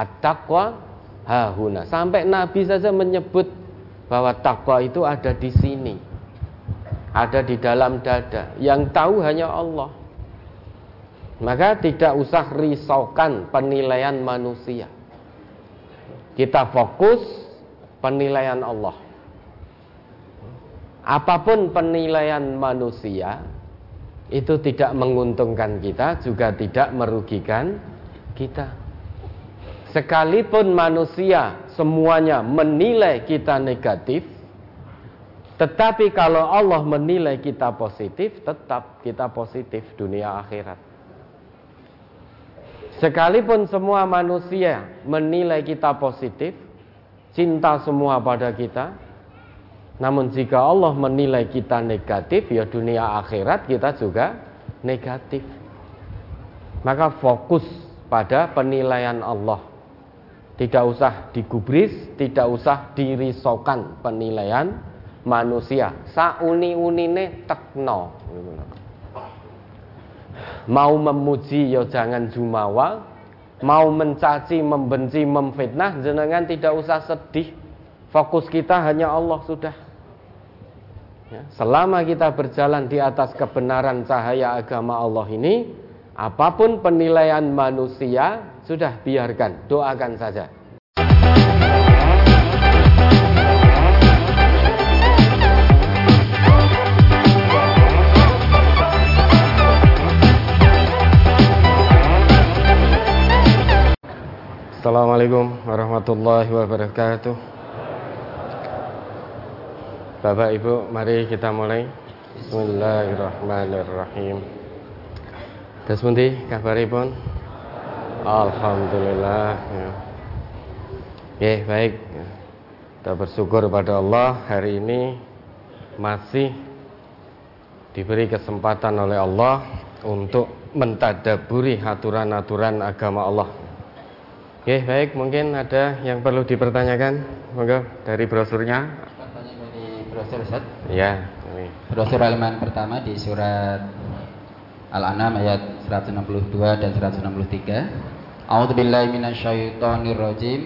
At-taqwa hahuna. Sampai Nabi saja menyebut bahwa takwa itu ada di sini. Ada di dalam dada. Yang tahu hanya Allah. Maka tidak usah risaukan penilaian manusia. Kita fokus penilaian Allah. Apa pun penilaian manusia itu tidak menguntungkan kita, juga tidak merugikan kita. Sekalipun manusia semuanya menilai kita negatif, tetapi kalau Allah menilai kita positif, tetap kita positif dunia akhirat. Sekalipun semua manusia menilai kita positif, cinta semua pada kita, namun jika Allah menilai kita negatif, ya dunia akhirat kita juga negatif. Maka fokus pada penilaian Allah. Tidak usah digubris, tidak usah dirisaukan penilaian manusia. Sauni-unine tekno. Mau memuji ya jangan jumawa, mau mencaci, membenci, memfitnah, jenengan tidak usah sedih. Fokus kita hanya Allah sudah. Ya, selama kita berjalan di atas kebenaran cahaya agama Allah ini, apa pun penilaian manusia, sudah biarkan, doakan saja. Assalamualaikum warahmatullahi wabarakatuh. Bapak Ibu, mari kita mulai. Bismillahirrahmanirrahim. Terus pundi kabaripun? Alhamdulillah. Ya. Oke, baik. Kita bersyukur pada Allah hari ini masih diberi kesempatan oleh Allah untuk mentadaburi aturan-aturan agama Allah. Oke, baik. Mungkin ada yang perlu dipertanyakan. Monggo dari brosurnya brosur Ustaz? Ya, ini. Brosur halaman pertama di surat Al-An'am ayat 162 dan 163. A'udzubillahi minasyaitonir rajim.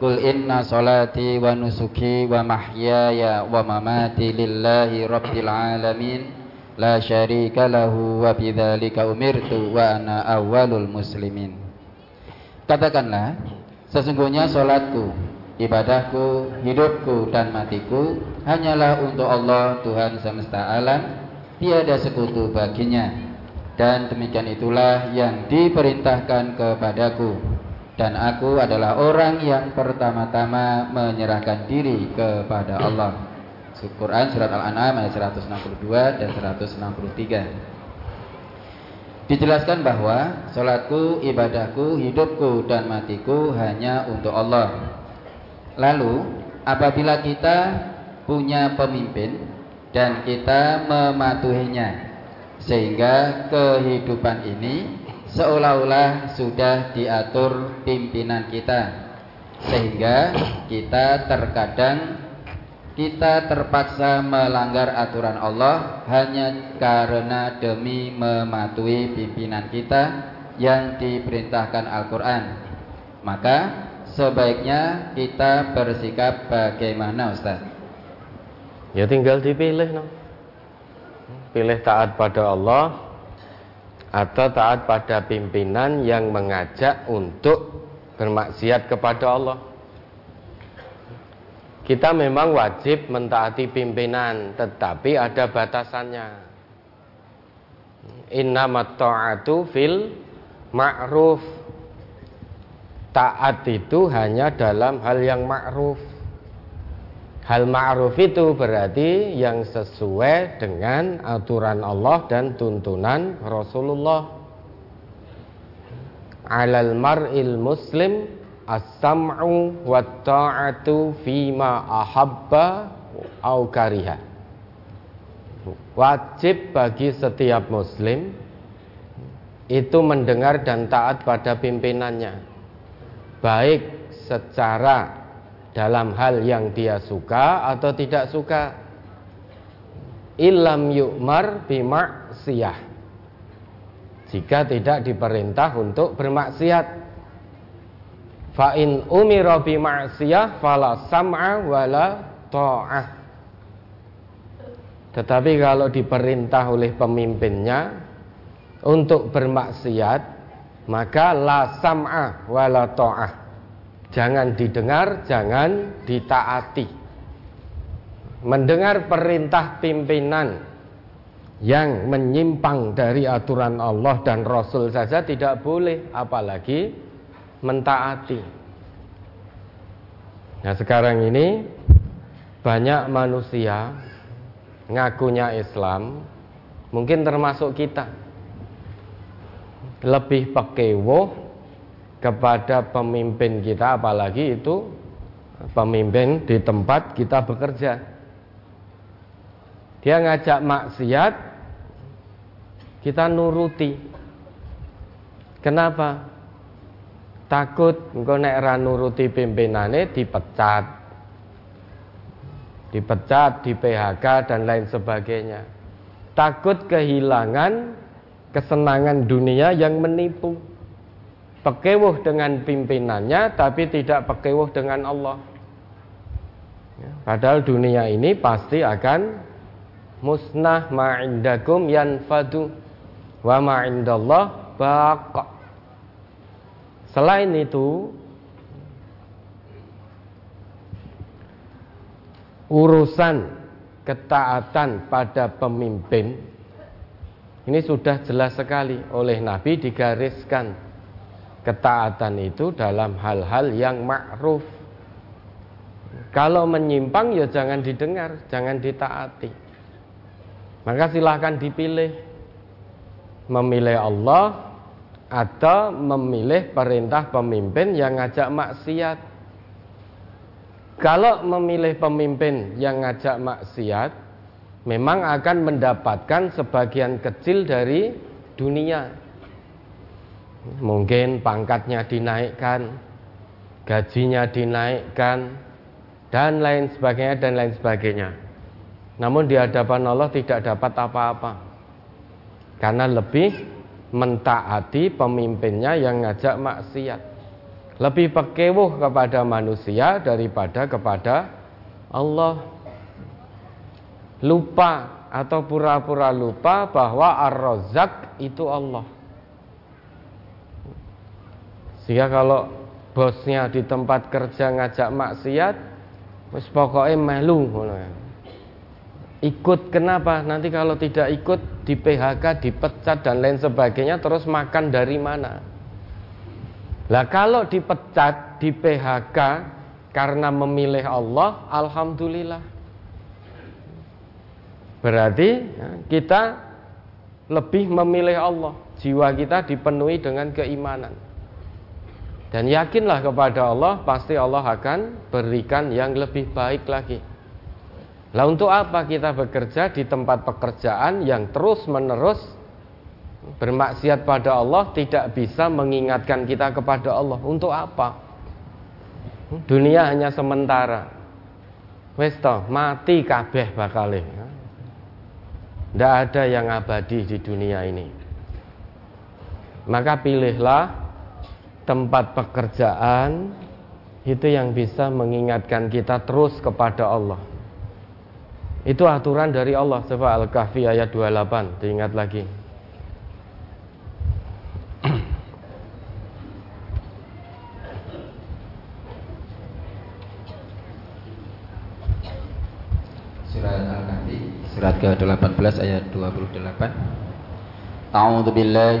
Qul inna salati wa nusuki wa mahyaya wa mamati lillahi rabbil alamin la syarika lahu wa bidzalika umirtu wa ana awwalul muslimin. Katakanlah, sesungguhnya salatku, ibadahku, hidupku dan matiku hanyalah untuk Allah Tuhan semesta alam, tiada sekutu baginya. Dan demikian itulah yang diperintahkan kepadaku. Dan aku adalah orang yang pertama-tama menyerahkan diri kepada Allah. Quran surat Al-An'am ayat 162 dan 163. Dijelaskan bahwa sholatku, ibadahku, hidupku, dan matiku hanya untuk Allah Lalu apabila kita punya pemimpin dan kita mematuhinya sehingga kehidupan ini seolah-olah sudah diatur pimpinan kita sehingga kita terkadang kita terpaksa melanggar aturan Allah hanya karena demi mematuhi pimpinan kita yang diperintahkan Al-Quran maka sebaiknya kita bersikap bagaimana Ustaz? Ya tinggal dipilih no. Pilih taat pada Allah atau taat pada pimpinan yang mengajak untuk bermaksiat kepada Allah. Kita memang wajib mentaati pimpinan, tetapi ada batasannya. Innamat ta'atu fil ma'ruf taat itu hanya dalam hal yang ma'ruf hal ma'ruf itu berarti yang sesuai dengan aturan Allah dan tuntunan Rasulullah. Alal mar'il muslim as-sam'u wa ta'atu fima ahabba au kariha. Wajib bagi setiap muslim itu mendengar dan taat pada pimpinannya. Baik secara dalam hal yang dia suka atau tidak suka ilam yukmar bimaksiyah jika tidak diperintah untuk bermaksiat Fa in umira bi ma'siyah fala sam'a wala ta'ah. Tetapi kalau diperintah oleh pemimpinnya untuk bermaksiat, maka la sam'a wala ta'ah. Jangan didengar, jangan ditaati. Mendengar perintah pimpinan yang menyimpang dari aturan Allah dan Rasul saja tidak boleh, apalagi mentaati. Nah, sekarang ini banyak manusia ngakunya Islam, mungkin termasuk kita, lebih pekewo kepada pemimpin kita, apalagi itu pemimpin di tempat kita bekerja. Dia ngajak maksiat, kita nuruti. Kenapa? Takut engko nek ra nuruti pimpinane dipecat. Dipecat, di PHK dan lain sebagainya. Takut kehilangan kesenangan dunia yang menipu. Pekewuh dengan pimpinannya tapi tidak pekewuh dengan Allah. Ya, padahal dunia ini pasti akan musnah ma'indakum yanfadu wa ma'indallah baqa. Selain itu urusan ketaatan pada pemimpin ini sudah jelas sekali oleh Nabi digariskan ketaatan itu dalam hal-hal yang ma'ruf. Kalau menyimpang ya jangan didengar, jangan ditaati. Maka silahkan dipilih Memilih Allah Atau memilih perintah pemimpin yang ngajak maksiat Kalau memilih pemimpin yang ngajak maksiat Memang akan mendapatkan sebagian kecil dari dunia Mungkin pangkatnya dinaikkan Gajinya dinaikkan Dan lain sebagainya dan lain sebagainya namun di hadapan Allah tidak dapat apa-apa. Karena lebih mentaati pemimpinnya yang ngajak maksiat. Lebih pekewuh kepada manusia daripada kepada Allah. Lupa atau pura-pura lupa bahwa Ar-Razzaq itu Allah. Sehingga kalau bosnya di tempat kerja ngajak maksiat, wis pokoknya melu Ikut kenapa? Nanti kalau tidak ikut di PHK, dipecat dan lain sebagainya terus makan dari mana? Lah kalau dipecat, di PHK karena memilih Allah, alhamdulillah. Berarti ya, kita lebih memilih Allah. Jiwa kita dipenuhi dengan keimanan. Dan yakinlah kepada Allah, pasti Allah akan berikan yang lebih baik lagi. Lah untuk apa kita bekerja di tempat pekerjaan yang terus-menerus bermaksiat pada Allah tidak bisa mengingatkan kita kepada Allah. Untuk apa? Dunia hanya sementara. Wes mati kabeh bakale. Tidak ada yang abadi di dunia ini. Maka pilihlah tempat pekerjaan itu yang bisa mengingatkan kita terus kepada Allah. Itu aturan dari Allah. Coba Al-Kahfi ayat 28, diingat lagi. Surat Al-Kahfi, surat ke-18 ayat 28. A'udzu billahi.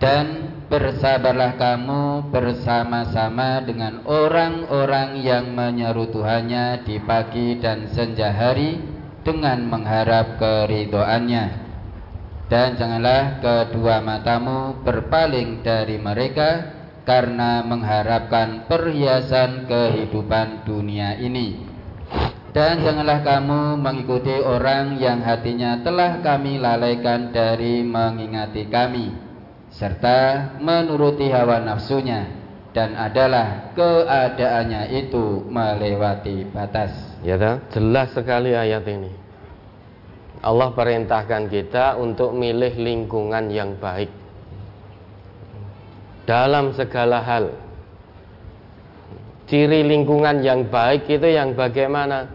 Dan bersabarlah kamu bersama-sama dengan orang-orang yang menyeru Tuhannya di pagi dan senja hari dengan mengharap keridoannya. Dan janganlah kedua matamu berpaling dari mereka karena mengharapkan perhiasan kehidupan dunia ini. Dan janganlah kamu mengikuti orang yang hatinya telah kami lalaikan dari mengingati kami serta menuruti hawa nafsunya dan adalah keadaannya itu melewati batas. Ya, jelas sekali ayat ini. Allah perintahkan kita untuk milih lingkungan yang baik dalam segala hal. Ciri lingkungan yang baik itu yang bagaimana?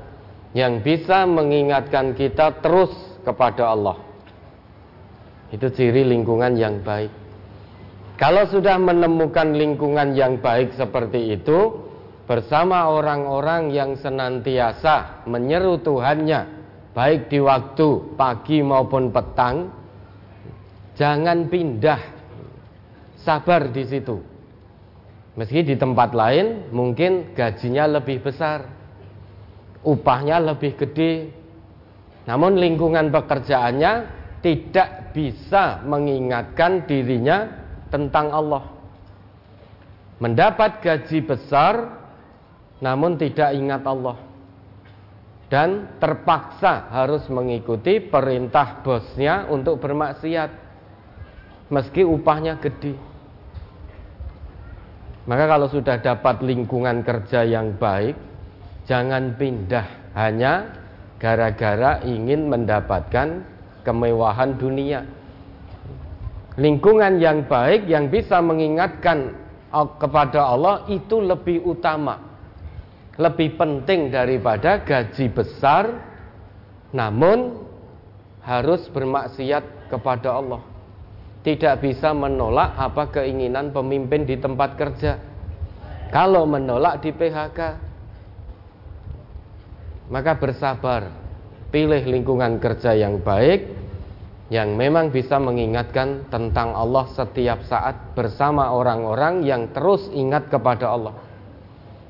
Yang bisa mengingatkan kita terus kepada Allah. Itu ciri lingkungan yang baik. Kalau sudah menemukan lingkungan yang baik seperti itu, bersama orang-orang yang senantiasa menyeru Tuhannya, baik di waktu pagi maupun petang, jangan pindah, sabar di situ. Meski di tempat lain mungkin gajinya lebih besar, upahnya lebih gede, namun lingkungan pekerjaannya tidak bisa mengingatkan dirinya tentang Allah. Mendapat gaji besar namun tidak ingat Allah. Dan terpaksa harus mengikuti perintah bosnya untuk bermaksiat meski upahnya gede. Maka kalau sudah dapat lingkungan kerja yang baik, jangan pindah hanya gara-gara ingin mendapatkan kemewahan dunia lingkungan yang baik yang bisa mengingatkan kepada Allah itu lebih utama lebih penting daripada gaji besar namun harus bermaksiat kepada Allah. Tidak bisa menolak apa keinginan pemimpin di tempat kerja. Kalau menolak di PHK maka bersabar pilih lingkungan kerja yang baik yang memang bisa mengingatkan tentang Allah setiap saat bersama orang-orang yang terus ingat kepada Allah.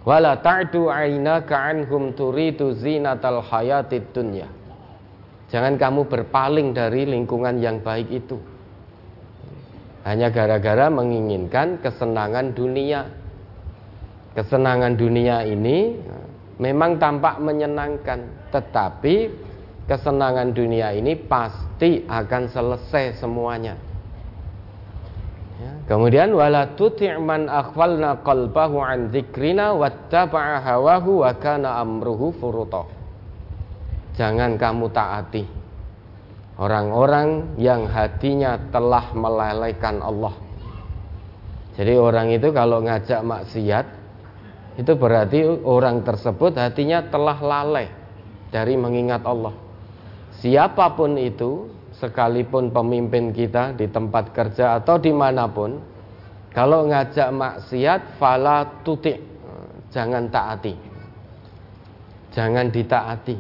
Wala ta'du aynaka anhum turidu zinatal hayatid dunya. Jangan kamu berpaling dari lingkungan yang baik itu. Hanya gara-gara menginginkan kesenangan dunia. Kesenangan dunia ini memang tampak menyenangkan, tetapi kesenangan dunia ini pasti akan selesai semuanya. Ya. Kemudian wala tuti' man akhwalna qalbahu an dzikrina wattaba'a hawahu wa kana amruhu furuta. Jangan kamu taati orang-orang yang hatinya telah melelehkan Allah. Jadi orang itu kalau ngajak maksiat itu berarti orang tersebut hatinya telah lalai dari mengingat Allah siapa pun itu, sekalipun pemimpin kita di tempat kerja atau di mana pun, kalau ngajak maksiat, fala tutik, jangan taati, jangan ditaati.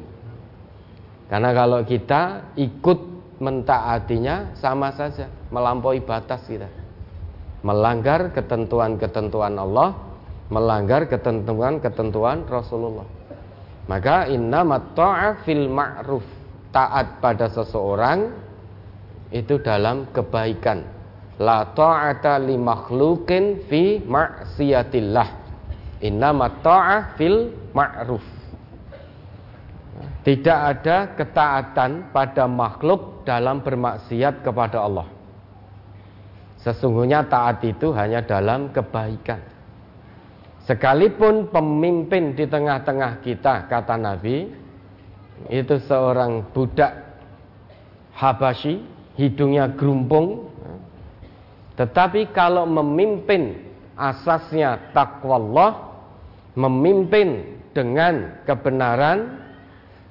Karena kalau kita ikut mentaatinya, sama saja melampaui batas kita, melanggar ketentuan-ketentuan Allah, melanggar ketentuan-ketentuan Rasulullah. Maka inna matta'a fil ma'ruf taat pada seseorang itu dalam kebaikan. La ta'ata li makhluqin fi ma'siyatillah. Innama ta'ah fil ma'ruf. Tidak ada ketaatan pada makhluk dalam bermaksiat kepada Allah. Sesungguhnya taat itu hanya dalam kebaikan. Sekalipun pemimpin di tengah-tengah kita, kata Nabi, itu seorang budak Habasyi, hidungnya gerumpung. Tetapi kalau memimpin asasnya takwallah, memimpin dengan kebenaran,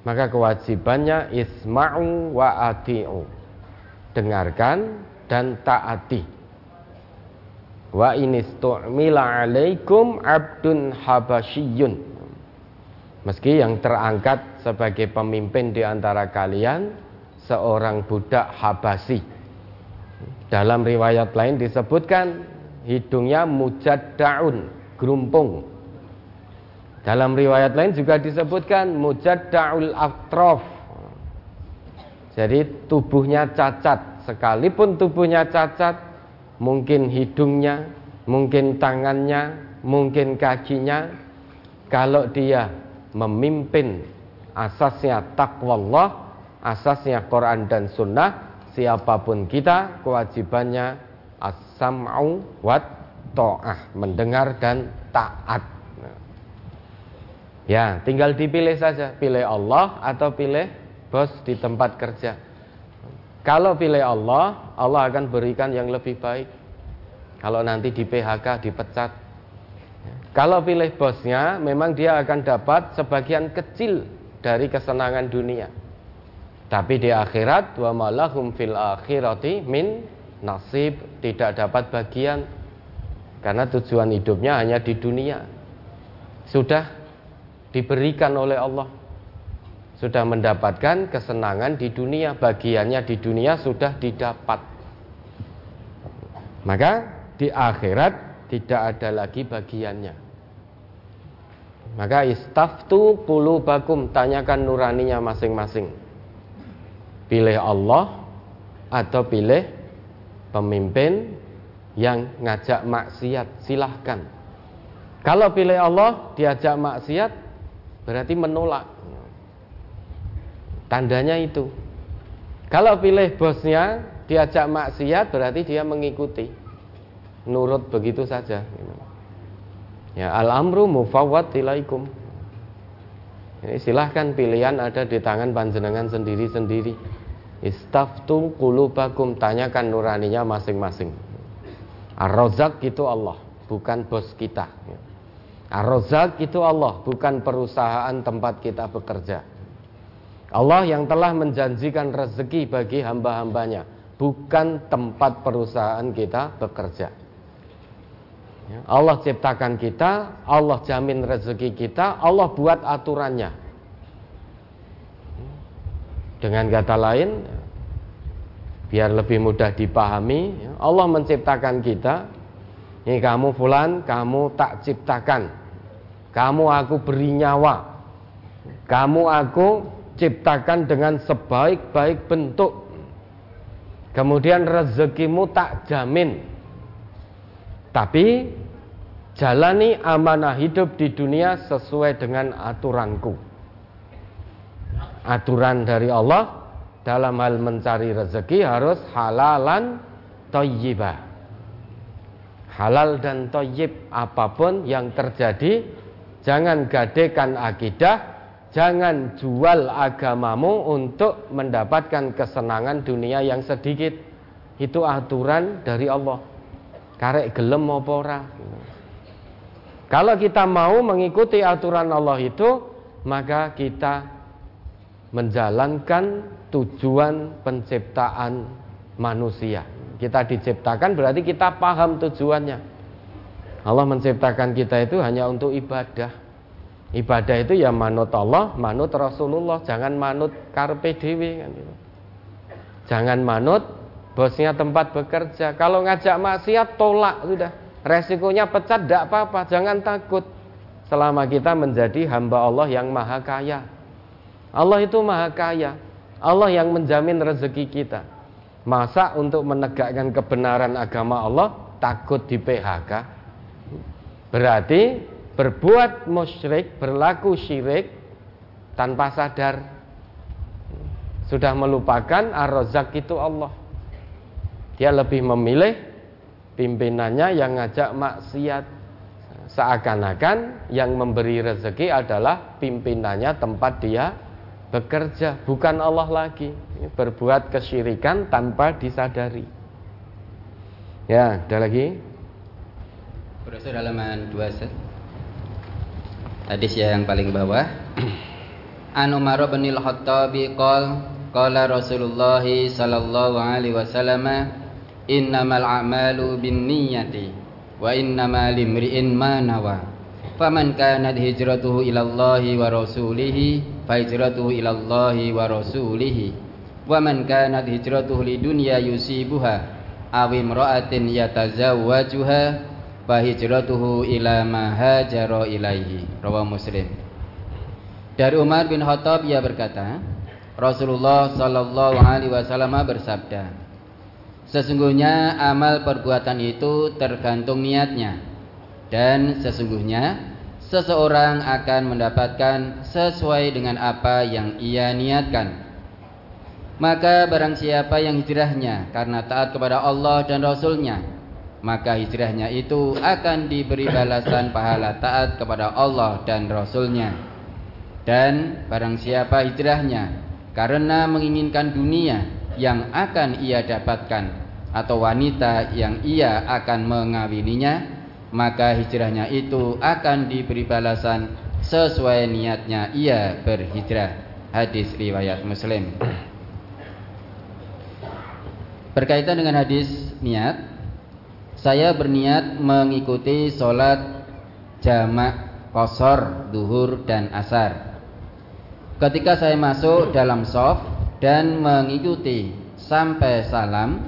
maka kewajibannya isma'u wa ati'u. Dengarkan dan taati. Wa inistu'mila alaikum abdun habasyiyun Meski yang terangkat sebagai pemimpin di antara kalian seorang budak Habasi. Dalam riwayat lain disebutkan hidungnya mujad daun, gerumpung. Dalam riwayat lain juga disebutkan mujad daul atrof. Jadi tubuhnya cacat, sekalipun tubuhnya cacat, mungkin hidungnya, mungkin tangannya, mungkin kakinya, kalau dia memimpin asasnya takwallah, asasnya Quran dan Sunnah. Siapa pun kita, kewajibannya as-sam'u wa mendengar dan taat. Ya, tinggal dipilih saja, pilih Allah atau pilih bos di tempat kerja. Kalau pilih Allah, Allah akan berikan yang lebih baik. Kalau nanti di PHK dipecat. Kalau pilih bosnya, memang dia akan dapat sebagian kecil dari kesenangan dunia. Tapi di akhirat, wa malahum fil akhirati min nasib tidak dapat bagian karena tujuan hidupnya hanya di dunia. Sudah diberikan oleh Allah. Sudah mendapatkan kesenangan di dunia, bagiannya di dunia sudah didapat. Maka di akhirat tidak ada lagi bagiannya. Maka istaftu bakum tanyakan nuraninya masing-masing. Pilih Allah atau pilih pemimpin yang ngajak maksiat, silahkan. Kalau pilih Allah diajak maksiat, berarti menolak. Tandanya itu. Kalau pilih bosnya diajak maksiat berarti dia mengikuti. Nurut begitu saja. Ya al-amru mufawwad ilaikum. Ini silahkan pilihan ada di tangan panjenengan sendiri-sendiri. Istaftu qulubakum tanyakan nuraninya masing-masing. Ar-Razzaq itu Allah, bukan bos kita. Ar-Razzaq itu Allah, bukan perusahaan tempat kita bekerja. Allah yang telah menjanjikan rezeki bagi hamba-hambanya, bukan tempat perusahaan kita bekerja. Ya, Allah ciptakan kita, Allah jamin rezeki kita, Allah buat aturannya. Dengan kata lain, biar lebih mudah dipahami, ya, Allah menciptakan kita, ini kamu fulan, kamu tak ciptakan. Kamu aku beri nyawa. Kamu aku ciptakan dengan sebaik-baik bentuk. Kemudian rezekimu tak jamin. Tapi jalani amanah hidup di dunia sesuai dengan aturanku. Aturan dari Allah dalam hal mencari rezeki harus halalan toyibah. Halal dan toyib apa pun yang terjadi jangan gadekan akidah jangan jual agamamu untuk mendapatkan kesenangan dunia yang sedikit. Itu aturan dari Allah karek gelem apa ora kalau kita mau mengikuti aturan Allah itu maka kita menjalankan tujuan penciptaan manusia kita diciptakan berarti kita paham tujuannya. Allah menciptakan kita itu hanya untuk ibadah. Ibadah itu ya manut Allah, manut Rasulullah, jangan manut karpe dewi kan gitu. Jangan manut bosnya tempat bekerja. Kalau ngajak maksiat tolak sudah. Resikonya pecat tidak apa-apa, jangan takut. Selama kita menjadi hamba Allah yang maha kaya. Allah itu maha kaya. Allah yang menjamin rezeki kita. Masa untuk menegakkan kebenaran agama Allah takut di PHK? Berarti berbuat musyrik, berlaku syirik tanpa sadar. Sudah melupakan ar-razak itu Allah. Dia lebih memilih pimpinannya yang ngajak maksiat. Seakan-akan yang memberi rezeki adalah pimpinannya tempat dia bekerja, bukan Allah lagi. Berbuat kesyirikan tanpa disadari. Ya, ada lagi? Profesor halaman 2 set. Hadis yang paling bawah. An Umar bin Al-Khattab qala Rasulullah sallallahu alaihi wasallam innamal a'malu binniyati wa innamal limri'in ma nawa. Faman kanat hijratuhu ila Allah wa rasulihi fahijratuhu ilallahi wa rasulihi. Wa man kanat hijratuhu lidunya yusibuha aw imra'atin yatazawwajuha fahijratuhu ila ma hajara ilaihi. Rawahu muslim. Dari Umar bin Khattab ia berkata Rasulullah sallallahu alaihi wasallam bersabda Sesungguhnya amal perbuatan itu tergantung niatnya dan sesungguhnya seseorang akan mendapatkan sesuai dengan apa yang ia niatkan. Maka barang siapa yang hijrahnya karena taat kepada Allah dan Rasulnya Maka hijrahnya itu akan diberi balasan pahala taat kepada Allah dan Rasulnya Dan barang siapa hijrahnya karena menginginkan dunia yang akan ia dapatkan Atau wanita yang ia akan mengawininya Maka hijrahnya itu akan diberi balasan sesuai niatnya ia berhijrah Hadis riwayat Muslim Berkaitan dengan hadis niat, saya berniat mengikuti sholat jamak kosor, duhur, dan asar. Ketika saya masuk dalam soft dan mengikuti sampai salam,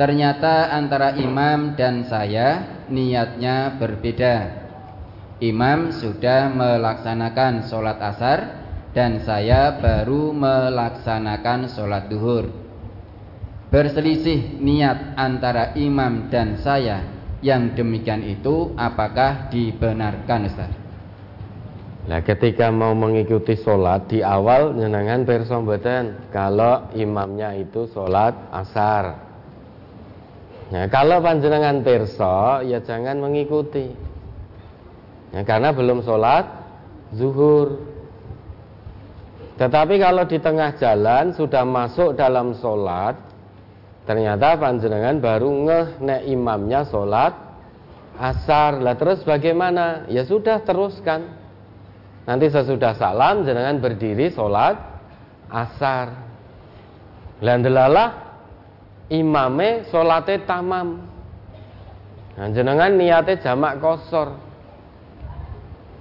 ternyata antara imam dan saya niatnya berbeda. Imam sudah melaksanakan sholat asar dan saya baru melaksanakan sholat duhur berselisih niat antara imam dan saya yang demikian itu apakah dibenarkan Ustaz? Nah ketika mau mengikuti sholat di awal nyenangan perso kalau imamnya itu sholat asar. Nah kalau panjenengan perso ya jangan mengikuti. Ya, karena belum sholat zuhur. Tetapi kalau di tengah jalan sudah masuk dalam sholat Ternyata panjenengan baru ngeh nek imamnya sholat asar. Lah terus bagaimana? Ya sudah teruskan. Nanti sesudah salam jenengan berdiri sholat asar. Lah ndelalah imame sholatnya tamam. Nah, jenengan niatnya jamak kosor.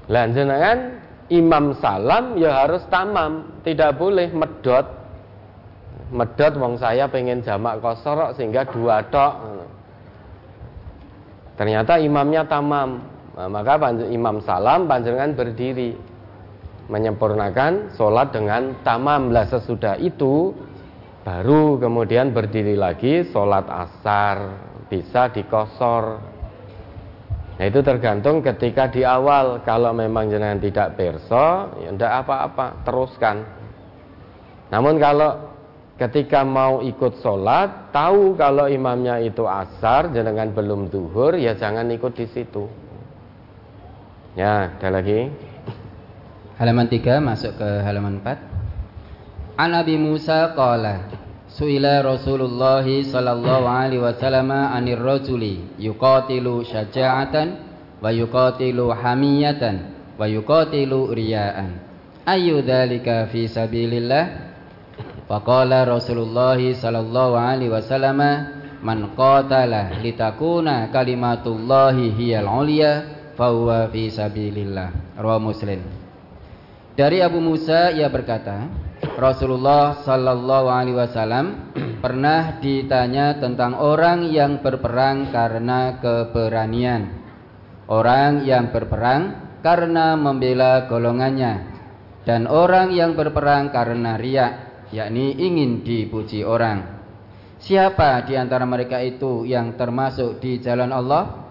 Lah jenengan imam salam ya harus tamam, tidak boleh medot medot wong saya pengen jamak kosor sehingga dua tok ternyata imamnya tamam nah, maka imam salam panjenengan berdiri menyempurnakan sholat dengan tamam lah sesudah itu baru kemudian berdiri lagi sholat asar bisa dikosor. Nah itu tergantung ketika di awal kalau memang jenengan tidak perso ya tidak apa-apa teruskan. Namun kalau ketika mau ikut sholat tahu kalau imamnya itu asar jenengan belum duhur ya jangan ikut di situ. Ya ada lagi halaman 3 masuk ke halaman 4 An Nabi Musa qala Suila Rasulullah sallallahu alaihi wasallam anir rajuli yuqatilu syaja'atan wa yuqatilu hamiyatan wa yuqatilu riya'an ayu dzalika fi sabilillah Faqala Rasulullah sallallahu alaihi wasallam man qatala litakuna kalimatullahi hiyal ulya fahuwa fi sabilillah. Rawi Muslim. Dari Abu Musa ia berkata, Rasulullah sallallahu alaihi wasallam pernah ditanya tentang orang yang berperang karena keberanian. Orang yang berperang karena membela golongannya dan orang yang berperang karena riak yakni ingin dipuji orang. Siapa di antara mereka itu yang termasuk di jalan Allah?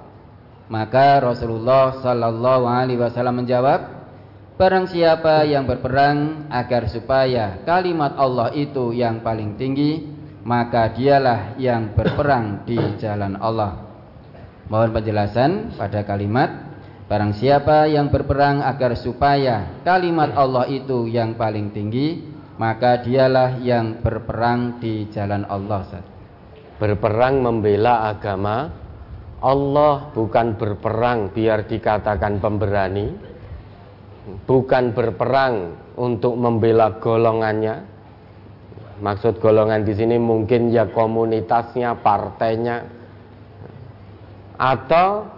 Maka Rasulullah sallallahu alaihi wasallam menjawab, barang siapa yang berperang agar supaya kalimat Allah itu yang paling tinggi, maka dialah yang berperang di jalan Allah. Mohon penjelasan pada kalimat Barang siapa yang berperang agar supaya kalimat Allah itu yang paling tinggi maka dialah yang berperang di jalan Allah. Berperang membela agama Allah bukan berperang biar dikatakan pemberani bukan berperang untuk membela golongannya. Maksud golongan di sini mungkin ya komunitasnya partainya. Atau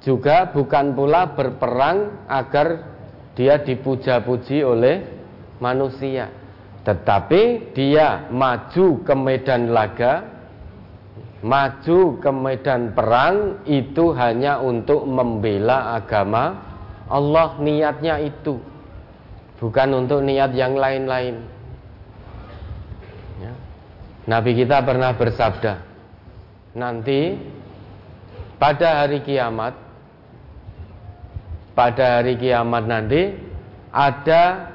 juga bukan pula berperang agar dia dipuja-puji oleh manusia. Tetapi dia maju ke medan laga, maju ke medan perang itu hanya untuk membela agama Allah niatnya itu. Bukan untuk niat yang lain-lain. Ya. Nabi kita pernah bersabda, nanti pada hari kiamat pada hari kiamat nanti ada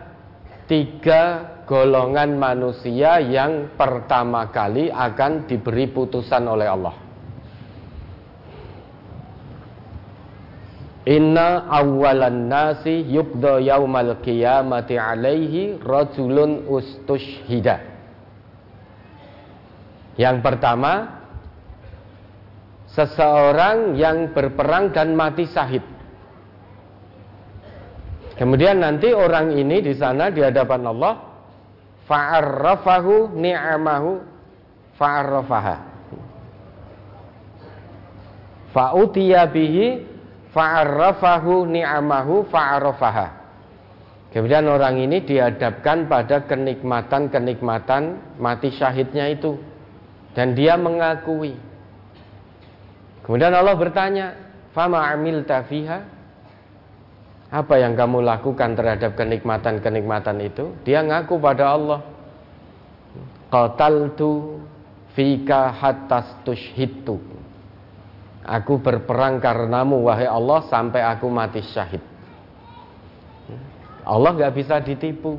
tiga golongan manusia yang pertama kali akan diberi putusan oleh Allah. Inna awalan nasi yukdo yaumal qiyamati alaihi rajulun ustushhida. Yang pertama, seseorang yang berperang dan mati syahid. Kemudian nanti orang ini di sana di hadapan Allah fa'arrafahu ni'amahu fa'arrafaha. Fa'utiya bihi fa'arrafahu ni'amahu fa'arrafaha. Kemudian orang ini dihadapkan pada kenikmatan-kenikmatan mati syahidnya itu dan dia mengakui. Kemudian Allah bertanya, "Fama amil tafiha?" Apa yang kamu lakukan terhadap kenikmatan-kenikmatan itu? Dia ngaku pada Allah. Qataltu fika hatta tushhidtu. Aku berperang karenamu wahai Allah sampai aku mati syahid. Allah nggak bisa ditipu.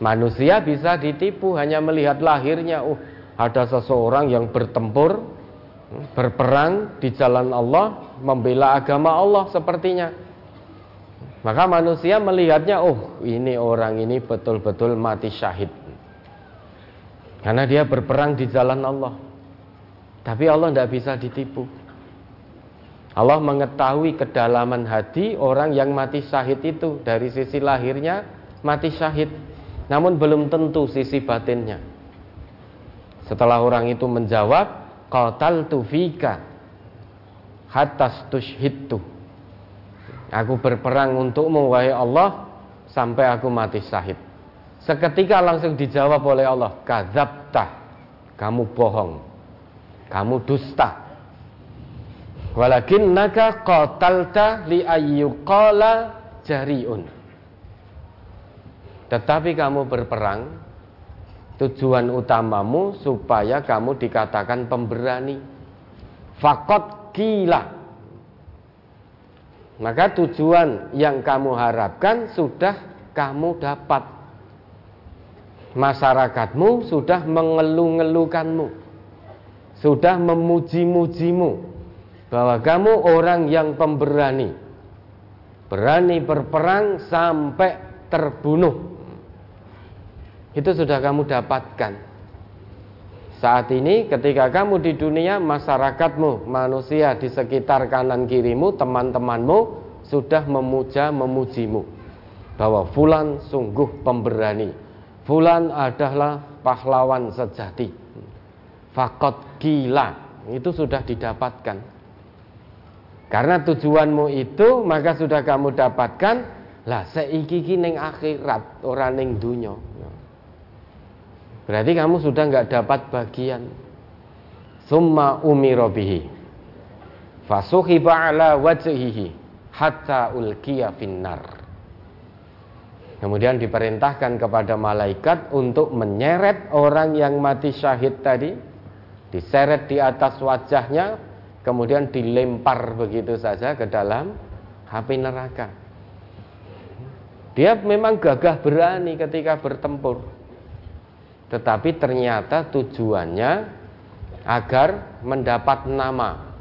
Manusia bisa ditipu hanya melihat lahirnya. Oh, ada seseorang yang bertempur, berperang di jalan Allah, membela agama Allah sepertinya. Maka manusia melihatnya, oh ini orang ini betul-betul mati syahid. Karena dia berperang di jalan Allah. Tapi Allah tidak bisa ditipu. Allah mengetahui kedalaman hati orang yang mati syahid itu dari sisi lahirnya mati syahid, namun belum tentu sisi batinnya. Setelah orang itu menjawab, qataltu fika hatta tushhidtu. Aku berperang untukmu wahai Allah sampai aku mati syahid. Seketika langsung dijawab oleh Allah, kadzabta. Kamu bohong kamu dusta. Walakin naka qatalta li ayyuqala jariun. Tetapi kamu berperang tujuan utamamu supaya kamu dikatakan pemberani. Fakot gila. Maka tujuan yang kamu harapkan sudah kamu dapat. Masyarakatmu sudah mengeluh-ngeluhkanmu sudah memuji-mujimu bahwa kamu orang yang pemberani, berani berperang sampai terbunuh. Itu sudah kamu dapatkan. Saat ini ketika kamu di dunia masyarakatmu, manusia di sekitar kanan kirimu, teman-temanmu sudah memuja memujimu bahwa fulan sungguh pemberani. Fulan adalah pahlawan sejati. Fakot gila itu sudah didapatkan. Karena tujuanmu itu maka sudah kamu dapatkan lah seiki ning akhirat orang ning dunya. Berarti kamu sudah nggak dapat bagian. Summa umiro bihi. Fasuhiba ala wajhihi hatta ulkiya finnar. Kemudian diperintahkan kepada malaikat untuk menyeret orang yang mati syahid tadi diseret di atas wajahnya kemudian dilempar begitu saja ke dalam api neraka. Dia memang gagah berani ketika bertempur. Tetapi ternyata tujuannya agar mendapat nama.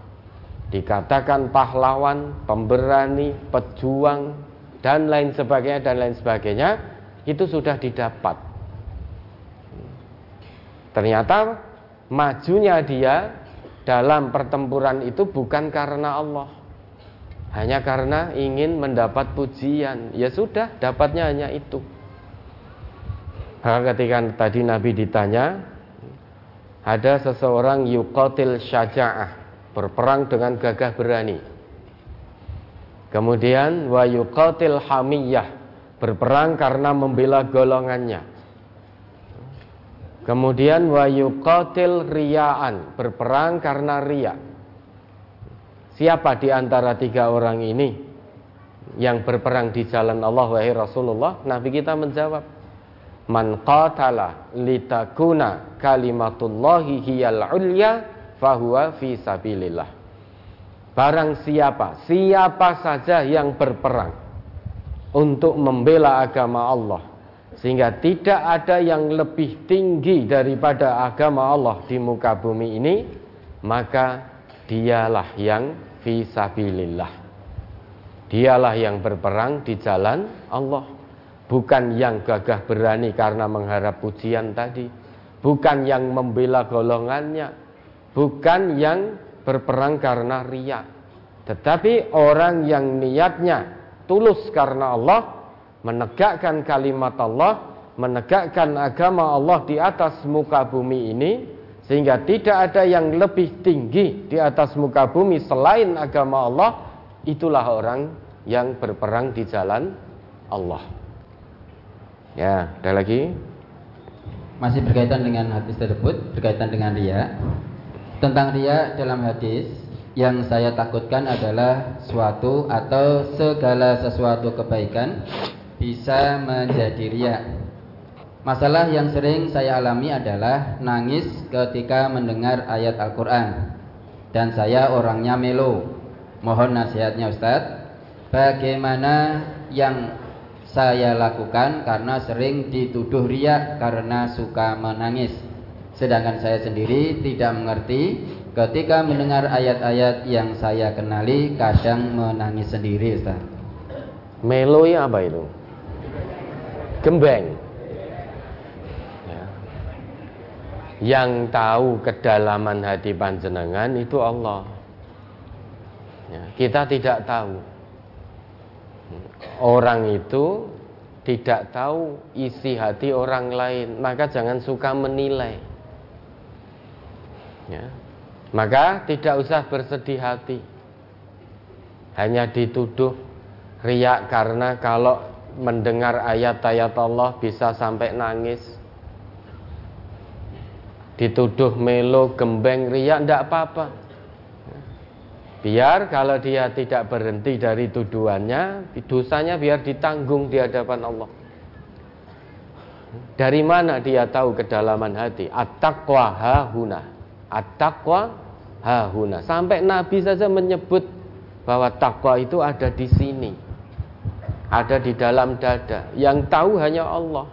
Dikatakan pahlawan, pemberani, pejuang dan lain sebagainya dan lain sebagainya itu sudah didapat. Ternyata majunya dia dalam pertempuran itu bukan karena Allah. Hanya karena ingin mendapat pujian. Ya sudah dapatnya hanya itu. Maka ketika tadi Nabi ditanya ada seseorang yuqatil syaja'ah berperang dengan gagah berani. Kemudian wa yuqatil hamiyah berperang karena membela golongannya Kemudian wa yuqatil riyaan, berperang karena riya. Siapa di antara tiga orang ini yang berperang di jalan Allah wahai Rasulullah? Nabi kita menjawab, Man qatala litakuna kalimatullahi hiyal ulya fahuwa fi sabilillah. barang siapa, siapa saja yang berperang untuk membela agama Allah, sehingga tidak ada yang lebih tinggi daripada agama Allah di muka bumi ini, maka dialah yang fisabilillah. Dialah yang berperang di jalan Allah, bukan yang gagah berani karena mengharap pujian tadi, bukan yang membela golongannya, bukan yang berperang karena riak, tetapi orang yang niatnya tulus karena Allah, menegakkan kalimat Allah, menegakkan agama Allah di atas muka bumi ini, sehingga tidak ada yang lebih tinggi di atas muka bumi selain agama Allah, itulah orang yang berperang di jalan Allah. Ya, ada lagi? Masih berkaitan dengan hadis tersebut, berkaitan dengan ria. Tentang ria dalam hadis, yang saya takutkan adalah suatu atau segala sesuatu kebaikan bisa menjadi ria. Masalah yang sering saya alami adalah nangis ketika mendengar ayat Al-Quran. Dan saya orangnya melo. Mohon nasihatnya Ustadz Bagaimana yang saya lakukan karena sering dituduh riak karena suka menangis. Sedangkan saya sendiri tidak mengerti Ketika mendengar ayat-ayat yang saya kenali Kadang menangis sendiri Ustaz. Melo ya apa itu? Gembeng yang tahu kedalaman hati panjenengan itu Allah. Ya, kita tidak tahu. Orang itu tidak tahu isi hati orang lain, maka jangan suka menilai. Ya. Maka tidak usah bersedih hati. Hanya dituduh riak karena kalau mendengar ayat-ayat Allah bisa sampai nangis dituduh melo, gembeng, riak, tidak apa-apa. Biar kalau dia tidak berhenti dari tuduhannya, dosanya biar ditanggung di hadapan Allah. Dari mana dia tahu kedalaman hati? At-taqwa hahuna. At-taqwa hahuna. Sampai Nabi saja menyebut bahwa takwa itu ada di sini. Ada di dalam dada. Yang tahu hanya Allah.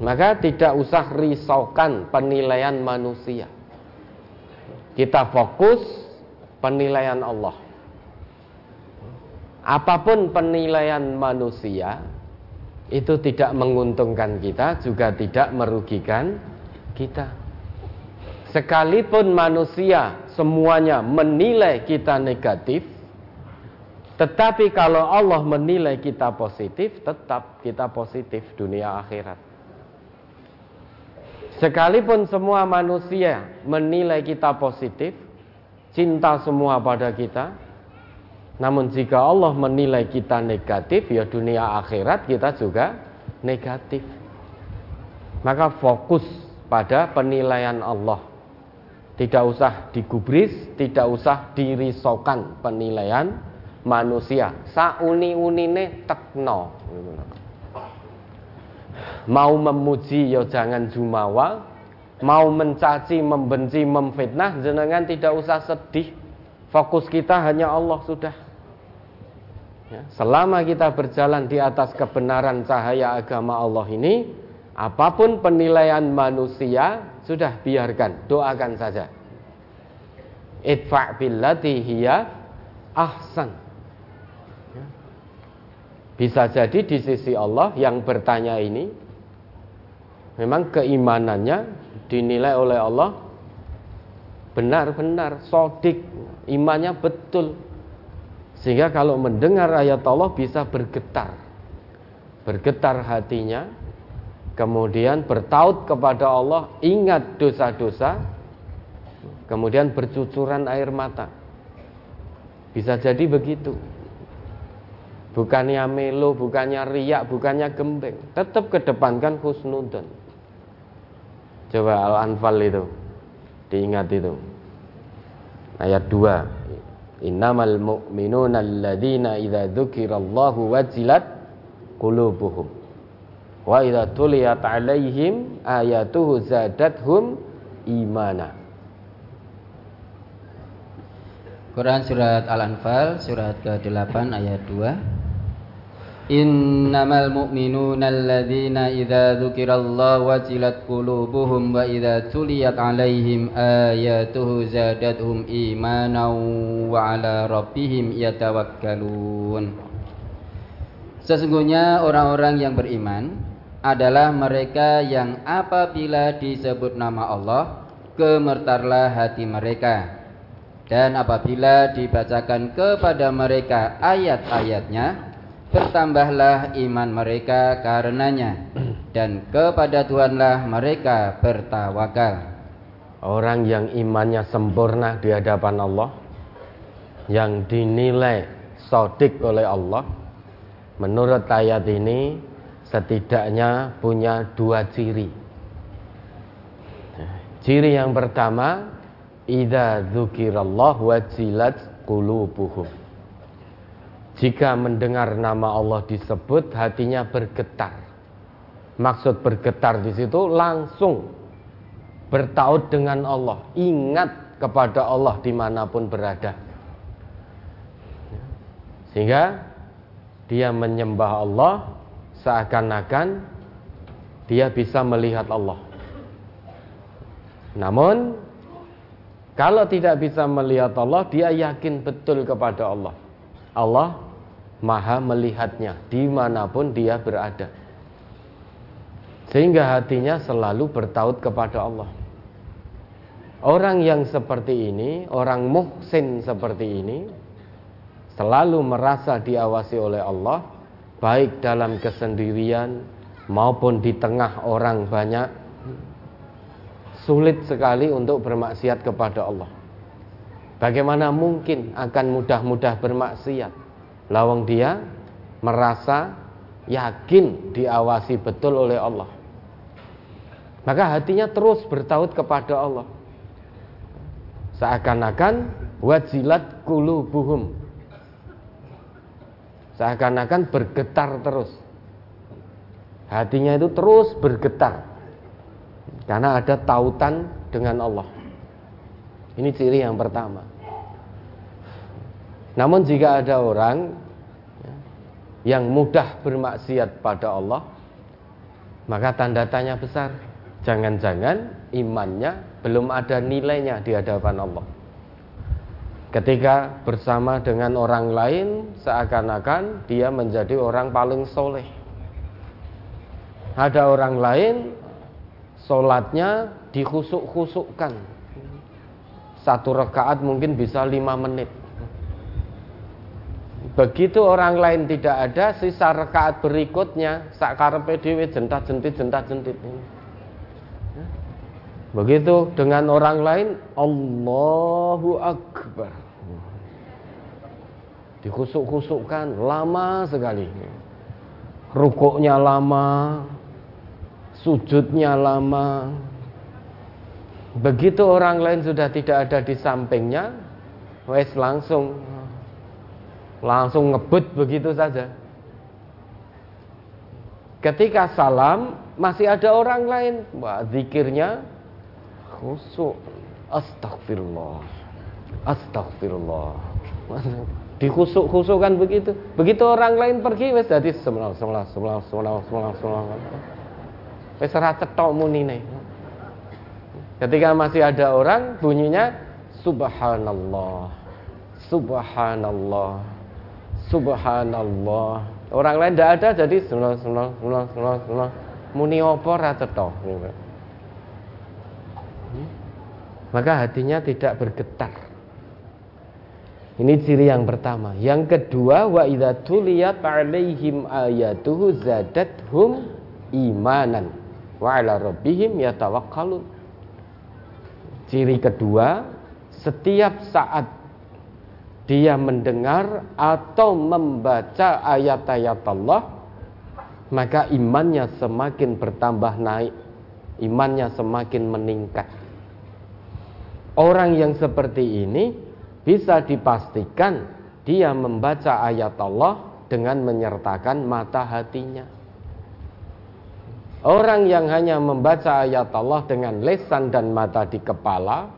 Maka tidak usah risaukan penilaian manusia. Kita fokus penilaian Allah. Apa pun penilaian manusia itu tidak menguntungkan kita, juga tidak merugikan kita. Sekalipun manusia semuanya menilai kita negatif, tetapi kalau Allah menilai kita positif, tetap kita positif dunia akhirat. Sekalipun semua manusia menilai kita positif, cinta semua pada kita, namun jika Allah menilai kita negatif, ya dunia akhirat kita juga negatif. Maka fokus pada penilaian Allah. Tidak usah digubris, tidak usah dirisaukan penilaian manusia. Sauni-unine tekno mau memuji ya jangan jumawa, mau mencaci, membenci, memfitnah jenengan tidak usah sedih. Fokus kita hanya Allah sudah. Ya, selama kita berjalan di atas kebenaran cahaya agama Allah ini, apa pun penilaian manusia sudah biarkan, doakan saja. Idfa' billati hiya ahsan. Bisa jadi di sisi Allah yang bertanya ini memang keimanannya dinilai oleh Allah benar-benar sodik imannya betul. Sehingga kalau mendengar ayat Allah bisa bergetar. Bergetar hatinya kemudian bertaut kepada Allah ingat dosa-dosa kemudian bercucuran air mata. Bisa jadi begitu bukannya melo bukannya riak bukannya gembeng tetap kedepankan husnudon Coba Al-Anfal itu diingat itu. Ayat 2. Innamal mu'minuna alladzina idza dzukirallahu wajilat qulubuhum wa idza tuliyat alaihim ayatuhu zadathum imana. Quran surat Al-Anfal surat ke-8 ayat 2 Innamal mu'minuna alladzina idza dzukirallahu wajilat qulubuhum wa idza tuliyat alaihim ayatuhu zadatuhum imanan wa ala rabbihim yatawakkalun. Sesungguhnya orang-orang yang beriman adalah mereka yang apabila disebut nama Allah gemetarlah hati mereka dan apabila dibacakan kepada mereka ayat-ayatnya bertambahlah iman mereka karenanya dan kepada Tuhanlah mereka bertawakal orang yang imannya sempurna di hadapan Allah yang dinilai sodik oleh Allah menurut ayat ini setidaknya punya dua ciri. Ciri yang pertama, idza dzukirallah wajilat qulubuhum. Jika mendengar nama Allah disebut, hatinya bergetar. Maksud bergetar di situ langsung bertaut dengan Allah, ingat kepada Allah di mana pun berada. Sehingga dia menyembah Allah seakan-akan dia bisa melihat Allah. Namun kalau tidak bisa melihat Allah, dia yakin betul kepada Allah. Allah maha melihatnya di mana pun dia berada. Sehingga hatinya selalu bertaut kepada Allah. Orang yang seperti ini, orang muhsin seperti ini, selalu merasa diawasi oleh Allah, baik dalam kesendirian maupun di tengah orang banyak sulit sekali untuk bermaksiat kepada Allah. Bagaimana mungkin akan mudah-mudah bermaksiat? Lawang dia merasa yakin diawasi betul oleh Allah. Maka hatinya terus bertaut kepada Allah. Seakan-akan wajilat kulubuhum seakan-akan bergetar terus. Hatinya itu terus bergetar karena ada tautan dengan Allah. Ini ciri yang pertama. Namun jika ada orang yang mudah bermaksiat pada Allah, maka tanda tanya besar. Jangan-jangan imannya belum ada nilainya di hadapan Allah. Ketika bersama dengan orang lain, seakan-akan dia menjadi orang paling soleh. Ada orang lain, sholatnya dikhusuk-khusukkan. Satu rekaat mungkin bisa lima menit. Begitu orang lain tidak ada, sisa rekaat berikutnya sakar PDW jentat jentit jentat jentit Begitu dengan orang lain, Allahu Akbar. Dikusuk-kusukkan lama sekali. Rukuknya lama, sujudnya lama. Begitu orang lain sudah tidak ada di sampingnya, wes langsung langsung ngebut begitu saja. Ketika salam masih ada orang lain, wah zikirnya khusuk. Astagfirullah astagfirullah dikhusuk-khusukkan begitu. Begitu orang lain pergi wes jadi semelau semelau semelau semelau semelau semelau wes ora cetok munine. Ketika masih ada orang bunyinya subhanallah subhanallah subhanallah. Orang lain tidak ada jadi semelau semelau semelau semelau semelau muni opo ra cetok? Maka hatinya tidak bergetar. Ini ciri yang pertama. Yang kedua, wa idza tuliyat 'alaihim ayatuhu zadathum imanan wa 'ala rabbihim yatawakkalun. Ciri kedua, setiap saat dia mendengar atau membaca ayat-ayat Allah, maka imannya semakin bertambah naik, imannya semakin meningkat. Orang yang seperti ini bisa dipastikan dia membaca ayat Allah dengan menyertakan mata hatinya. Orang yang hanya membaca ayat Allah dengan lesan dan mata di kepala,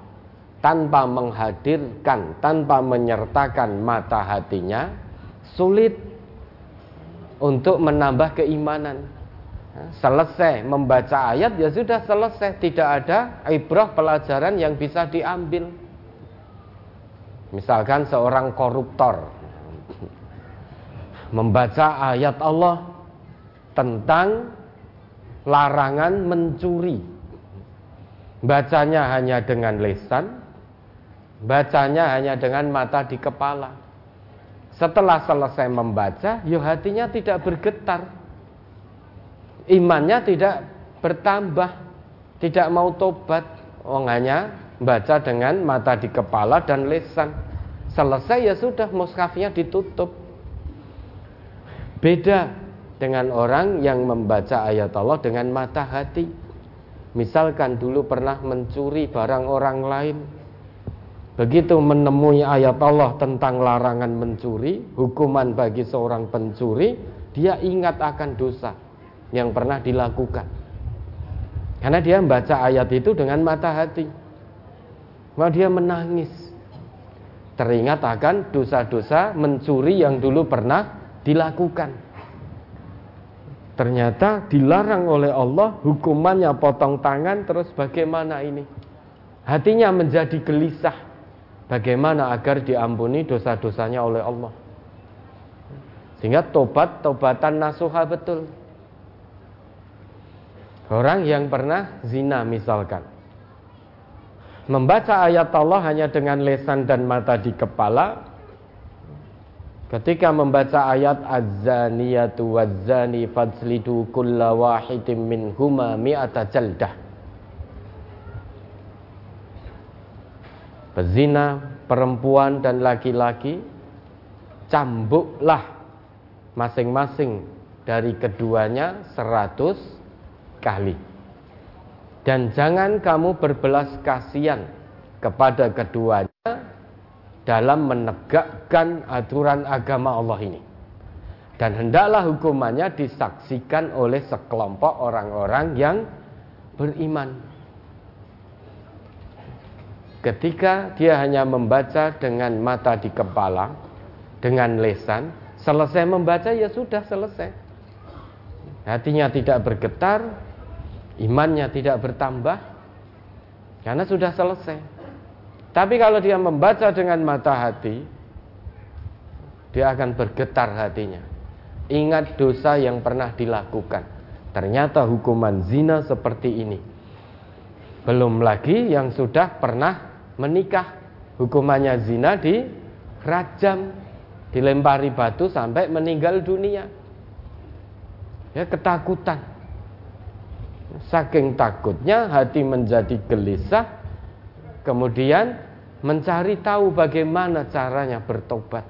tanpa menghadirkan, tanpa menyertakan mata hatinya, sulit untuk menambah keimanan. Selesai membaca ayat ya sudah selesai, tidak ada ibrah pelajaran yang bisa diambil. Misalkan seorang koruptor membaca ayat Allah tentang larangan mencuri. Bacanya hanya dengan lisan, bacanya hanya dengan mata di kepala. Setelah selesai membaca, ya hatinya tidak bergetar. Imannya tidak bertambah, tidak mau tobat. Oh hanya baca dengan mata di kepala dan lisan. Selesai ya sudah mushafnya ditutup. Beda dengan orang yang membaca ayat Allah dengan mata hati. Misalkan dulu pernah mencuri barang orang lain, Begitu menemui ayat Allah tentang larangan mencuri, hukuman bagi seorang pencuri, dia ingat akan dosa yang pernah dilakukan. Karena dia membaca ayat itu dengan mata hati. Mau dia menangis. Teringat akan dosa-dosa mencuri yang dulu pernah dilakukan. Ternyata dilarang oleh Allah, hukumannya potong tangan, terus bagaimana ini? Hatinya menjadi gelisah Bagaimana agar diampuni dosa-dosanya oleh Allah. Sehingga tobat, tobatan nasuha betul. Orang yang pernah zina misalkan. Membaca ayat Allah hanya dengan lesan dan mata di kepala. Ketika membaca ayat Az-zaniyatu waz-zani fajlidu kulla wahidin minhuma mi'ata jaldah. Pezina, perempuan dan laki-laki cambuklah masing-masing dari keduanya seratus kali. Dan jangan kamu berbelas kasihan kepada keduanya dalam menegakkan aturan agama Allah ini. Dan hendaklah hukumannya disaksikan oleh sekelompok orang-orang yang beriman. Ketika dia hanya membaca dengan mata di kepala, dengan lesan, selesai membaca ya sudah selesai. Hatinya tidak bergetar, imannya tidak bertambah, karena sudah selesai. Tapi kalau dia membaca dengan mata hati, dia akan bergetar hatinya. Ingat dosa yang pernah dilakukan. Ternyata hukuman zina seperti ini. Belum lagi yang sudah pernah menikah hukumannya zina di rajam dilempari batu sampai meninggal dunia ya ketakutan saking takutnya hati menjadi gelisah kemudian mencari tahu bagaimana caranya bertobat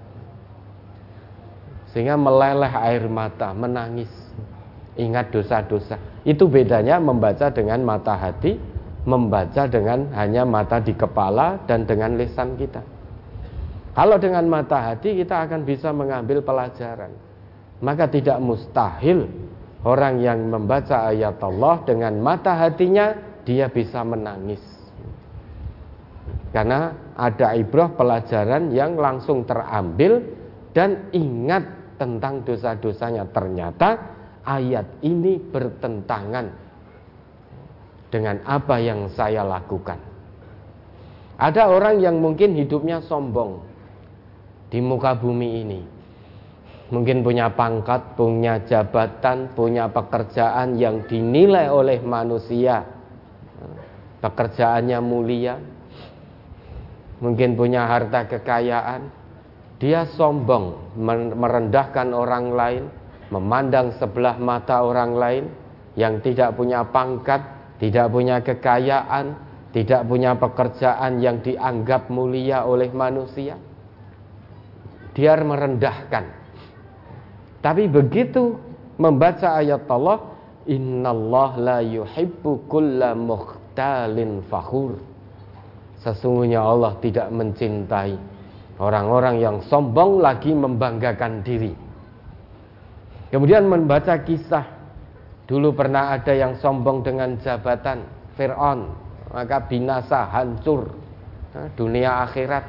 sehingga meleleh air mata menangis ingat dosa-dosa itu bedanya membaca dengan mata hati membaca dengan hanya mata di kepala dan dengan lisan kita. Kalau dengan mata hati kita akan bisa mengambil pelajaran. Maka tidak mustahil orang yang membaca ayat Allah dengan mata hatinya dia bisa menangis. Karena ada ibrah pelajaran yang langsung terambil dan ingat tentang dosa-dosanya. Ternyata ayat ini bertentangan dengan apa yang saya lakukan. Ada orang yang mungkin hidupnya sombong di muka bumi ini. Mungkin punya pangkat, punya jabatan, punya pekerjaan yang dinilai oleh manusia. Pekerjaannya mulia. Mungkin punya harta kekayaan. Dia sombong, merendahkan orang lain, memandang sebelah mata orang lain yang tidak punya pangkat, tidak punya kekayaan, tidak punya pekerjaan yang dianggap mulia oleh manusia. Dia merendahkan. Tapi begitu membaca ayat Allah, Innallah la yuhibbu kulla mukhtalin fakhur. Sesungguhnya Allah tidak mencintai orang-orang yang sombong lagi membanggakan diri. Kemudian membaca kisah Dulu pernah ada yang sombong dengan jabatan Fir'aun Maka binasa, hancur dunia akhirat.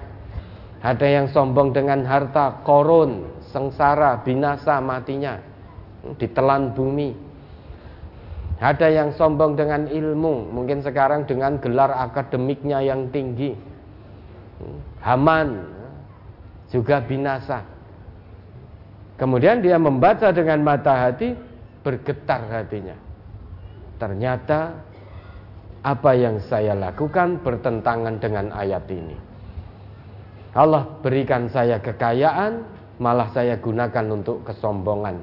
Ada yang sombong dengan harta, korun, sengsara, binasa matinya, ditelan bumi. Ada yang sombong dengan ilmu, mungkin sekarang dengan gelar akademiknya yang tinggi. Haman juga binasa. Kemudian dia membaca dengan mata hati, bergetar hatinya. Ternyata apa yang saya lakukan bertentangan dengan ayat ini. Allah berikan saya kekayaan, malah saya gunakan untuk kesombongan.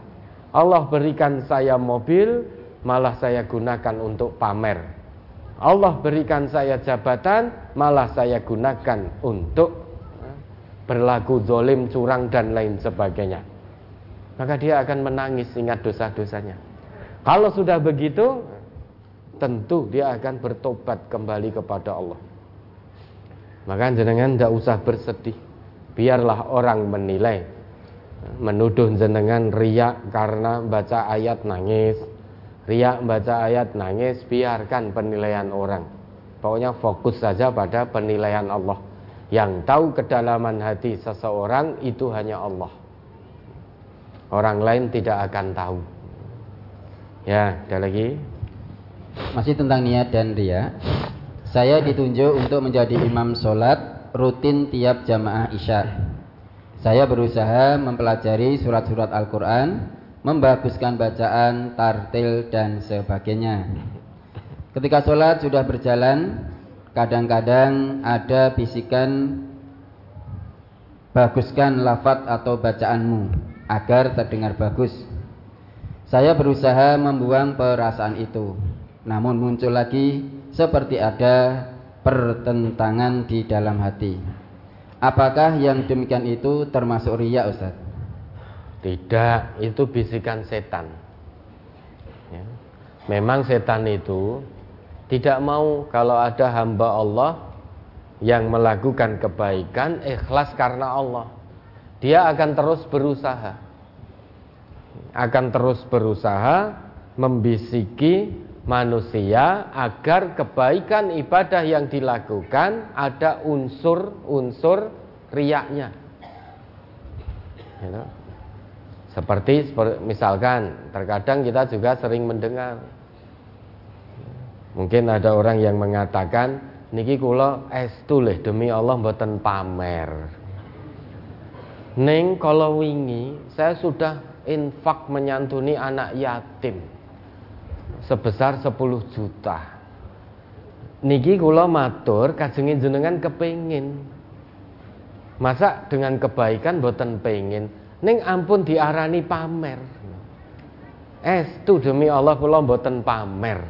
Allah berikan saya mobil, malah saya gunakan untuk pamer. Allah berikan saya jabatan, malah saya gunakan untuk eh, berlaku zolim, curang, dan lain sebagainya maka dia akan menangis ingat dosa-dosanya. Kalau sudah begitu, tentu dia akan bertobat kembali kepada Allah. Maka jenengan tidak usah bersedih. Biarlah orang menilai. Menuduh jenengan riak karena baca ayat nangis. Riak baca ayat nangis, biarkan penilaian orang. Pokoknya fokus saja pada penilaian Allah. Yang tahu kedalaman hati seseorang itu hanya Allah. Orang lain tidak akan tahu. Ya, ada lagi. Masih tentang niat dan ria. Saya ditunjuk untuk menjadi imam sholat rutin tiap jamaah isya. Saya berusaha mempelajari surat-surat Al-Quran, membaguskan bacaan, tartil, dan sebagainya. Ketika sholat sudah berjalan, kadang-kadang ada bisikan baguskan lafat atau bacaanmu agar terdengar bagus. Saya berusaha membuang perasaan itu, namun muncul lagi seperti ada pertentangan di dalam hati. Apakah yang demikian itu termasuk riya Ustaz? Tidak, itu bisikan setan. Ya. Memang setan itu tidak mau kalau ada hamba Allah yang melakukan kebaikan ikhlas karena Allah dia akan terus berusaha akan terus berusaha membisiki manusia agar kebaikan ibadah yang dilakukan ada unsur-unsur riaknya. You Seperti misalkan terkadang kita juga sering mendengar mungkin ada orang yang mengatakan niki kula estu demi Allah mboten pamer. Neng kalau wingi saya sudah infak menyantuni anak yatim sebesar 10 juta. Niki kula matur kajengin jenengan kepingin. Masa dengan kebaikan boten pengin. Neng ampun diarani pamer. Estu demi Allah kula boten pamer.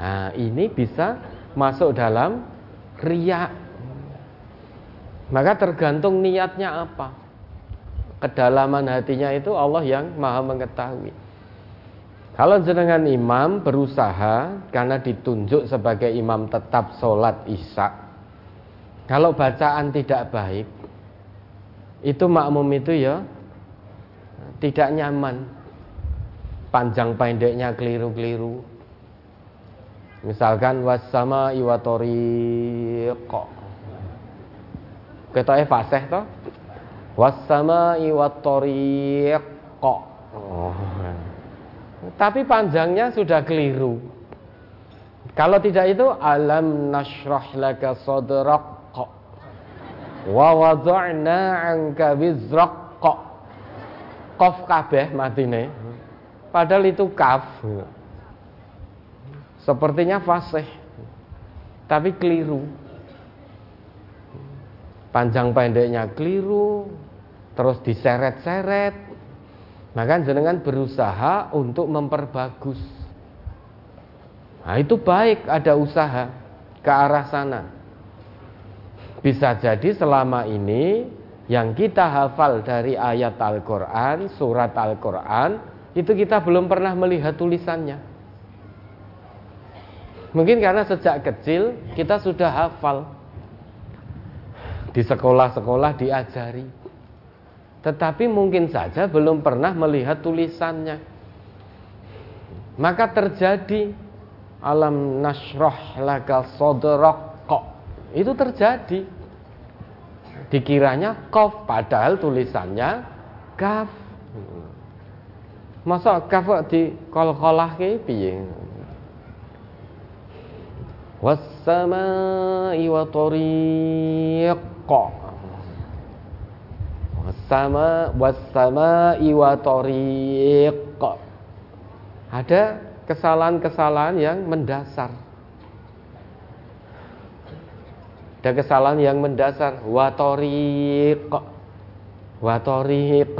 Nah, ini bisa masuk dalam riak. Maka tergantung niatnya apa kedalaman hatinya itu Allah yang maha mengetahui. Kalau jenengan imam berusaha karena ditunjuk sebagai imam tetap sholat isya. Kalau bacaan tidak baik, itu makmum itu ya tidak nyaman. Panjang pendeknya keliru-keliru. Misalkan wasama iwatori kok. Kita fasih toh? Wassama'i wattariq. Oh. Tapi panjangnya sudah keliru. Kalau tidak itu alam nashrah laka sadrak wa wada'na 'anka wizrak Qaf kabeh matine. Padahal itu kaf. Sepertinya fasih. Tapi keliru. Panjang pendeknya keliru, terus diseret-seret maka jenengan berusaha untuk memperbagus nah itu baik ada usaha ke arah sana bisa jadi selama ini yang kita hafal dari ayat Al-Quran, surat Al-Quran itu kita belum pernah melihat tulisannya. Mungkin karena sejak kecil kita sudah hafal. Di sekolah-sekolah diajari. Tetapi mungkin saja belum pernah melihat tulisannya. Maka terjadi alam nasroh laka sodrok Itu terjadi. Dikiranya kof padahal tulisannya kaf. Masa kaf di kol-kolah ke piye? Wassama'i wa tariq. Wassama wassama'i wa. Ada kesalahan-kesalahan yang mendasar. Ada kesalahan yang mendasar. Watoriq. Watoriq.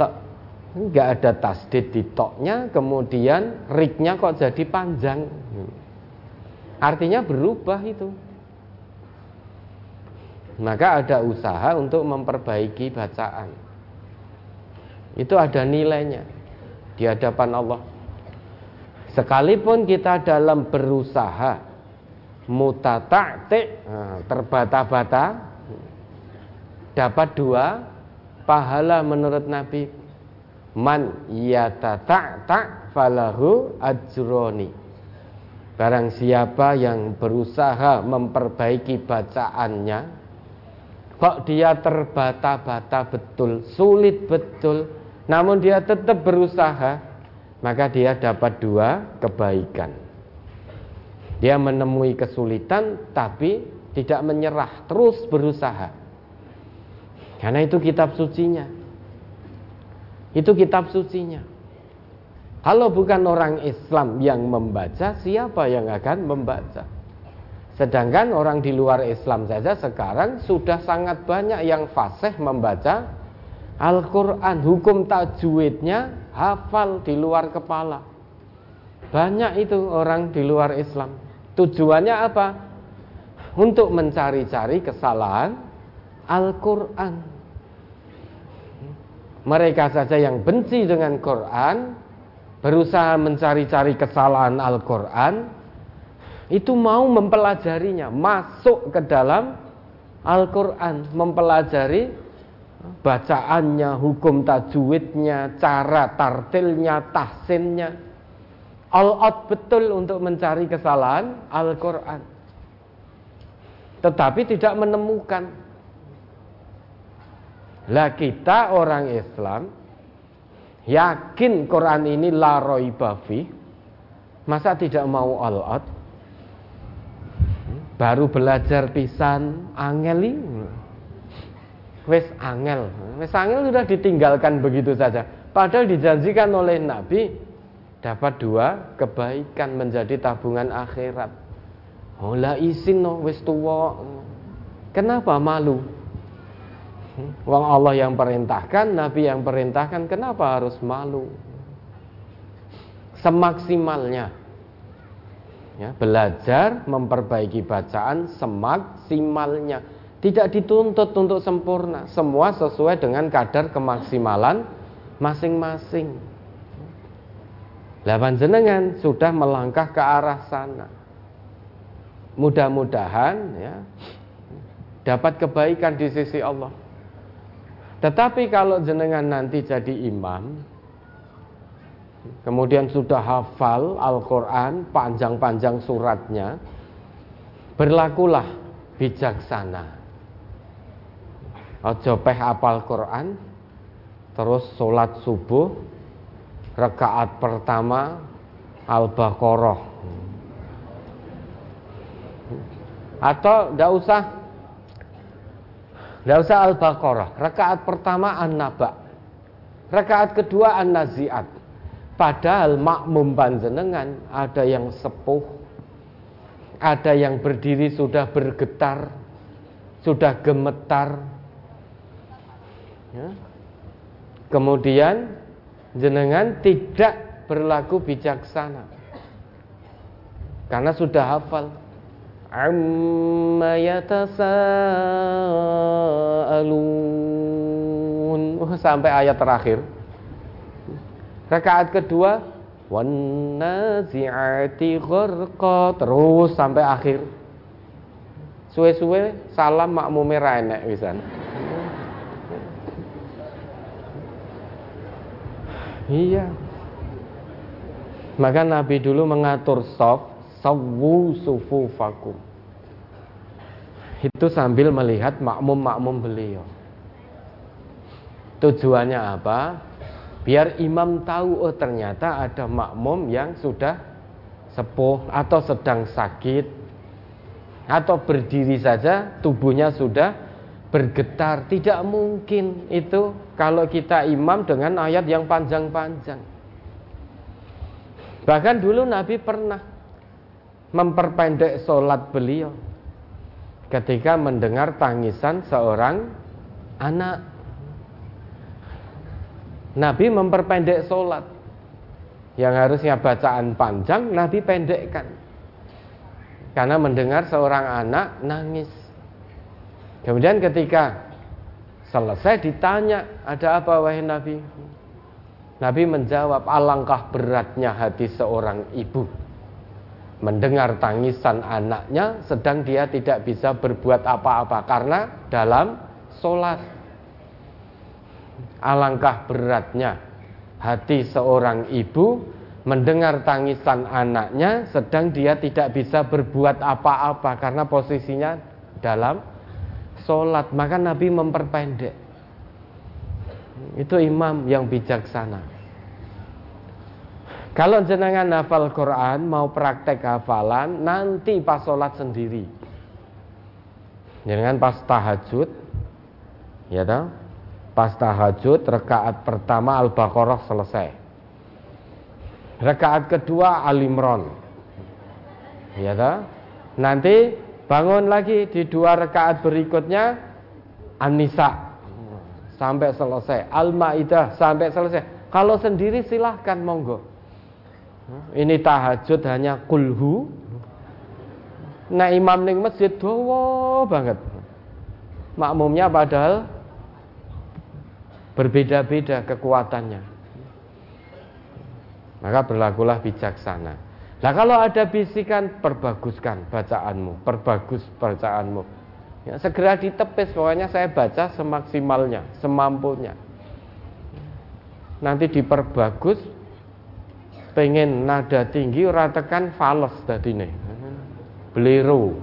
Enggak ada tasdid di toknya, kemudian riknya kok jadi panjang. Artinya berubah itu. Maka ada usaha untuk memperbaiki bacaan. Itu ada nilainya di hadapan Allah. Sekalipun kita dalam berusaha mutata'ti nah, terbata-bata dapat dua pahala menurut Nabi. Man yatata'ta falahu ajroni. Barang siapa yang berusaha memperbaiki bacaannya kok dia terbata-bata betul sulit betul namun dia tetap berusaha maka dia dapat dua kebaikan dia menemui kesulitan tapi tidak menyerah, terus berusaha. Karena itu kitab sucinya. Itu kitab sucinya. Kalau bukan orang Islam yang membaca, siapa yang akan membaca? Sedangkan orang di luar Islam saja sekarang sudah sangat banyak yang fasih membaca Al-Quran. Hukum tajwidnya hafal di luar kepala. Banyak itu orang di luar Islam. Tujuannya apa? Untuk mencari-cari kesalahan Al-Quran. Mereka saja yang benci dengan Quran, berusaha mencari-cari kesalahan Al-Quran, itu mau mempelajarinya, masuk ke dalam Al-Quran, mempelajari bacaannya, hukum tajwidnya, cara tartilnya, tahsinnya all out betul untuk mencari kesalahan Al-Quran. Tetapi tidak menemukan. Lah kita orang Islam yakin Quran ini la bafi masa tidak mau all out baru belajar pisan angeli. Wes angel. Wes angel sudah ditinggalkan begitu saja. Padahal dijanjikan oleh Nabi dapat dua kebaikan menjadi tabungan akhirat. Oh la isin no wis tuwa. Kenapa malu? Wong Allah yang perintahkan, Nabi yang perintahkan, kenapa harus malu? Semaksimalnya. Ya, belajar memperbaiki bacaan semaksimalnya. Tidak dituntut untuk sempurna, semua sesuai dengan kadar kemaksimalan masing-masing. Lah jenengan sudah melangkah ke arah sana. Mudah-mudahan ya dapat kebaikan di sisi Allah. Tetapi kalau jenengan nanti jadi imam, kemudian sudah hafal Al-Quran, panjang-panjang suratnya, berlakulah bijaksana. Ojo peh apal Quran, terus sholat subuh, rakaat pertama Al-Baqarah. Atau tidak usah tidak usah Al-Baqarah. Rakaat pertama An-Naba. Rakaat kedua An-Naziat. Padahal makmum panjenengan ada yang sepuh ada yang berdiri sudah bergetar sudah gemetar. Ya. kemudian jenengan tidak berlaku bijaksana. Karena sudah hafal. Amma yatasaalun. Oh, sampai ayat terakhir. Rakaat kedua. Wan nazi'ati gharqa terus sampai akhir. Suwe-suwe salam makmume ra enek wisan Iya. Maka Nabi dulu mengatur soft, sawu sufufakum. itu sambil melihat makmum-makmum beliau. Tujuannya apa? Biar imam tahu oh ternyata ada makmum yang sudah sepuh atau sedang sakit atau berdiri saja tubuhnya sudah bergetar. Tidak mungkin itu kalau kita imam dengan ayat yang panjang-panjang. Bahkan dulu Nabi pernah memperpendek sholat beliau ketika mendengar tangisan seorang anak. Nabi memperpendek sholat. Yang harusnya bacaan panjang, Nabi pendekkan. Karena mendengar seorang anak nangis. Kemudian ketika selesai ditanya, ada apa wahai Nabi? Nabi menjawab, alangkah beratnya hati seorang ibu mendengar tangisan anaknya sedang dia tidak bisa berbuat apa-apa karena dalam sholat alangkah beratnya hati seorang ibu mendengar tangisan anaknya sedang dia tidak bisa berbuat apa-apa karena posisinya dalam sholat maka Nabi memperpendek itu imam yang bijaksana kalau jenengan hafal Quran mau praktek hafalan nanti pas sholat sendiri. Jenengan pas tahajud, ya tahu? Pas tahajud rekaat pertama Al-Baqarah selesai. Rekaat kedua Al-Imran. Ya tahu? Nanti bangun lagi di dua rekaat berikutnya An-Nisa sampai selesai. Al-Maidah sampai selesai. Kalau sendiri silahkan monggo. Ini tahajud hanya kulhu. Nah imam ning masjid dawa banget. Makmumnya padahal berbeda-beda kekuatannya. Maka berlakulah bijaksana. Nah kalau ada bisikan perbaguskan bacaanmu, perbagus bacaanmu. Ya, segera ditepis pokoknya saya baca semaksimalnya, semampunya. Nanti diperbagus pengen nada tinggi ora tekan fales dadine. Beliru.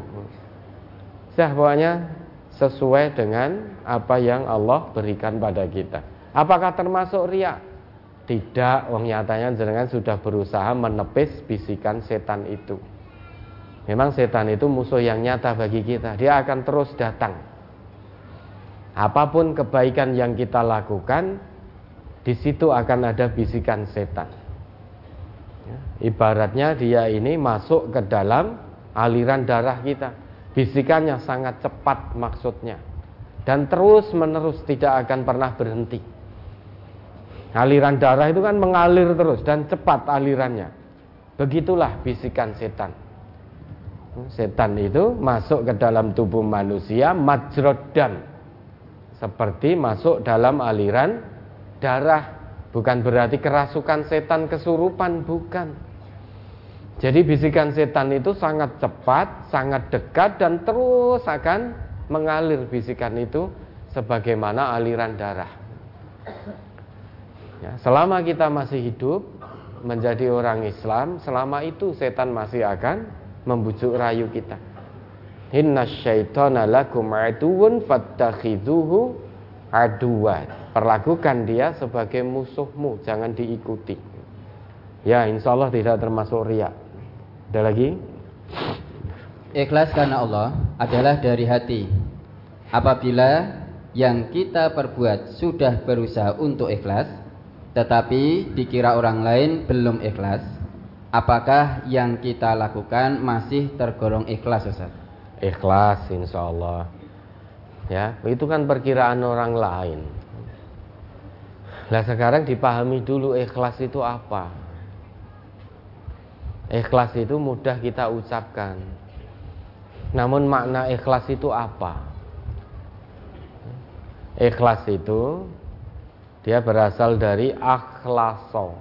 Sah pokoknya sesuai dengan apa yang Allah berikan pada kita. Apakah termasuk riak? Tidak, wong nyatanya jenengan sudah berusaha menepis bisikan setan itu. Memang setan itu musuh yang nyata bagi kita. Dia akan terus datang. Apa pun kebaikan yang kita lakukan, di situ akan ada bisikan setan. Ibaratnya dia ini masuk ke dalam aliran darah kita. Bisikannya sangat cepat maksudnya. Dan terus menerus tidak akan pernah berhenti. Aliran darah itu kan mengalir terus dan cepat alirannya. Begitulah bisikan setan. Setan itu masuk ke dalam tubuh manusia majrodam. Seperti masuk dalam aliran darah. Bukan berarti kerasukan setan kesurupan, bukan jadi bisikan setan itu sangat cepat, sangat dekat dan terus akan mengalir bisikan itu sebagaimana aliran darah. Ya, selama kita masih hidup menjadi orang Islam, selama itu setan masih akan membujuk rayu kita. Inna syaitana lakum aduun fattakhidhuhu aduan. Perlakukan dia sebagai musuhmu, jangan diikuti. Ya, insya Allah tidak termasuk riak. Ada lagi? Ikhlas karena Allah adalah dari hati. Apabila yang kita perbuat sudah berusaha untuk ikhlas, tetapi dikira orang lain belum ikhlas, apakah yang kita lakukan masih tergolong ikhlas, Ustaz? Ikhlas, insya Allah. Ya, itu kan perkiraan orang lain. Nah sekarang dipahami dulu ikhlas itu apa. Ikhlas itu mudah kita ucapkan. Namun makna ikhlas itu apa? Ikhlas itu dia berasal dari akhlaso.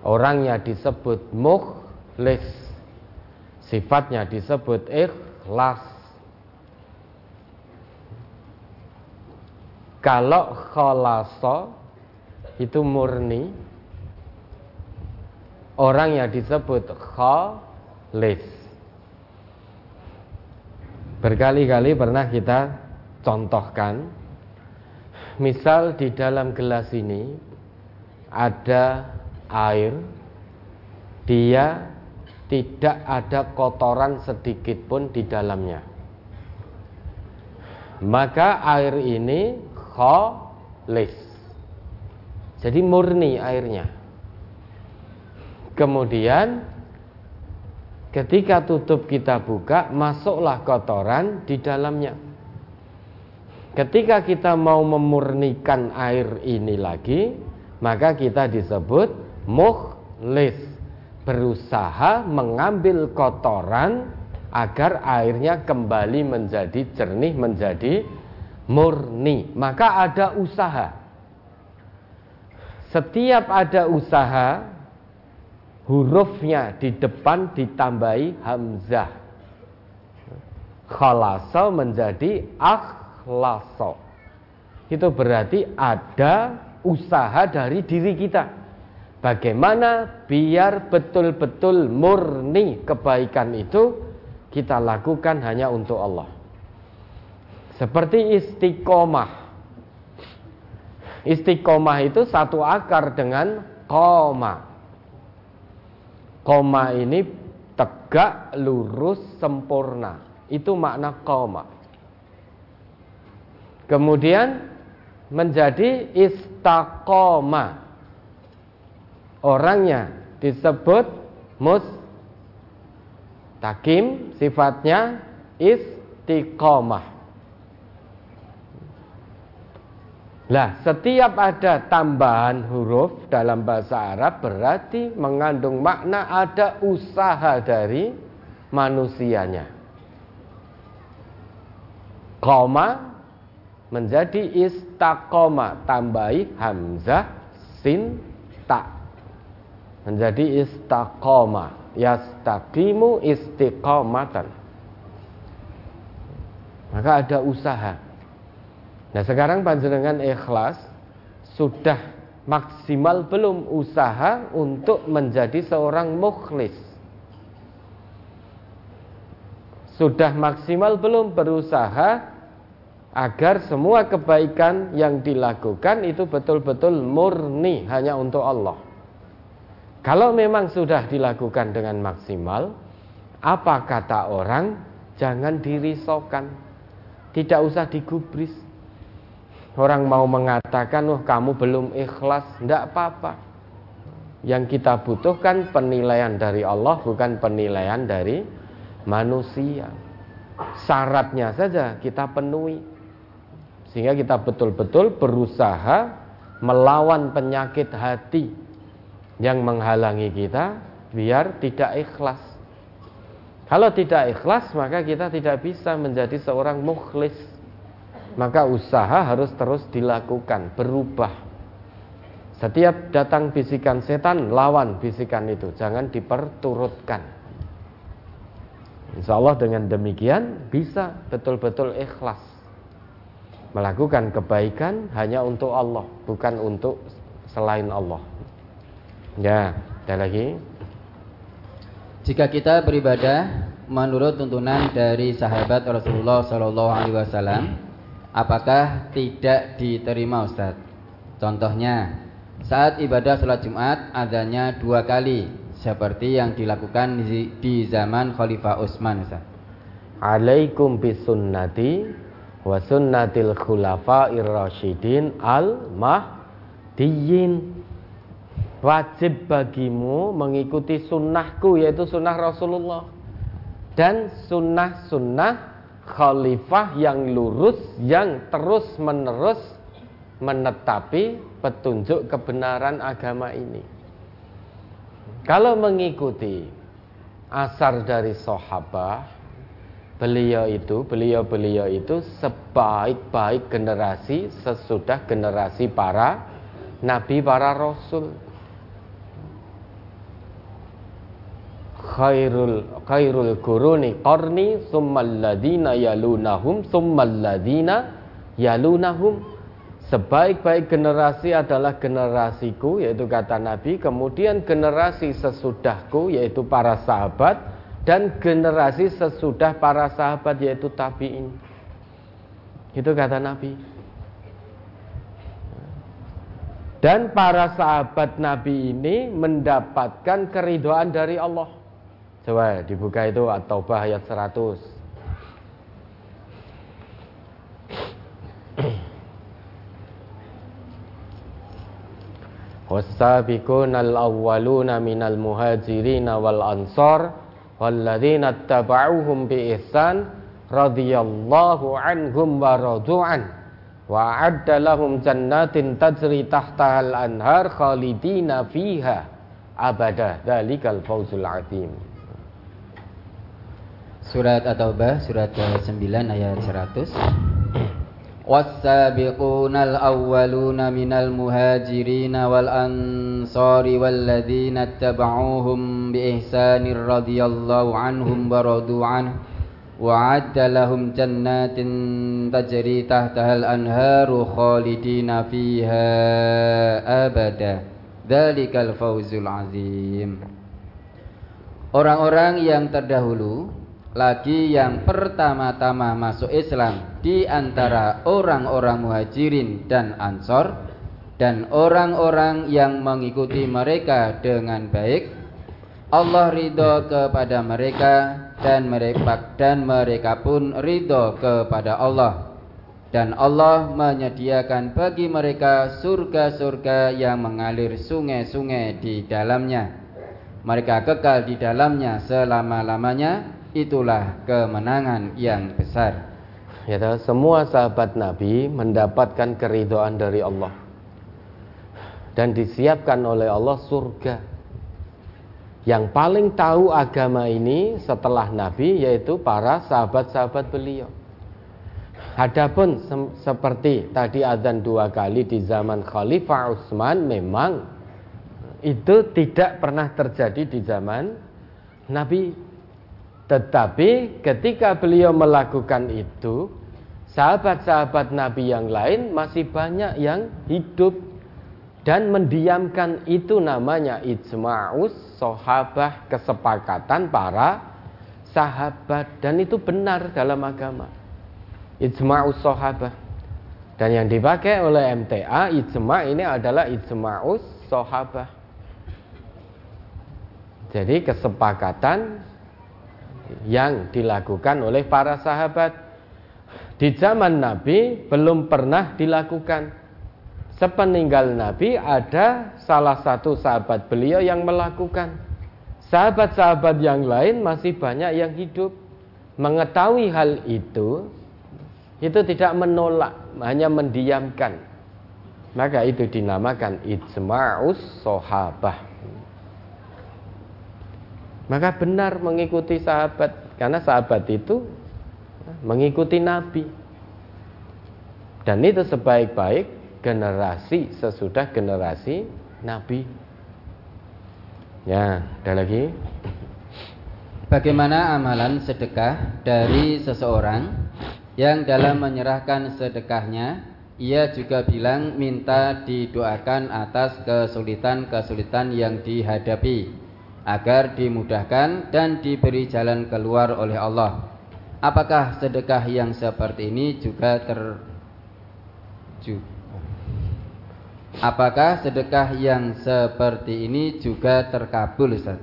Orangnya disebut mukhlis. Sifatnya disebut ikhlas. Kalau khalaso itu murni, orang yang disebut khalis. Berkali-kali pernah kita contohkan Misal di dalam gelas ini ada air Dia tidak ada kotoran sedikit pun di dalamnya. Maka air ini kholis Jadi murni airnya. Kemudian ketika tutup kita buka, masuklah kotoran di dalamnya. Ketika kita mau memurnikan air ini lagi, maka kita disebut mukhlis, berusaha mengambil kotoran agar airnya kembali menjadi jernih, menjadi murni. Maka ada usaha. Setiap ada usaha, hurufnya di depan ditambahi hamzah. Khalaso menjadi akhlaso. Itu berarti ada usaha dari diri kita. Bagaimana biar betul-betul murni kebaikan itu kita lakukan hanya untuk Allah. Seperti istiqomah. Istiqomah itu satu akar dengan koma. Koma ini tegak, lurus, sempurna. Itu makna koma. Kemudian menjadi istakoma. Orangnya disebut mustaqim, sifatnya istiqomah. Lah, setiap ada tambahan huruf dalam bahasa Arab berarti mengandung makna ada usaha dari manusianya. Koma menjadi istakoma tambahi hamzah sin ta menjadi istakoma yastaqimu istiqomatan. Maka ada usaha. Nah sekarang panjenengan ikhlas sudah maksimal belum usaha untuk menjadi seorang mukhlis. Sudah maksimal belum berusaha agar semua kebaikan yang dilakukan itu betul-betul murni hanya untuk Allah. Kalau memang sudah dilakukan dengan maksimal, apa kata orang? Jangan dirisaukan, tidak usah digubris Orang mau mengatakan, "Oh, kamu belum ikhlas." Tidak apa-apa. Yang kita butuhkan penilaian dari Allah, bukan penilaian dari manusia. Syaratnya saja kita penuhi. Sehingga kita betul-betul berusaha melawan penyakit hati yang menghalangi kita biar tidak ikhlas. Kalau tidak ikhlas, maka kita tidak bisa menjadi seorang mukhlis maka usaha harus terus dilakukan, berubah. Setiap datang bisikan setan, lawan bisikan itu, jangan diperturutkan. Insya Allah dengan demikian bisa betul-betul ikhlas melakukan kebaikan hanya untuk Allah, bukan untuk selain Allah. Ya, ada lagi. Jika kita beribadah menurut tuntunan dari sahabat Rasulullah Shallallahu Alaihi Wasallam, apakah tidak diterima Ustaz? Contohnya, saat ibadah sholat Jumat adanya dua kali seperti yang dilakukan di zaman Khalifah Utsman Ustaz. Alaikum bisunnati wa sunnatil khulafa'ir rasyidin al mahdiyin wajib bagimu mengikuti sunnahku yaitu sunnah Rasulullah dan sunnah-sunnah khalifah yang lurus yang terus menerus menetapi petunjuk kebenaran agama ini. Kalau mengikuti asar dari sahabat, beliau itu, beliau-beliau itu sebaik-baik generasi sesudah generasi para nabi, para rasul. khairul khairul quruni qarni summal ladina yalunahum summal ladina yalunahum sebaik-baik generasi adalah generasiku yaitu kata Nabi kemudian generasi sesudahku yaitu para sahabat dan generasi sesudah para sahabat yaitu tabi'in. Itu kata Nabi. Dan para sahabat Nabi ini mendapatkan keridoan dari Allah. Coba dibuka itu At-Taubah ayat 100. والسابقون الأولون من المهاجرين والأنصار walladzina taba'uhum bi ihsan radhiyallahu anhum wa radu'an wa adda lahum jannatin tajri tahtahal anhar khalidina Surat At-Taubah surat 9 ayat 100 والسابقون الأولون من المهاجرين والأنصار والذين اتبعوهم بإحسان رضي الله عنهم ورضوا عنه. وعد لهم جنات تجري تحتها الأنهار خالدين فيها أبدا. ذلك الفوز العظيم. Orang-orang yang terdahulu lagi yang pertama-tama masuk Islam di antara orang-orang muhajirin dan ansor dan orang-orang yang mengikuti mereka dengan baik Allah ridho kepada mereka dan mereka dan mereka pun ridho kepada Allah. Dan Allah menyediakan bagi mereka surga-surga yang mengalir sungai-sungai di dalamnya. Mereka kekal di dalamnya selama-lamanya itulah kemenangan yang besar. Ya, semua sahabat Nabi mendapatkan keridhaan dari Allah dan disiapkan oleh Allah surga. Yang paling tahu agama ini setelah Nabi yaitu para sahabat-sahabat beliau. Adapun se seperti tadi azan dua kali di zaman Khalifah Utsman memang itu tidak pernah terjadi di zaman Nabi tetapi ketika beliau melakukan itu, sahabat-sahabat Nabi yang lain masih banyak yang hidup dan mendiamkan itu namanya ijma'us sahabah kesepakatan para sahabat dan itu benar dalam agama. Ijma'us sahabah. Dan yang dipakai oleh MTA ijma' ini adalah ijma'us sahabah. Jadi kesepakatan yang dilakukan oleh para sahabat. Di zaman Nabi belum pernah dilakukan. Sepeninggal Nabi ada salah satu sahabat beliau yang melakukan. Sahabat-sahabat yang lain masih banyak yang hidup. Mengetahui hal itu, itu tidak menolak, hanya mendiamkan. Maka itu dinamakan ijma'us sohabah. Maka benar mengikuti sahabat karena sahabat itu mengikuti Nabi. Dan itu sebaik-baik generasi sesudah generasi Nabi. Ya, ada lagi. Bagaimana amalan sedekah dari seseorang yang dalam menyerahkan sedekahnya ia juga bilang minta didoakan atas kesulitan-kesulitan yang dihadapi agar dimudahkan dan diberi jalan keluar oleh Allah. Apakah sedekah yang seperti ini juga ter Apakah sedekah yang seperti ini juga terkabul Ustaz?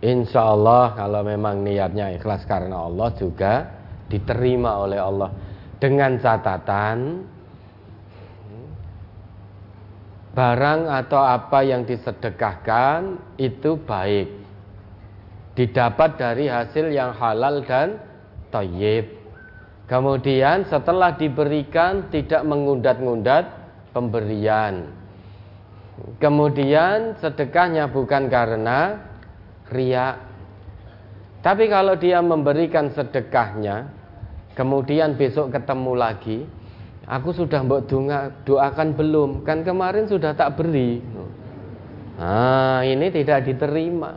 Insya Allah kalau memang niatnya ikhlas karena Allah juga diterima oleh Allah dengan catatan barang atau apa yang disedekahkan itu baik. Didapat dari hasil yang halal dan tayyib. Kemudian setelah diberikan tidak mengundat-ngundat pemberian. Kemudian sedekahnya bukan karena ria tapi kalau dia memberikan sedekahnya kemudian besok ketemu lagi Aku sudah mbok doakan belum? Kan kemarin sudah tak beri. Nah, ini tidak diterima.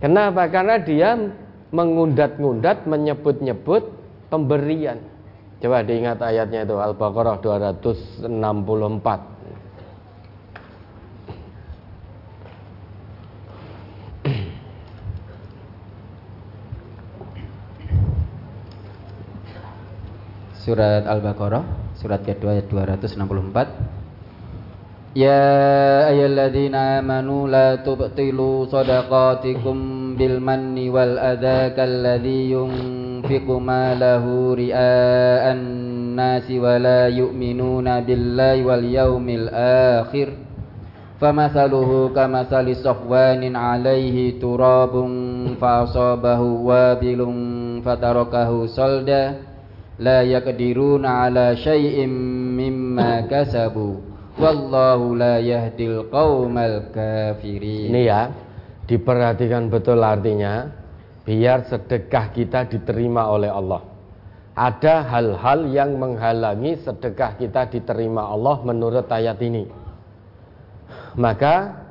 Kenapa? Karena dia mengundat-ngundat, menyebut-nyebut pemberian. Coba diingat ayatnya itu Al-Baqarah 264. surat Al-Baqarah surat kedua ayat 264 Ya ayyuhalladzina amanu la tubtilu sadaqatikum bil manni wal adza kalladzi yunfiqu malahu ria'an nasi wa la yu'minuna billahi wal yawmil akhir فمثله كمثل صفوان عليه تراب فأصابه وابل فتركه صلدا la yaqdiruna ala Shayim mimma kasabu. Wallahu la yahdil qaumal kafirin. Ini ya diperhatikan betul artinya biar sedekah kita diterima oleh Allah. Ada hal-hal yang menghalangi sedekah kita diterima Allah menurut ayat ini. Maka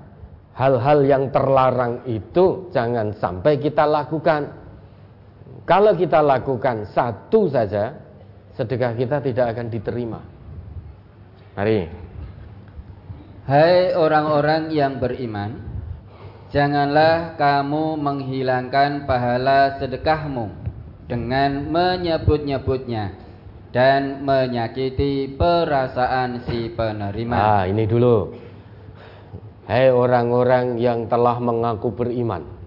hal-hal yang terlarang itu jangan sampai kita lakukan. Kalau kita lakukan satu saja, sedekah kita tidak akan diterima. Mari. Hai orang-orang yang beriman, janganlah kamu menghilangkan pahala sedekahmu dengan menyebut-nyebutnya dan menyakiti perasaan si penerima. Ah, ini dulu. Hai orang-orang yang telah mengaku beriman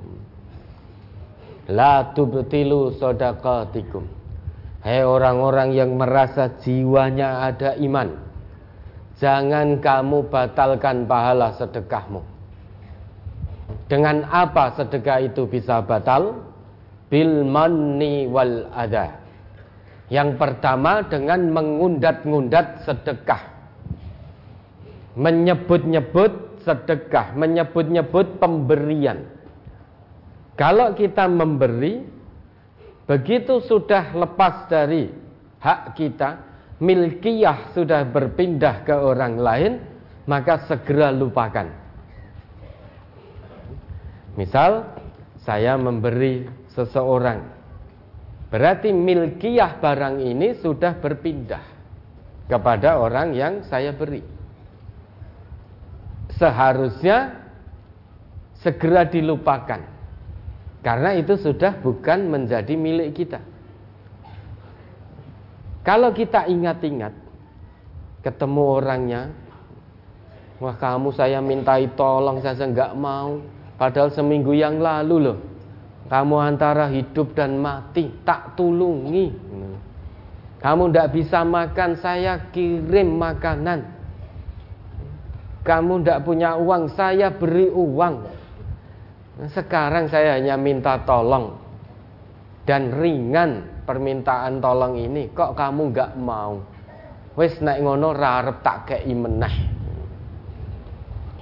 La tubtilu sodakatikum Hai orang-orang yang merasa jiwanya ada iman Jangan kamu batalkan pahala sedekahmu Dengan apa sedekah itu bisa batal? Bil manni wal ada Yang pertama dengan mengundat-ngundat sedekah Menyebut-nyebut sedekah, menyebut-nyebut pemberian. Kalau kita memberi, begitu sudah lepas dari hak kita, milkiyah sudah berpindah ke orang lain, maka segera lupakan. Misal, saya memberi seseorang, berarti milkiyah barang ini sudah berpindah kepada orang yang saya beri seharusnya segera dilupakan. Karena itu sudah bukan menjadi milik kita. Kalau kita ingat-ingat, ketemu orangnya, wah kamu saya mintai tolong saja nggak mau, padahal seminggu yang lalu loh, kamu antara hidup dan mati, tak tulungi. Kamu tidak bisa makan, saya kirim makanan. Kamu tidak punya uang, saya beri uang. Sekarang saya hanya minta tolong dan ringan permintaan tolong ini. Kok kamu nggak mau? Wes naik ngono rarep tak kei meneh.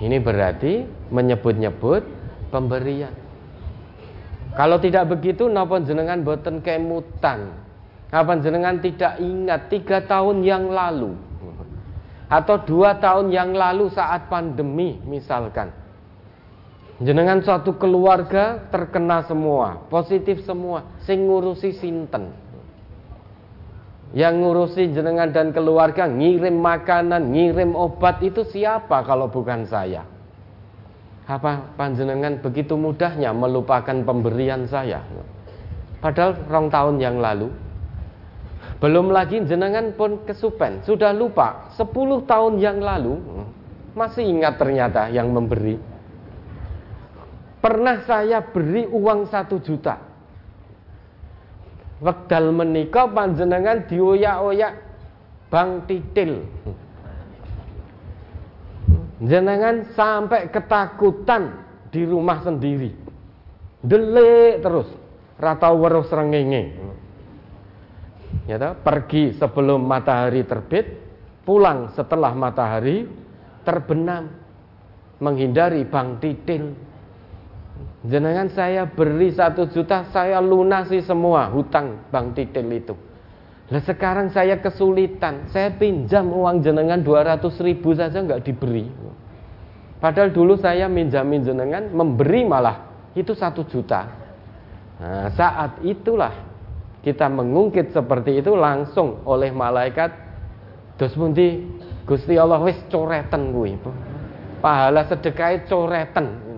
Ini berarti menyebut-nyebut pemberian. Kalau tidak begitu, napa jenengan boten kemutan? Apa jenengan tidak ingat tiga tahun yang lalu? atau dua tahun yang lalu saat pandemi misalkan jenengan suatu keluarga terkena semua positif semua sing ngurusi sinten? Yang ngurusi jenengan dan keluarga ngirim makanan ngirim obat itu siapa kalau bukan saya? Apa panjenengan begitu mudahnya melupakan pemberian saya? Padahal rong tahun yang lalu belum lagi jenengan pun kesupen, sudah lupa. 10 tahun yang lalu masih ingat ternyata yang memberi. Pernah saya beri uang satu juta. Wekdal menikah panjenengan dioyak-oyak Bang Titil. Jenengan sampai ketakutan di rumah sendiri. Delik terus, ratau weruh srengenge ya pergi sebelum matahari terbit, pulang setelah matahari terbenam, menghindari bang titil. Jenengan saya beri satu juta, saya lunasi semua hutang bang titil itu. Lah sekarang saya kesulitan, saya pinjam uang jenengan 200 ribu saja nggak diberi. Padahal dulu saya minjamin jenengan, memberi malah itu satu juta. Nah, saat itulah kita mengungkit seperti itu langsung oleh malaikat pundi Gusti Allah wis coreten kuwi pahala sedekah coreten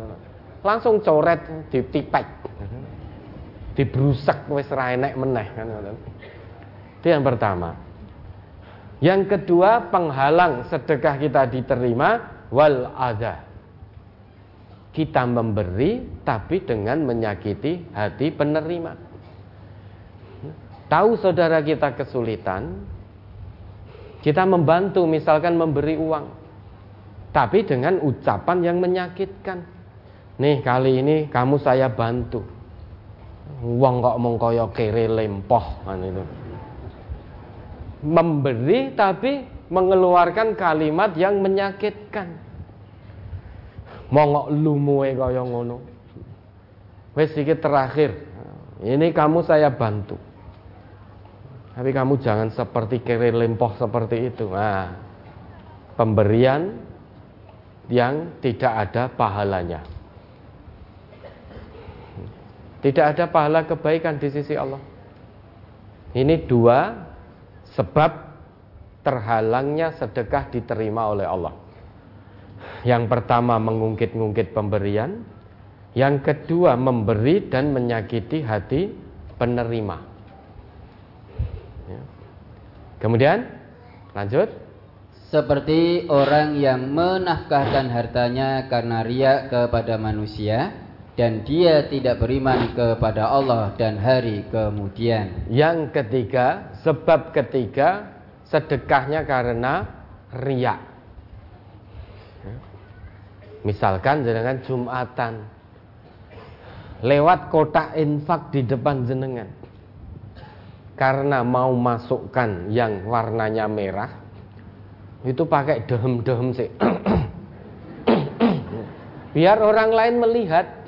langsung coret ditipek dibrusak wis ra enek meneh kan itu yang pertama Yang kedua, penghalang sedekah kita diterima wal ada. Kita memberi tapi dengan menyakiti hati penerima. Tahu saudara kita kesulitan, kita membantu misalkan memberi uang. Tapi dengan ucapan yang menyakitkan. Nih kali ini kamu saya bantu. Uang kok mong kaya kere lempoh kan itu memberi tapi mengeluarkan kalimat yang menyakitkan. Mongok lumue kaya ngono. Wes iki terakhir. Ini kamu saya bantu. Tapi kamu jangan seperti kere lempoh seperti itu. Nah, pemberian yang tidak ada pahalanya. Tidak ada pahala kebaikan di sisi Allah. Ini dua sebab terhalangnya sedekah diterima oleh Allah. Yang pertama mengungkit-ungkit pemberian, yang kedua memberi dan menyakiti hati penerima. Ya. Kemudian lanjut. Seperti orang yang menafkahkan hartanya karena riak kepada manusia dan dia tidak beriman kepada Allah dan hari kemudian. Yang ketiga, Sebab ketiga sedekahnya karena riak. Misalkan jenengan Jumatan lewat kotak infak di depan jenengan. Karena mau masukkan yang warnanya merah itu pakai dehem-dehem sih. Biar orang lain melihat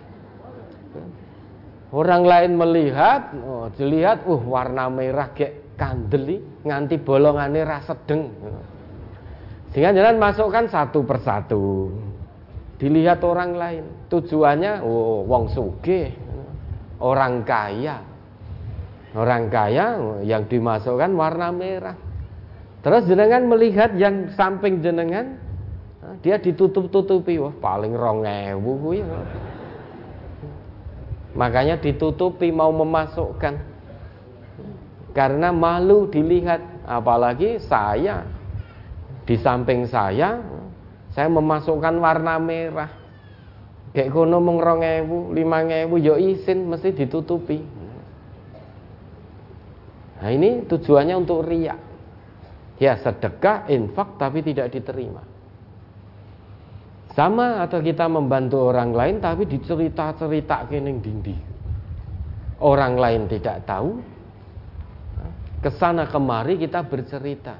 Orang lain melihat, oh, dilihat, uh warna merah kayak kandeli nganti bolongane ra sedeng. Sehingga jalan masukkan satu persatu. Dilihat orang lain. Tujuannya, oh wong sugih, orang kaya. Orang kaya yang dimasukkan warna merah. Terus jenengan melihat yang samping jenengan, dia ditutup-tutupi, wah paling rongewu ya. Makanya ditutupi mau memasukkan. Karena malu dilihat, apalagi saya di samping saya saya memasukkan warna merah. Kayak kono mung 2000, 5000 ya izin mesti ditutupi. Nah, ini tujuannya untuk riak. Ya sedekah, infak tapi tidak diterima. Sama atau kita membantu orang lain tapi dicerita-cerita kening dindi. Orang lain tidak tahu. Ke sana kemari kita bercerita.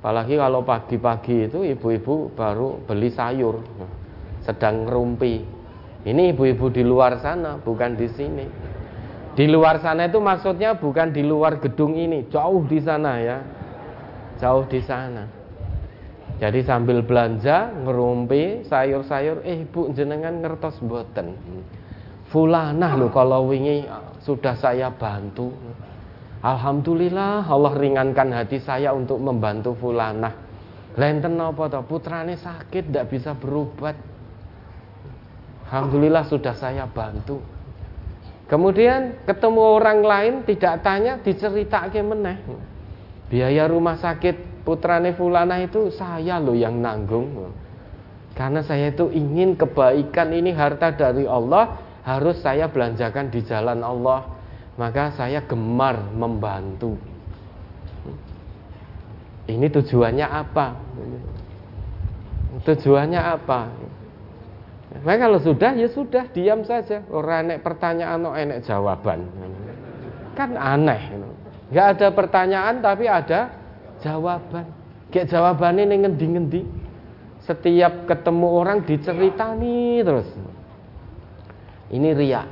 Apalagi kalau pagi-pagi itu ibu-ibu baru beli sayur, sedang ngerumpi. Ini ibu-ibu di luar sana, bukan di sini. Di luar sana itu maksudnya bukan di luar gedung ini, jauh di sana ya. Jauh di sana. Jadi sambil belanja ngerumpi sayur-sayur, eh ibu jenengan ngertos boten. Fulanah loh kalau wingi sudah saya bantu. Alhamdulillah Allah ringankan hati saya untuk membantu fulanah. Lenten apa toh putrane sakit tidak bisa berobat. Alhamdulillah sudah saya bantu. Kemudian ketemu orang lain tidak tanya diceritake meneh. Biaya rumah sakit putrane fulana itu saya loh yang nanggung. Karena saya itu ingin kebaikan ini harta dari Allah harus saya belanjakan di jalan Allah. Maka saya gemar membantu. Ini tujuannya apa? Tujuannya apa? Maka kalau sudah ya sudah diam saja. Orang enek pertanyaan no enek jawaban. Kan aneh. Nggak ada pertanyaan tapi ada jawaban. Kayak jawabannya ini ngendi-ngendi. Setiap ketemu orang diceritani terus. Ini ria.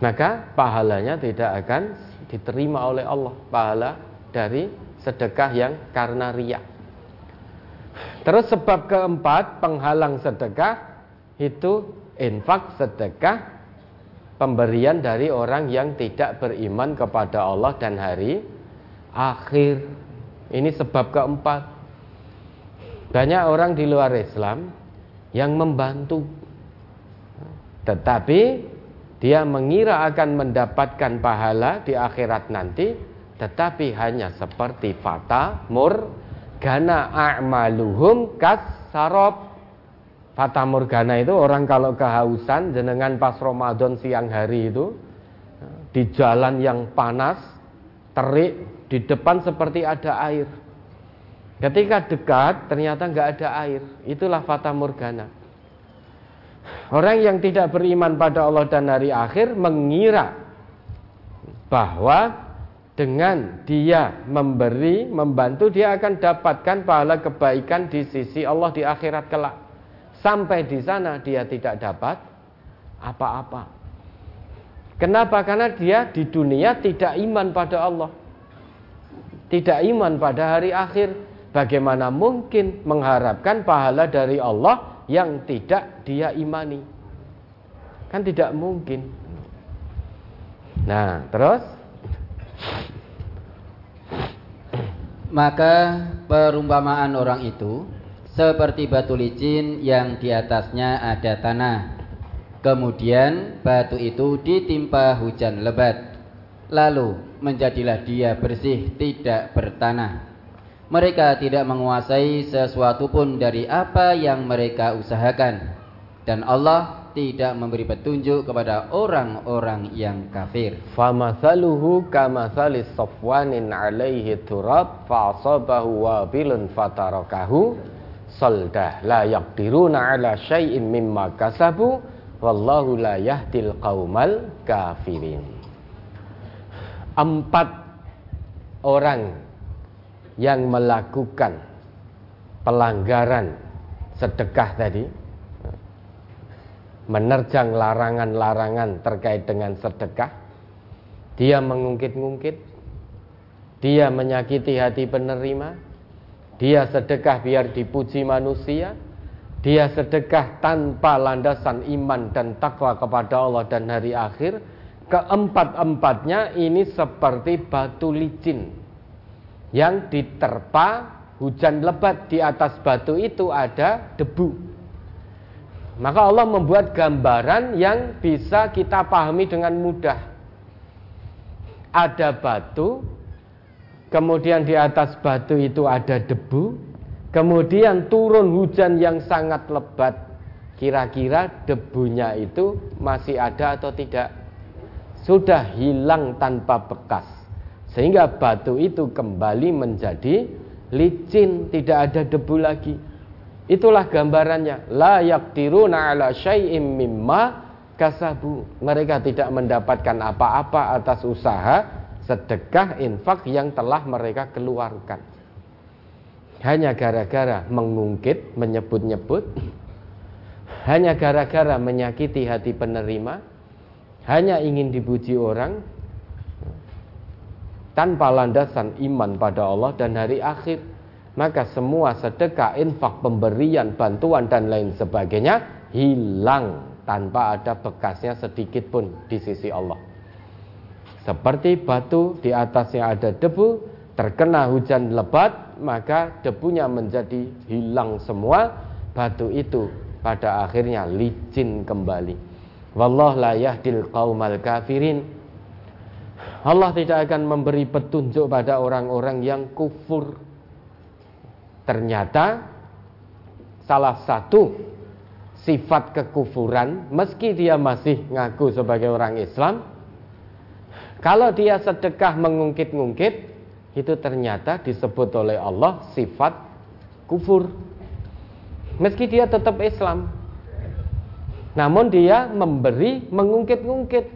Maka pahalanya tidak akan diterima oleh Allah. Pahala dari sedekah yang karena ria. Terus sebab keempat penghalang sedekah itu infak sedekah pemberian dari orang yang tidak beriman kepada Allah dan hari akhir. Ini sebab keempat. Banyak orang di luar Islam yang membantu. Tetapi dia mengira akan mendapatkan pahala di akhirat nanti, tetapi hanya seperti fata murgana a'maluhum kas sarab fata murgana itu orang kalau kehausan jenengan pas Ramadan siang hari itu di jalan yang panas terik di depan seperti ada air ketika dekat ternyata nggak ada air itulah fata murgana orang yang tidak beriman pada Allah dan hari akhir mengira bahwa dengan dia memberi, membantu, dia akan dapatkan pahala kebaikan di sisi Allah di akhirat kelak. Sampai di sana dia tidak dapat apa-apa. Kenapa? Karena dia di dunia tidak iman pada Allah. Tidak iman pada hari akhir. Bagaimana mungkin mengharapkan pahala dari Allah yang tidak dia imani? Kan tidak mungkin. Nah, terus maka perumpamaan orang itu seperti batu licin yang di atasnya ada tanah. Kemudian batu itu ditimpa hujan lebat. Lalu menjadilah dia bersih tidak bertanah. Mereka tidak menguasai sesuatu pun dari apa yang mereka usahakan. Dan Allah tidak memberi petunjuk kepada orang-orang yang kafir. Famathaluhu kamathalis safwanin alaihi turab fa'asabahu wabilun fatarakahu saldah la yaqdiruna ala syai'in mimma kasabu wallahu la yahdil qaumal kafirin. Empat orang yang melakukan pelanggaran sedekah tadi menerjang larangan-larangan terkait dengan sedekah, dia mengungkit-ungkit, dia menyakiti hati penerima, dia sedekah biar dipuji manusia, dia sedekah tanpa landasan iman dan takwa kepada Allah dan hari akhir, keempat-empatnya ini seperti batu licin yang diterpa hujan lebat di atas batu itu ada debu maka Allah membuat gambaran yang bisa kita pahami dengan mudah. Ada batu, kemudian di atas batu itu ada debu, kemudian turun hujan yang sangat lebat. Kira-kira debunya itu masih ada atau tidak? Sudah hilang tanpa bekas. Sehingga batu itu kembali menjadi licin, tidak ada debu lagi. Itulah gambarannya. La yaqdiruna ala syai'im mimma kasabu. Mereka tidak mendapatkan apa-apa atas usaha sedekah infak yang telah mereka keluarkan. Hanya gara-gara mengungkit, menyebut-nyebut, hanya gara-gara menyakiti hati penerima, hanya ingin dipuji orang tanpa landasan iman pada Allah dan hari akhir maka semua sedekah, infak, pemberian, bantuan dan lain sebagainya hilang tanpa ada bekasnya sedikit pun di sisi Allah. Seperti batu di atasnya ada debu, terkena hujan lebat, maka debunya menjadi hilang semua, batu itu pada akhirnya licin kembali. Wallah la yahdil qaumal kafirin. Allah tidak akan memberi petunjuk pada orang-orang yang kufur. Ternyata salah satu sifat kekufuran meski dia masih ngaku sebagai orang Islam kalau dia sedekah mengungkit-ungkit itu ternyata disebut oleh Allah sifat kufur. Meski dia tetap Islam namun dia memberi mengungkit-ungkit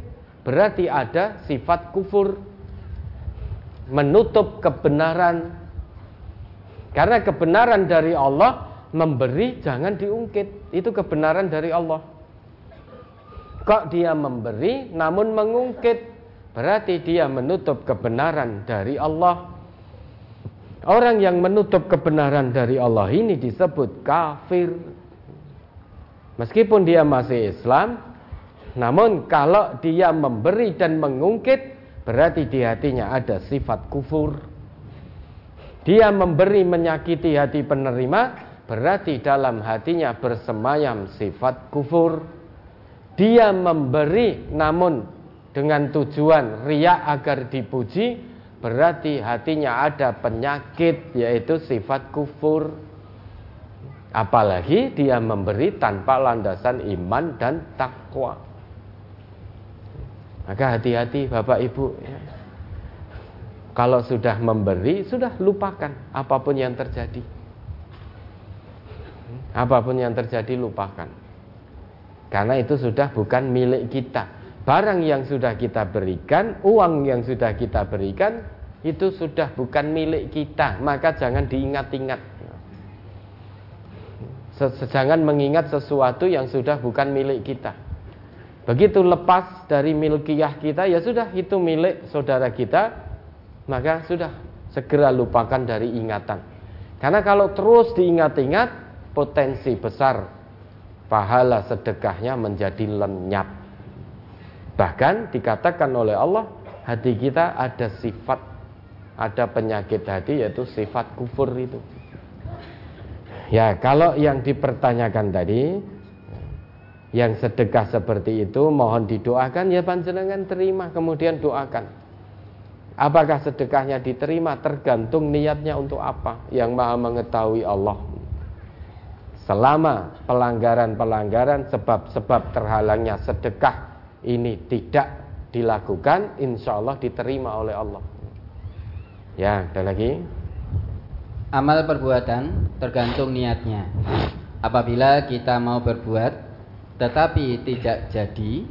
berarti ada sifat kufur menutup kebenaran karena kebenaran dari Allah memberi jangan diungkit. Itu kebenaran dari Allah. Kok dia memberi namun mengungkit berarti dia menutup kebenaran dari Allah. Orang yang menutup kebenaran dari Allah ini disebut kafir. Meskipun dia masih Islam, namun kalau dia memberi dan mengungkit berarti di hatinya ada sifat kufur. Dia memberi menyakiti hati penerima, berarti dalam hatinya bersemayam sifat kufur. Dia memberi namun dengan tujuan riak agar dipuji, berarti hatinya ada penyakit yaitu sifat kufur. Apalagi dia memberi tanpa landasan iman dan takwa. Maka hati-hati Bapak Ibu ya. Kalau sudah memberi, sudah lupakan apa pun yang terjadi. Apa pun yang terjadi lupakan. Karena itu sudah bukan milik kita. Barang yang sudah kita berikan, uang yang sudah kita berikan, itu sudah bukan milik kita. Maka jangan diingat-ingat. Jangan mengingat sesuatu yang sudah bukan milik kita. Begitu lepas dari milkiyah kita, ya sudah itu milik saudara kita, maka sudah segera lupakan dari ingatan. Karena kalau terus diingat-ingat, potensi besar pahala sedekahnya menjadi lenyap. Bahkan dikatakan oleh Allah, hati kita ada sifat, ada penyakit hati yaitu sifat kufur itu. Ya, kalau yang dipertanyakan tadi, yang sedekah seperti itu mohon didoakan ya panjenengan terima kemudian doakan. Apakah sedekahnya diterima tergantung niatnya untuk apa yang maha mengetahui Allah selama pelanggaran-pelanggaran sebab-sebab terhalangnya sedekah ini tidak dilakukan, insya Allah diterima oleh Allah. Ya, ada lagi. Amal perbuatan tergantung niatnya. Apabila kita mau berbuat tetapi tidak jadi,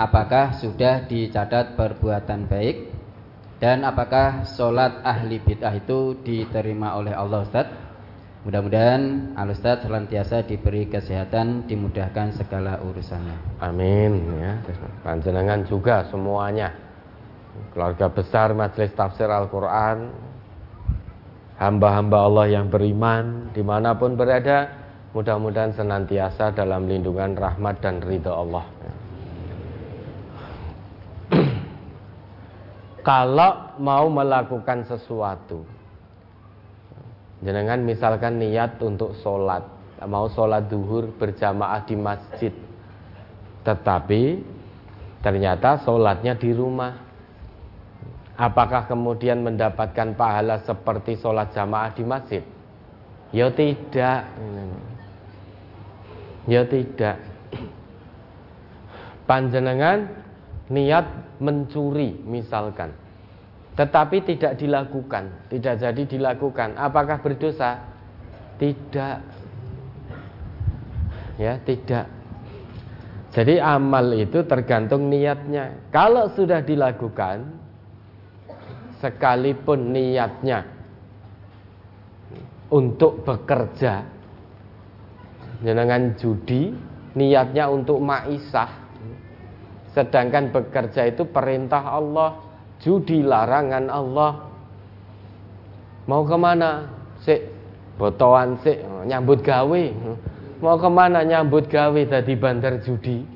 apakah sudah dicatat perbuatan baik dan apakah sholat ahli bid'ah itu diterima oleh Allah Ustaz? Mudah-mudahan Al-Ustaz senantiasa diberi kesehatan, dimudahkan segala urusannya. Amin ya. Panjenengan juga semuanya. Keluarga besar Majelis Tafsir Al-Quran Hamba-hamba Allah yang beriman Di mana pun berada Mudah-mudahan senantiasa dalam lindungan rahmat dan ridha Allah. Kalau mau melakukan sesuatu Jenengan misalkan niat untuk sholat Mau sholat duhur berjamaah di masjid Tetapi ternyata sholatnya di rumah Apakah kemudian mendapatkan pahala seperti sholat jamaah di masjid? Ya tidak Ya tidak Panjenengan niat mencuri misalkan tetapi tidak dilakukan, tidak jadi dilakukan. Apakah berdosa? Tidak. Ya, tidak. Jadi amal itu tergantung niatnya. Kalau sudah dilakukan sekalipun niatnya untuk bekerja. Dengan judi, niatnya untuk maisah. Sedangkan bekerja itu perintah Allah judi larangan Allah. Mau ke mana sik? Botoan sik nyambut gawe. Mau ke mana nyambut gawe tadi bandar judi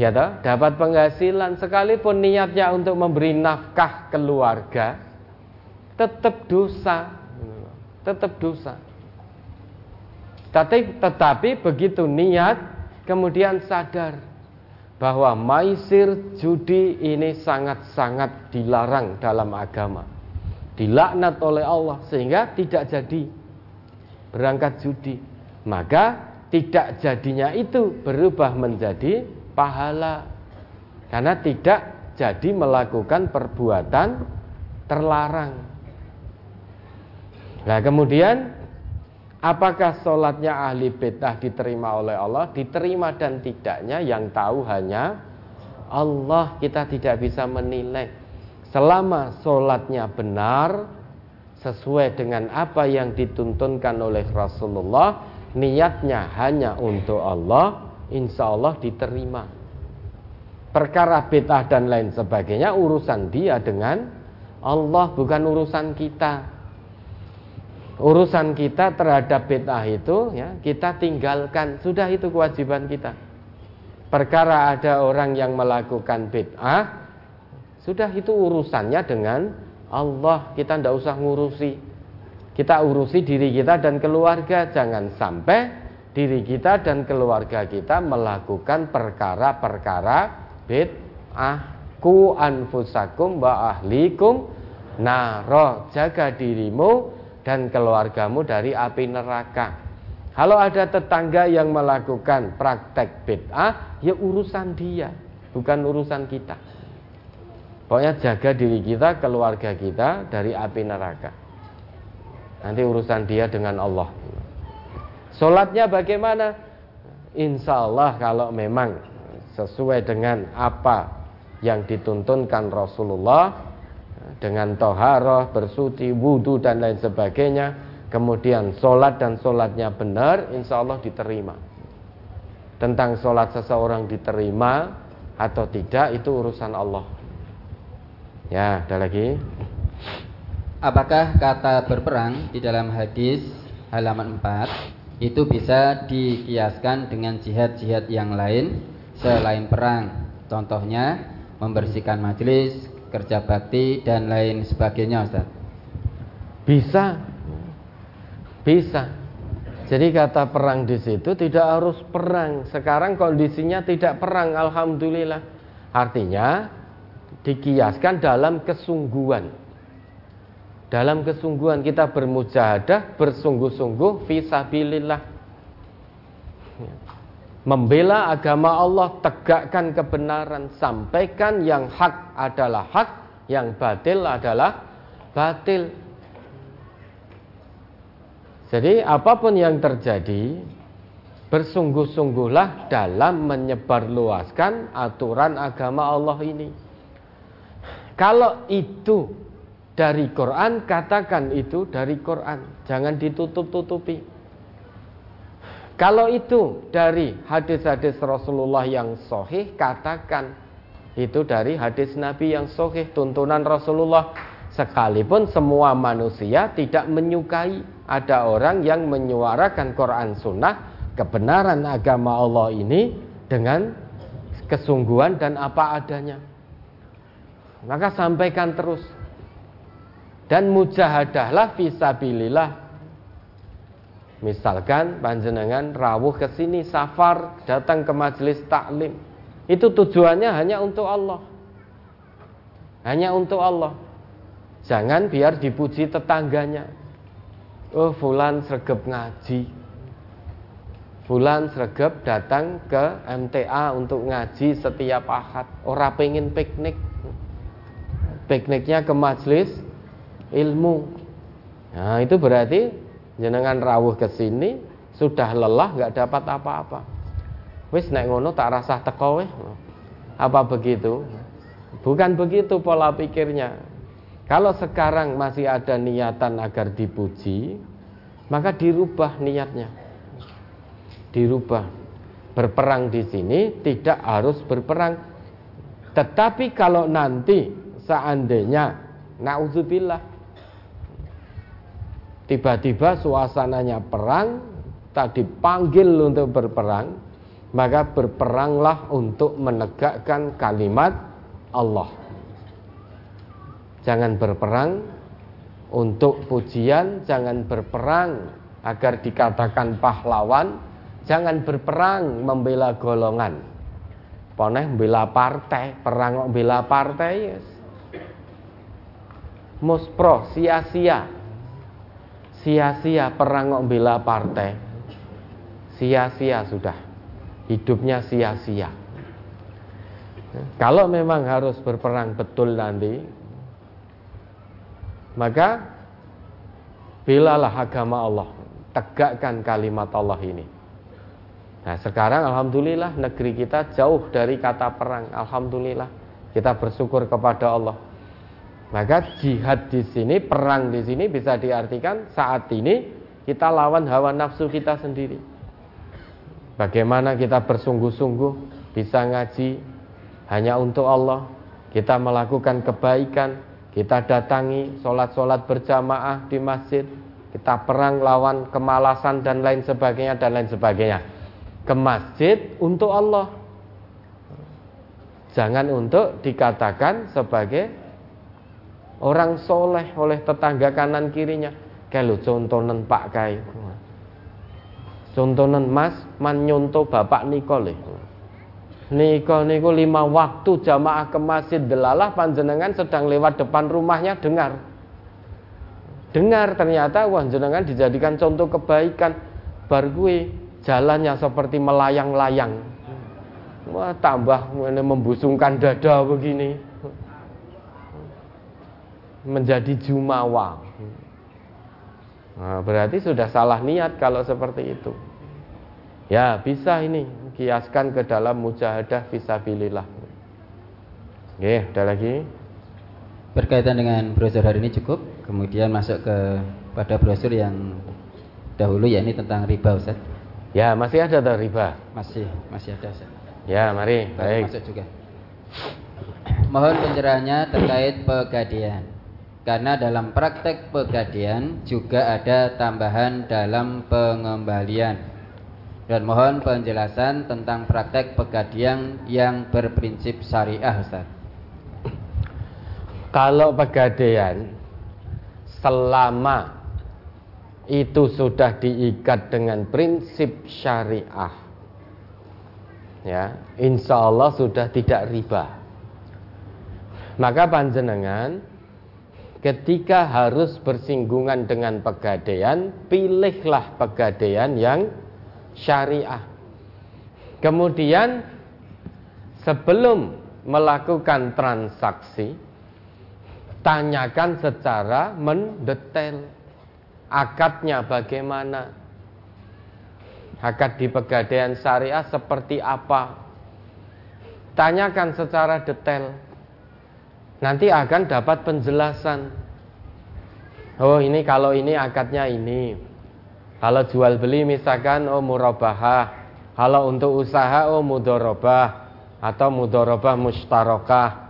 ya toh dapat penghasilan sekalipun niatnya untuk memberi nafkah keluarga tetap dosa tetap dosa tapi tetapi begitu niat kemudian sadar bahwa maisir judi ini sangat-sangat dilarang dalam agama. Dilaknat oleh Allah sehingga tidak jadi berangkat judi. Maka tidak jadinya itu berubah menjadi pahala. Karena tidak jadi melakukan perbuatan terlarang. Nah, kemudian Apakah sholatnya ahli bid'ah diterima oleh Allah? Diterima dan tidaknya yang tahu hanya Allah. Kita tidak bisa menilai. Selama sholatnya benar, sesuai dengan apa yang dituntunkan oleh Rasulullah, niatnya hanya untuk Allah, insya Allah diterima. Perkara bid'ah dan lain sebagainya urusan dia dengan Allah bukan urusan kita. Urusan kita terhadap bid'ah itu ya kita tinggalkan. Sudah itu kewajiban kita. Perkara ada orang yang melakukan bid'ah sudah itu urusannya dengan Allah. Kita tidak usah ngurusi. Kita urusi diri kita dan keluarga. Jangan sampai diri kita dan keluarga kita melakukan perkara-perkara bid'ah ku anfusakum wa ahlikum naro jaga dirimu dan keluargamu dari api neraka. Kalau ada tetangga yang melakukan praktek bid'ah, ya urusan dia, bukan urusan kita. Pokoknya jaga diri kita, keluarga kita dari api neraka. Nanti urusan dia dengan Allah. Sholatnya bagaimana? Insya Allah kalau memang sesuai dengan apa yang dituntunkan Rasulullah dengan toharoh, bersuci, wudhu dan lain sebagainya, kemudian sholat dan sholatnya benar, insya Allah diterima. Tentang sholat seseorang diterima atau tidak itu urusan Allah. Ya, ada lagi. Apakah kata berperang di dalam hadis halaman 4 itu bisa dikiaskan dengan jihad-jihad yang lain selain perang? Contohnya membersihkan majelis, kerja bakti dan lain sebagainya Ustaz. Bisa. Bisa. Jadi kata perang di situ tidak harus perang. Sekarang kondisinya tidak perang, alhamdulillah. Artinya dikiaskan dalam kesungguhan. Dalam kesungguhan kita bermujahadah, bersungguh-sungguh fisabilillah membela agama Allah, tegakkan kebenaran, sampaikan yang hak adalah hak, yang batil adalah batil. Jadi apa pun yang terjadi, bersungguh-sungguhlah dalam menyebarluaskan aturan agama Allah ini. Kalau itu dari Quran, katakan itu dari Quran, jangan ditutup-tutupi. Kalau itu dari hadis-hadis Rasulullah yang sohih, katakan itu dari hadis Nabi yang sohih, tuntunan Rasulullah. Sekalipun semua manusia tidak menyukai ada orang yang menyuarakan Quran Sunnah, kebenaran agama Allah ini dengan kesungguhan dan apa adanya. Maka sampaikan terus. Dan mujahadahlah visabilillah Misalkan panjenengan rawuh ke sini safar datang ke majelis taklim. Itu tujuannya hanya untuk Allah. Hanya untuk Allah. Jangan biar dipuji tetangganya. Oh, fulan sregep ngaji. Fulan sregep datang ke MTA untuk ngaji setiap ahad. Orang pengen piknik. Pikniknya ke majelis ilmu. Nah, itu berarti jenengan rawuh ke sini sudah lelah nggak dapat apa-apa. Wis nek ngono tak rasa teko weh. Apa begitu? Bukan begitu pola pikirnya. Kalau sekarang masih ada niatan agar dipuji, maka dirubah niatnya. Dirubah. Berperang di sini tidak harus berperang. Tetapi kalau nanti seandainya nauzubillah tiba-tiba suasananya perang, tak dipanggil untuk berperang, maka berperanglah untuk menegakkan kalimat Allah. Jangan berperang untuk pujian, jangan berperang agar dikatakan pahlawan, jangan berperang membela golongan. Poneh membela partai, perang membela partai, yes. Muspro sia-sia sia-sia perang membela partai. Sia-sia sudah. Hidupnya sia-sia. Kalau memang harus berperang betul nanti maka belalah agama Allah. Tegakkan kalimat Allah ini. Nah sekarang Alhamdulillah negeri kita jauh dari kata perang. Alhamdulillah. Kita bersyukur kepada Allah maka jihad di sini, perang di sini bisa diartikan saat ini kita lawan hawa nafsu kita sendiri. Bagaimana kita bersungguh-sungguh bisa ngaji hanya untuk Allah, kita melakukan kebaikan, kita datangi sholat-sholat berjamaah di masjid, kita perang lawan kemalasan dan lain sebagainya dan lain sebagainya. Ke masjid untuk Allah. Jangan untuk dikatakan sebagai orang soleh oleh tetangga kanan kirinya kalau contonen pak kai contonen mas man nyonto bapak nikole Niko niku lima waktu jamaah ke masjid delalah panjenengan sedang lewat depan rumahnya dengar. Dengar ternyata wah jenengan dijadikan contoh kebaikan. Bar gue jalannya seperti melayang-layang. Wah tambah membusungkan dada begini. Menjadi jumawa. Nah, berarti sudah salah niat kalau seperti itu. Ya bisa ini kiaskan ke dalam mujahadah fisabilillah. Oke, ada lagi? Berkaitan dengan brosur hari ini cukup, kemudian masuk ke pada brosur yang dahulu ya ini tentang riba Ustaz. Ya, masih ada tuh riba. Masih, masih ada Ustaz. Ya, mari. Baik. Masuk juga. Mohon pencerahannya terkait pegadian. Karena dalam praktek pegadian juga ada tambahan dalam pengembalian dan mohon penjelasan tentang praktek pegadian yang berprinsip syariah Ustaz. Kalau pegadian selama itu sudah diikat dengan prinsip syariah ya insya Allah sudah tidak riba maka panjenengan ketika harus bersinggungan dengan pegadaian pilihlah pegadaian yang syariah. Kemudian sebelum melakukan transaksi tanyakan secara mendetail akadnya bagaimana. Akad di pegadaian syariah seperti apa? Tanyakan secara detail nanti akan dapat penjelasan oh ini kalau ini akadnya ini kalau jual beli misalkan oh murabahah. Kalau untuk usaha oh mudorobah atau mudorobah mustarokah.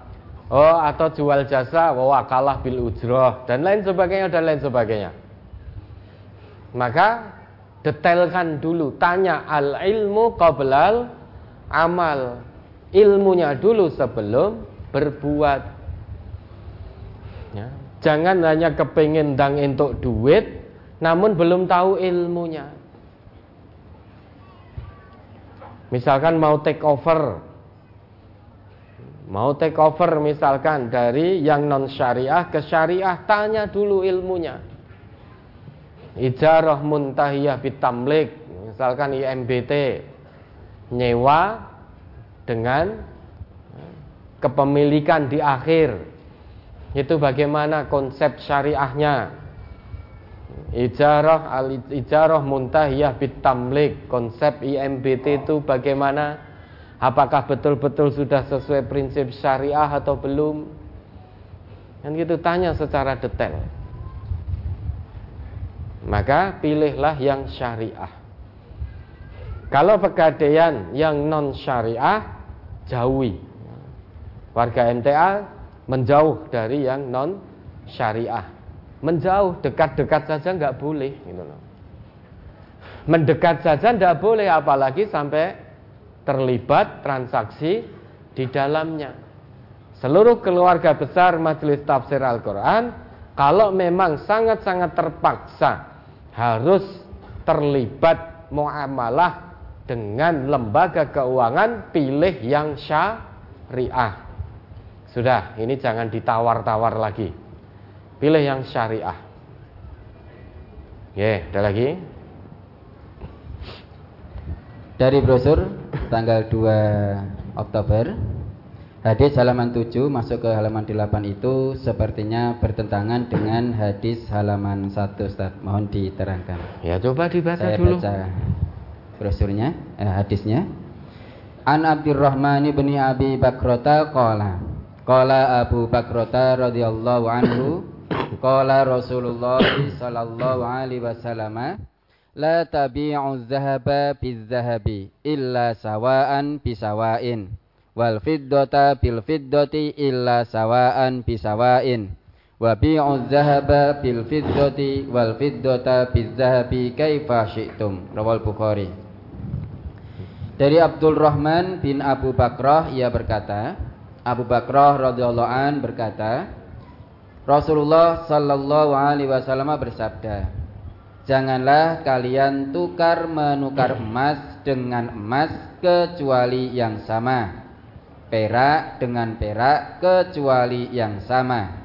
Oh atau jual jasa oh, wakalah bil ujroh dan lain sebagainya dan lain sebagainya. Maka detailkan dulu, tanya al ilmu qablal amal. Ilmunya dulu sebelum berbuat. Ya. Jangan hanya kepingin dang untuk duit, namun belum tahu ilmunya. Misalkan mau take over, mau take over misalkan dari yang non syariah ke syariah, tanya dulu ilmunya. Ijarah muntahiyah bitamlik, misalkan IMBT, nyewa dengan kepemilikan di akhir. Itu bagaimana konsep syariahnya? Ijarah al ijarah muntahiyah bitamlik konsep IMBT itu bagaimana? Apakah betul-betul sudah sesuai prinsip syariah atau belum? Kan gitu tanya secara detail. Maka pilihlah yang syariah. Kalau pegadaian yang non syariah jauhi. Warga MTA menjauh dari yang non syariah. Menjauh dekat-dekat saja nggak boleh gitu loh. Mendekat saja nggak boleh apalagi sampai terlibat transaksi di dalamnya. Seluruh keluarga besar majelis tafsir Al-Quran kalau memang sangat-sangat terpaksa harus terlibat muamalah dengan lembaga keuangan pilih yang syariah sudah ini jangan ditawar-tawar lagi Pilih yang syariah. Ya, ada lagi? Dari brosur tanggal 2 Oktober Hadis halaman 7 masuk ke halaman 8 itu sepertinya bertentangan dengan hadis halaman 1 Ustaz. Mohon diterangkan. Ya coba dibaca Saya dulu. baca brosurnya, eh, hadisnya. An Abdurrahman bin Abi Bakrota qala. Qala Abu Bakrota radhiyallahu anhu Qala Rasulullah sallallahu alaihi wasallam La tabi'u dhahaba bil-dhahabi illa sawa'an bisawa'in wal fiddata bil fiddati illa sawa'an bisawa'in wa bi'u dhahaba bil fiddati wal fiddata bil dhahabi kaifa syi'tum. Rawal Bukhari. Dari Abdul Rahman bin Abu Bakrah ia berkata Abu Bakrah radhiyallahu an berkata Rasulullah Sallallahu Alaihi Wasallam bersabda, janganlah kalian tukar menukar emas dengan emas kecuali yang sama. Perak dengan perak kecuali yang sama.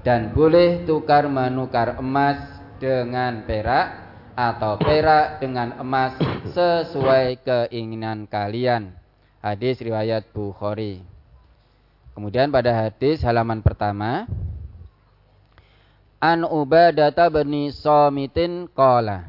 Dan boleh tukar menukar emas dengan perak atau perak dengan emas sesuai keinginan kalian. Hadis riwayat Bukhari. Kemudian pada hadis halaman pertama An Ubadata bin Samitin qala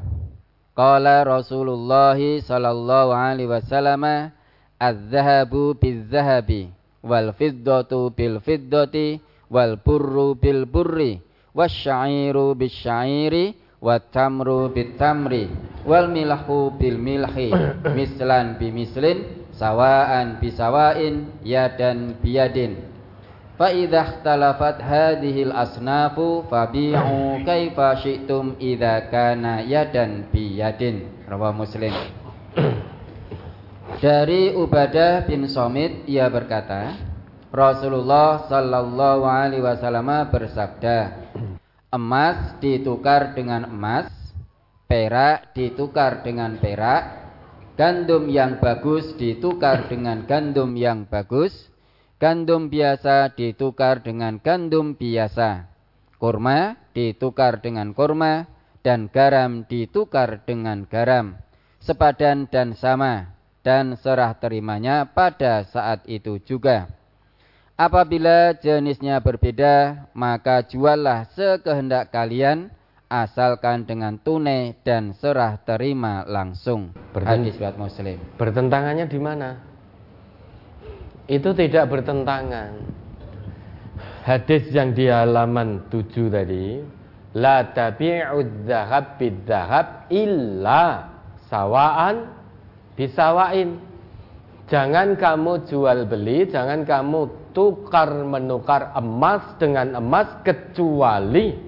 Qala Rasulullah sallallahu alaihi wasallam Az-zahabu biz-zahabi wal fiddatu bil fiddati wal burru bil burri wasyairu bis-syairi wat tamru bit tamri wal milhu bil milhi mislan bi mislin sawaan bisawain yadan biyadin fa idza ikhtalafat hadhil asnafu fabi'u kaifa syi'tum idza kana yadan biyadin rawahu muslim. Dari Ubadah bin Somit ia berkata Rasulullah sallallahu alaihi wasallam bersabda emas ditukar dengan emas perak ditukar dengan perak Gandum yang bagus ditukar dengan gandum yang bagus. Gandum biasa ditukar dengan gandum biasa. Kurma ditukar dengan kurma. Dan garam ditukar dengan garam. Sepadan dan sama. Dan serah terimanya pada saat itu juga. Apabila jenisnya berbeda, maka juallah sekehendak kalian asalkan dengan tunai dan serah terima langsung. Berten Hadis buat Muslim. Bertentangannya di mana? Itu tidak bertentangan. Hadis yang di halaman 7 tadi, la tabi'ud dzahab bidzahab illa sawaan bisawain. Jangan kamu jual beli, jangan kamu tukar menukar emas dengan emas kecuali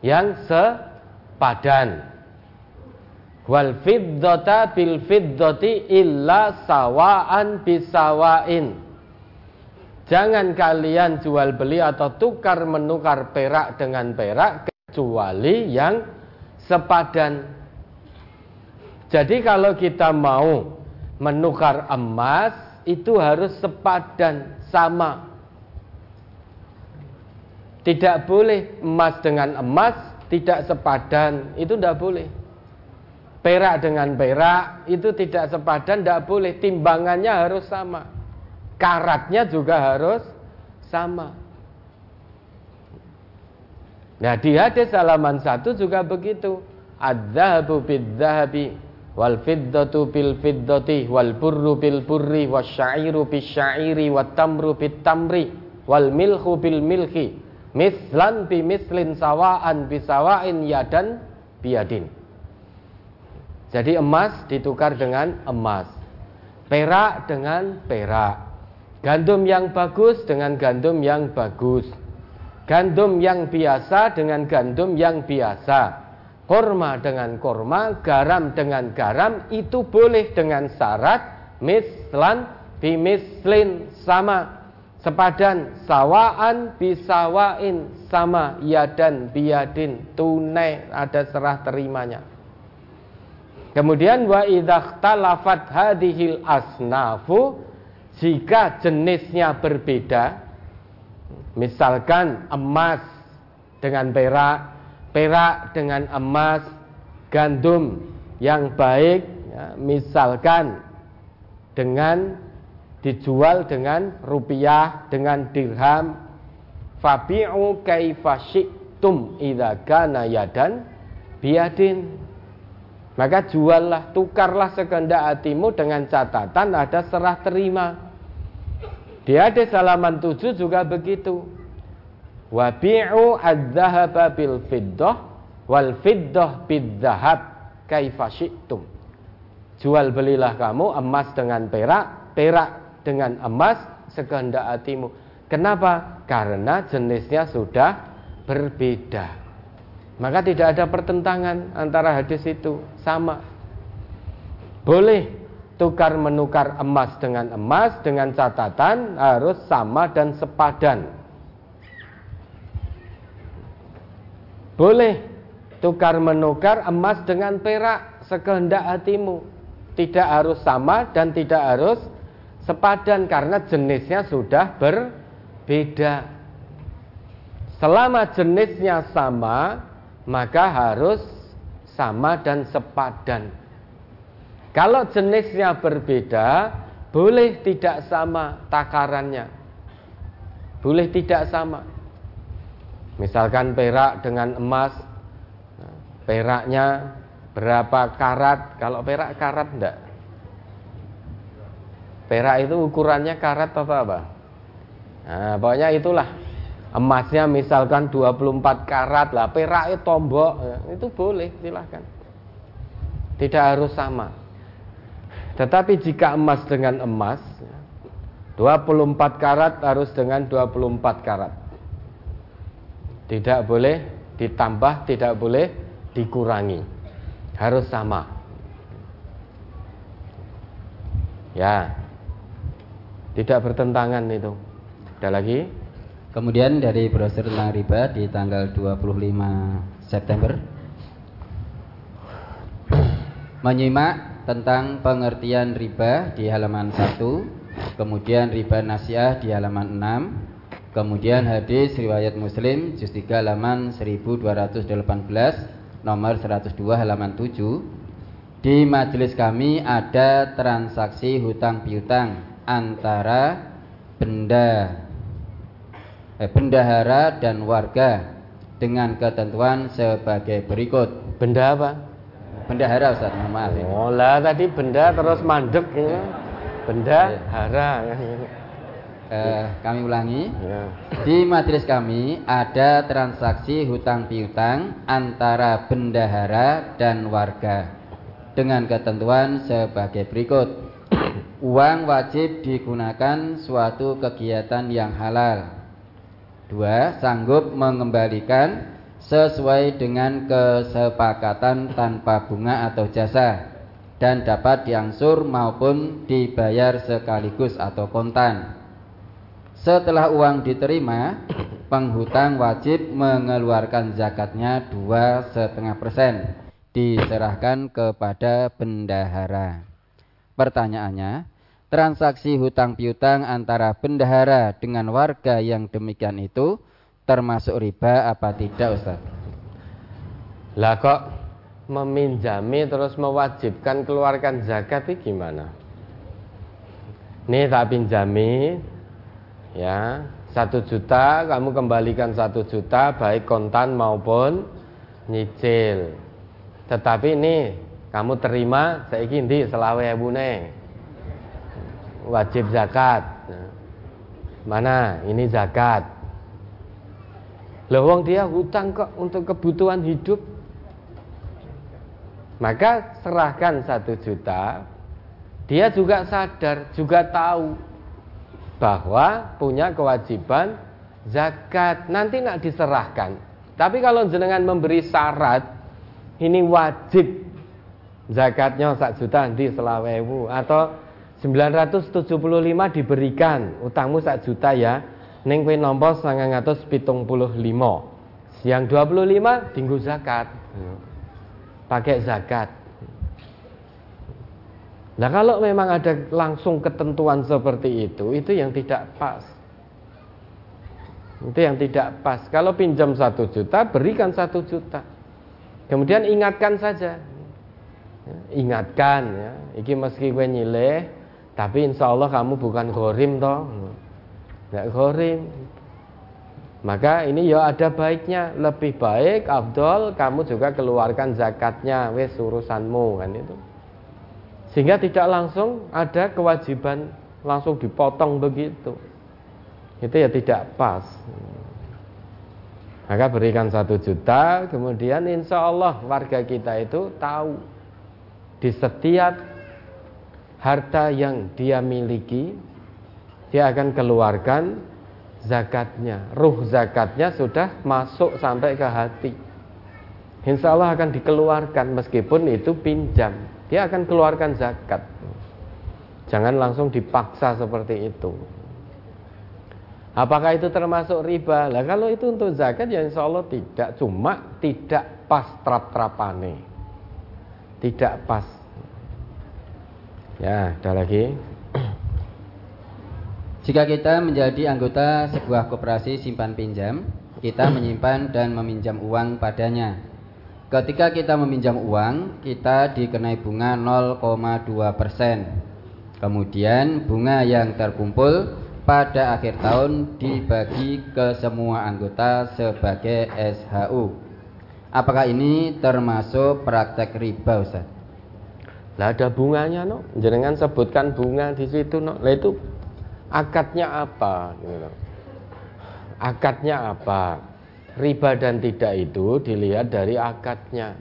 yang sepadan. Wal fiddata bil fiddati illa sawaan bisawain. Jangan kalian jual beli atau tukar menukar perak dengan perak kecuali yang sepadan. Jadi kalau kita mau menukar emas itu harus sepadan sama tidak boleh emas dengan emas tidak sepadan, itu tidak boleh. Perak dengan perak itu tidak sepadan, tidak boleh. Timbangannya harus sama. Karatnya juga harus sama. Nah di hadis halaman satu juga begitu. Adzahabu bidzahabi wal fiddatu bil fiddati wal burru bil burri wasyairu bis syairi wat tamru bit tamri wal milhu bil milhi mislan bi mislin sawaan bi sawain yadan biadin. Jadi emas ditukar dengan emas. Perak dengan perak. Gandum yang bagus dengan gandum yang bagus. Gandum yang biasa dengan gandum yang biasa. Korma dengan korma, garam dengan garam itu boleh dengan syarat mislan bimislin sama sepadan sawaan bisawain sama yadan biadin tunai ada serah terimanya. Kemudian wa idzakhtalafat hadhil asnafu jika jenisnya berbeda misalkan emas dengan perak perak dengan emas gandum yang baik ya, misalkan dengan dijual dengan rupiah, dengan dirham. Fabi'u kaifa syi'tum idza kana yadan biadin. Maka juallah, tukarlah sekehendak hatimu dengan catatan ada serah terima. Di hadis halaman 7 juga begitu. Wabi'u adz-dzahaba bil fiddah wal fiddah bidz-dzahab kaifa syi'tum. Jual belilah kamu emas dengan perak, perak dengan emas sekehendak hatimu. Kenapa? Karena jenisnya sudah berbeda. Maka tidak ada pertentangan antara hadis itu, sama. Boleh tukar menukar emas dengan emas dengan catatan harus sama dan sepadan. Boleh tukar menukar emas dengan perak sekehendak hatimu tidak harus sama dan tidak harus sepadan karena jenisnya sudah berbeda. Selama jenisnya sama, maka harus sama dan sepadan. Kalau jenisnya berbeda, boleh tidak sama takarannya. Boleh tidak sama. Misalkan perak dengan emas, peraknya berapa karat? Kalau perak karat enggak? Perak itu ukurannya karat apa apa? Nah, pokoknya itulah. Emasnya misalkan 24 karat lah, perak itu tombok, ya, itu boleh, silahkan. Tidak harus sama. Tetapi jika emas dengan emas, 24 karat harus dengan 24 karat. Tidak boleh ditambah, tidak boleh dikurangi. Harus sama. Ya. Tidak bertentangan itu. Ada lagi? Kemudian dari brosur tentang riba di tanggal 25 September menyimak tentang pengertian riba di halaman 1, kemudian riba nasiah di halaman 6, kemudian hadis riwayat Muslim juz 3 halaman 1218 nomor 102 halaman 7 di majelis kami ada transaksi hutang piutang antara benda eh, bendahara dan warga dengan ketentuan sebagai berikut. Benda apa? Bendahara Ustaz, maaf ini. Oh lah tadi benda terus mandek ya. Bendahara. Ya. Eh, kami ulangi. Ya. Di majelis kami ada transaksi hutang piutang antara bendahara dan warga dengan ketentuan sebagai berikut. Uang wajib digunakan suatu kegiatan yang halal. Dua, sanggup mengembalikan sesuai dengan kesepakatan tanpa bunga atau jasa dan dapat diangsur maupun dibayar sekaligus atau kontan. Setelah uang diterima, penghutang wajib mengeluarkan zakatnya dua setengah persen diserahkan kepada bendahara. Pertanyaannya, transaksi hutang piutang antara bendahara dengan warga yang demikian itu termasuk riba apa tidak Ustaz? Lah kok meminjami terus mewajibkan keluarkan zakat itu gimana? Nih tak pinjami ya satu juta kamu kembalikan satu juta baik kontan maupun nyicil. Tetapi ini kamu terima saya ndi selawe bune wajib zakat. Mana? Ini zakat. Lewong dia hutang kok untuk kebutuhan hidup. Maka serahkan satu juta. Dia juga sadar juga tahu bahwa punya kewajiban zakat. Nanti nak diserahkan. Tapi kalau jenengan memberi syarat ini wajib zakatnya sak juta di selawewu atau 975 diberikan. Utangmu sak juta ya. Neng kowe nampa 975 yang 25 tinggu zakat. Pakai zakat. Nah kalau memang ada langsung ketentuan seperti itu, itu yang tidak pas. Itu yang tidak pas. Kalau pinjam satu juta, berikan satu juta. Kemudian ingatkan saja, ingatkan ya. Iki meski gue nyileh tapi insya Allah kamu bukan gorim toh nggak gorim maka ini ya ada baiknya. Lebih baik Abdul kamu juga keluarkan zakatnya. Wes urusanmu kan itu. Sehingga tidak langsung ada kewajiban langsung dipotong begitu. Itu ya tidak pas. Maka berikan satu juta kemudian insya Allah warga kita itu tahu di setiap harta yang dia miliki dia akan keluarkan zakatnya. Ruh zakatnya sudah masuk sampai ke hati. Insya Allah akan dikeluarkan meskipun itu pinjam. Dia akan keluarkan zakat. Jangan langsung dipaksa seperti itu. Apakah itu termasuk riba? Lah kalau itu untuk zakat ya insya Allah tidak. Cuma tidak pas trap-trapane tidak pas. Ya, ada lagi. Jika kita menjadi anggota sebuah koperasi simpan pinjam, kita menyimpan dan meminjam uang padanya. Ketika kita meminjam uang, kita dikenai bunga 0,2 persen. Kemudian bunga yang terkumpul pada akhir tahun dibagi ke semua anggota sebagai SHU. Apakah ini termasuk praktek riba, Ustaz? Lah ada bunganya, no. Jenengan sebutkan bunga di situ, no. Lah itu akadnya apa gitu. akadnya apa riba dan tidak itu dilihat dari akadnya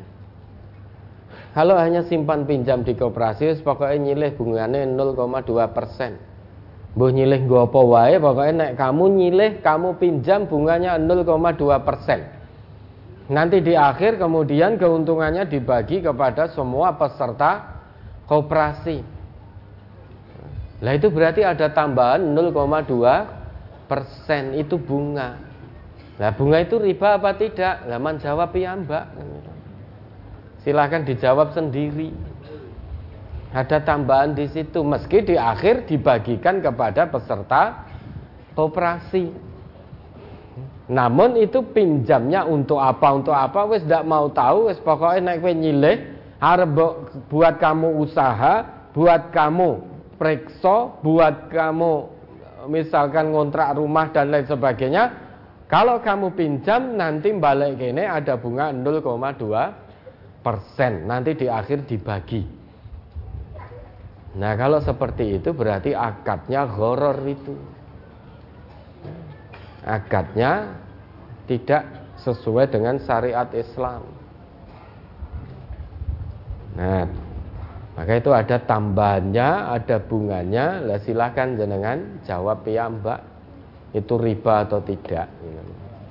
kalau hanya simpan pinjam di koperasi pokoknya nyilih bunganya 0,2 persen Buh nyilih gue apa wae pokoknya nek kamu nyilih kamu pinjam bunganya 0,2 persen Nanti di akhir kemudian keuntungannya dibagi kepada semua peserta koperasi lah itu berarti ada tambahan 0,2 persen itu bunga. Lah bunga itu riba apa tidak? Lah man jawab ya mbak. Silahkan dijawab sendiri. Ada tambahan di situ meski di akhir dibagikan kepada peserta operasi. Namun itu pinjamnya untuk apa untuk apa? Wes tidak mau tahu wes pokoknya naik nyileh harap buat kamu usaha buat kamu periksa buat kamu misalkan ngontrak rumah dan lain sebagainya kalau kamu pinjam nanti balik ini ada bunga 0,2 persen nanti di akhir dibagi. Nah kalau seperti itu berarti akadnya horor itu akadnya tidak sesuai dengan syariat Islam nah maka itu ada tambahannya, ada bunganya. Lah silahkan jenengan jawab ya mbak, itu riba atau tidak.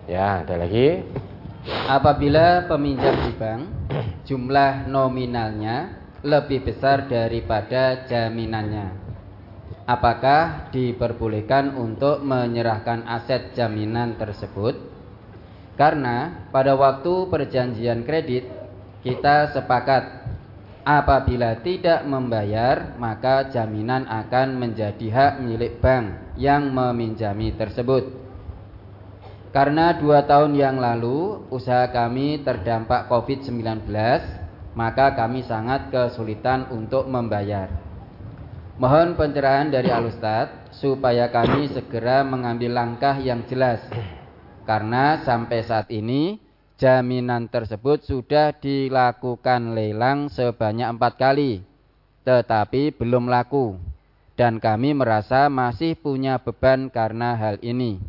Ya, ada lagi. Apabila peminjam di bank jumlah nominalnya lebih besar daripada jaminannya, apakah diperbolehkan untuk menyerahkan aset jaminan tersebut? Karena pada waktu perjanjian kredit kita sepakat Apabila tidak membayar, maka jaminan akan menjadi hak milik bank yang meminjami tersebut. Karena dua tahun yang lalu usaha kami terdampak COVID-19, maka kami sangat kesulitan untuk membayar. Mohon pencerahan dari Alustad supaya kami segera mengambil langkah yang jelas. Karena sampai saat ini jaminan tersebut sudah dilakukan lelang sebanyak empat kali, tetapi belum laku, dan kami merasa masih punya beban karena hal ini.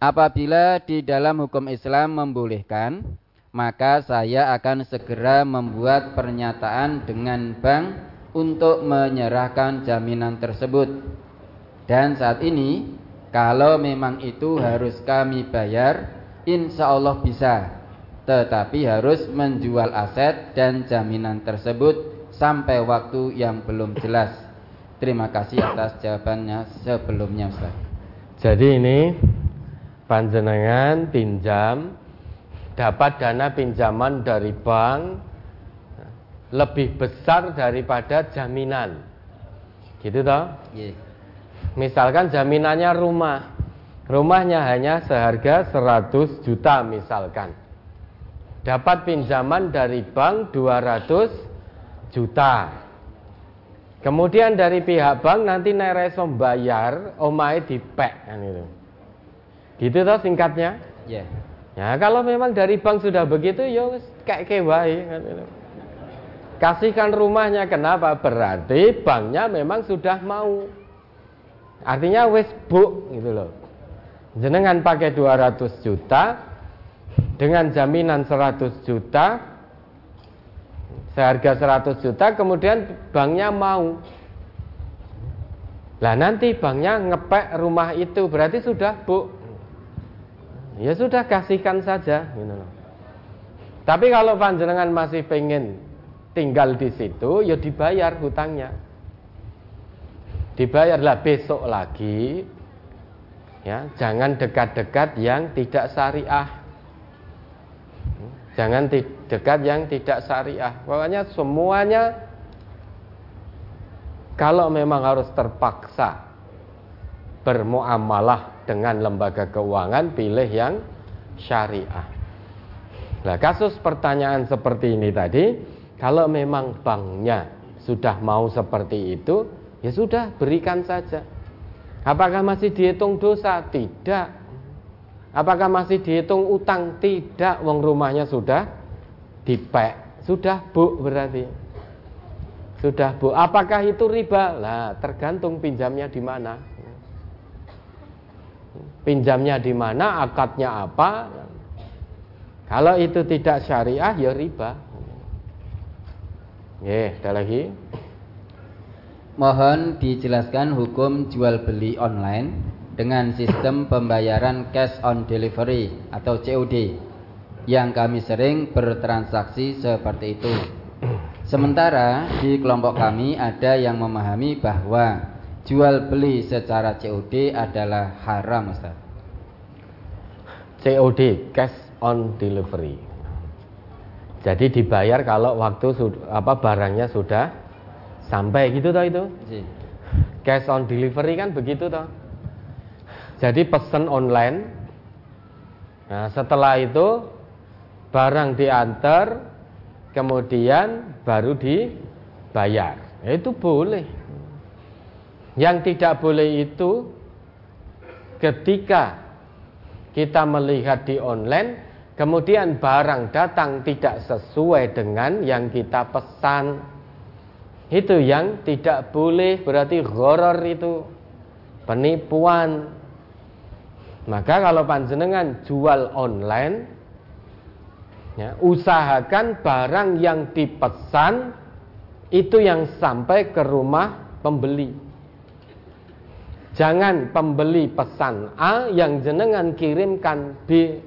Apabila di dalam hukum Islam membolehkan, maka saya akan segera membuat pernyataan dengan bank untuk menyerahkan jaminan tersebut. Dan saat ini, kalau memang itu harus kami bayar, insya Allah bisa. Tetapi harus menjual aset dan jaminan tersebut sampai waktu yang belum jelas. Terima kasih atas jawabannya sebelumnya Ustaz. Jadi ini panjenengan pinjam dapat dana pinjaman dari bank lebih besar daripada jaminan gitu toh yeah. misalkan jaminannya rumah Rumahnya hanya seharga 100 juta misalkan. Dapat pinjaman dari bank 200 juta. Kemudian dari pihak bank nanti nereso bayar omai dipek kan itu. Gitu toh singkatnya? Ya. Yeah. Ya kalau memang dari bank sudah begitu ya kayak kewai kan itu. Kasihkan rumahnya kenapa? Berarti banknya memang sudah mau. Artinya wes book gitu loh jenengan pakai 200 juta dengan jaminan 100 juta seharga 100 juta kemudian banknya mau lah nanti banknya ngepek rumah itu berarti sudah bu ya sudah kasihkan saja gitu loh. tapi kalau panjenengan masih pengen tinggal di situ ya dibayar hutangnya. Dibayarlah besok lagi ya. Jangan dekat-dekat yang tidak syariah. Jangan dekat yang tidak syariah. Pokoknya semuanya kalau memang harus terpaksa bermuamalah dengan lembaga keuangan, pilih yang syariah. Nah, kasus pertanyaan seperti ini tadi, kalau memang banknya sudah mau seperti itu, ya sudah berikan saja. Apakah masih dihitung dosa? Tidak. Apakah masih dihitung utang? Tidak. Wong rumahnya sudah dipek. Sudah bu berarti. Sudah bu. Apakah itu riba? Lah tergantung pinjamnya di mana. Pinjamnya di mana, akadnya apa. Kalau itu tidak syariah ya riba. Ya, ada lagi. Mohon dijelaskan hukum jual beli online dengan sistem pembayaran cash on delivery atau COD yang kami sering bertransaksi seperti itu. Sementara di kelompok kami ada yang memahami bahwa jual beli secara COD adalah haram, Ustaz. COD, cash on delivery. Jadi dibayar kalau waktu apa barangnya sudah sampai gitu toh itu? Iya. cash on delivery kan begitu toh. Jadi pesan online. Nah setelah itu barang diantar kemudian baru dibayar. Ya, itu boleh. Yang tidak boleh itu ketika kita melihat di online kemudian barang datang tidak sesuai dengan yang kita pesan itu yang tidak boleh berarti horor itu penipuan. Maka kalau panjenengan jual online ya, usahakan barang yang dipesan itu yang sampai ke rumah pembeli. Jangan pembeli pesan A yang jenengan kirimkan B.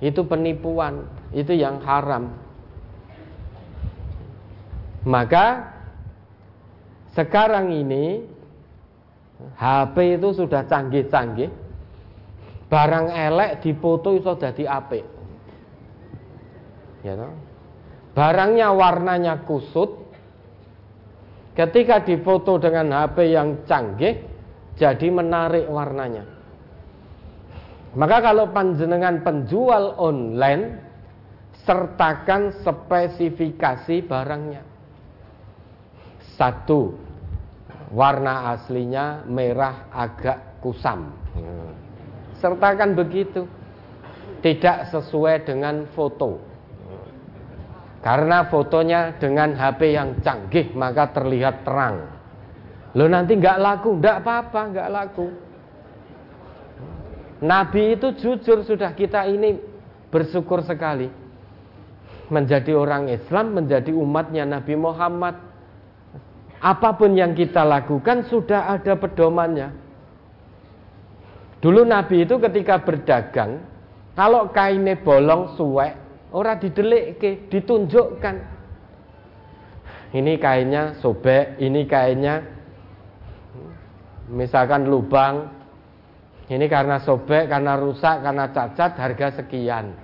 Itu penipuan, itu yang haram. Maka sekarang ini HP itu sudah canggih-canggih. Barang elek dipoto iso dadi apik. Ya? Barangnya warnanya kusut. Ketika difoto dengan HP yang canggih, jadi menarik warnanya. Maka kalau panjenengan penjual online, sertakan spesifikasi barangnya. Satu, warna aslinya merah agak kusam. Sertakan begitu. Tidak sesuai dengan foto. Karena fotonya dengan HP yang canggih maka terlihat terang. Lo nanti nggak laku, nggak apa-apa, nggak laku. Nabi itu jujur sudah kita ini bersyukur sekali menjadi orang Islam, menjadi umatnya Nabi Muhammad apa pun yang kita lakukan sudah ada pedomannya. Dulu Nabi itu ketika berdagang, kalau kainnya bolong suwek, orang didelik ke, ditunjukkan. Ini kainnya sobek, ini kainnya misalkan lubang. Ini karena sobek, karena rusak, karena cacat, harga sekian.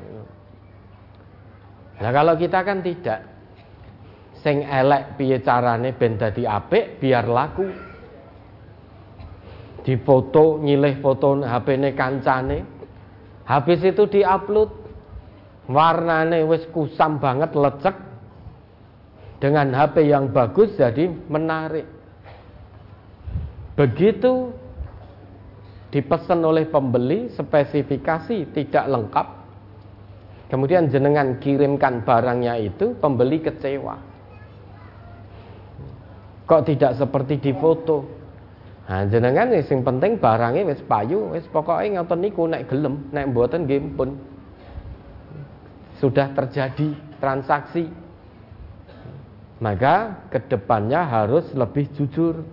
Nah kalau kita kan tidak. Sing elek piye carane ben dadi apik biar laku. Difoto nyilih foto HP-ne kancane. Habis itu diupload. Warnane wis kusam banget lecek. Dengan HP yang bagus jadi menarik. Begitu dipesan oleh pembeli spesifikasi tidak lengkap kemudian jenengan kirimkan barangnya itu pembeli kecewa Kok tidak seperti di foto? Nah, jenengan sing penting barangnya wis payu, wis pokoknya ngoten niku nek gelem, nek mboten nggih pun. Sudah terjadi transaksi. Maka ke depannya harus lebih jujur.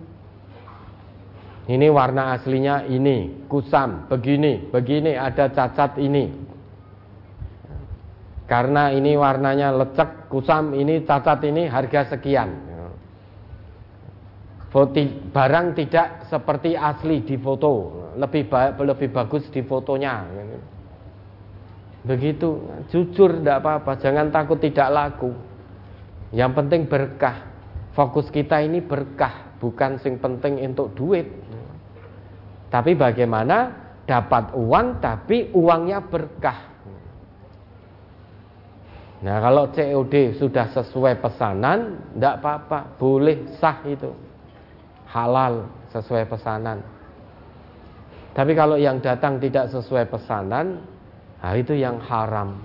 Ini warna aslinya ini, kusam, begini, begini, ada cacat ini. Karena ini warnanya lecek, kusam, ini cacat ini harga sekian barang tidak seperti asli di foto, lebih ba lebih bagus di fotonya. Begitu, jujur tidak apa-apa, jangan takut tidak laku. Yang penting berkah. Fokus kita ini berkah. bukan sing penting untuk duit. Tapi bagaimana dapat uang tapi uangnya berkah. Nah kalau COD sudah sesuai pesanan, tidak apa-apa, boleh sah itu, halal sesuai pesanan. Tapi kalau yang datang tidak sesuai pesanan, nah itu yang haram,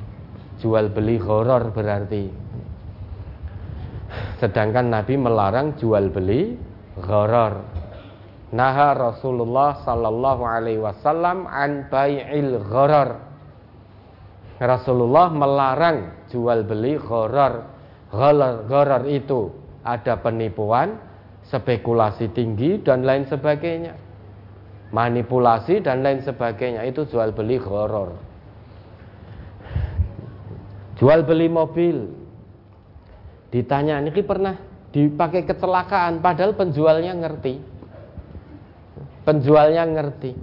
jual beli horor berarti. Sedangkan Nabi melarang jual beli horor. Naha Rasulullah sallallahu alaihi wasallam an bai'il gharar Rasulullah melarang jual beli gharar. Gharar, itu ada penipuan, spekulasi tinggi dan lain sebagainya. Manipulasi dan lain sebagainya itu jual beli gharar. Jual beli mobil. Ditanya, ini pernah dipakai kecelakaan padahal penjualnya ngerti. Penjualnya ngerti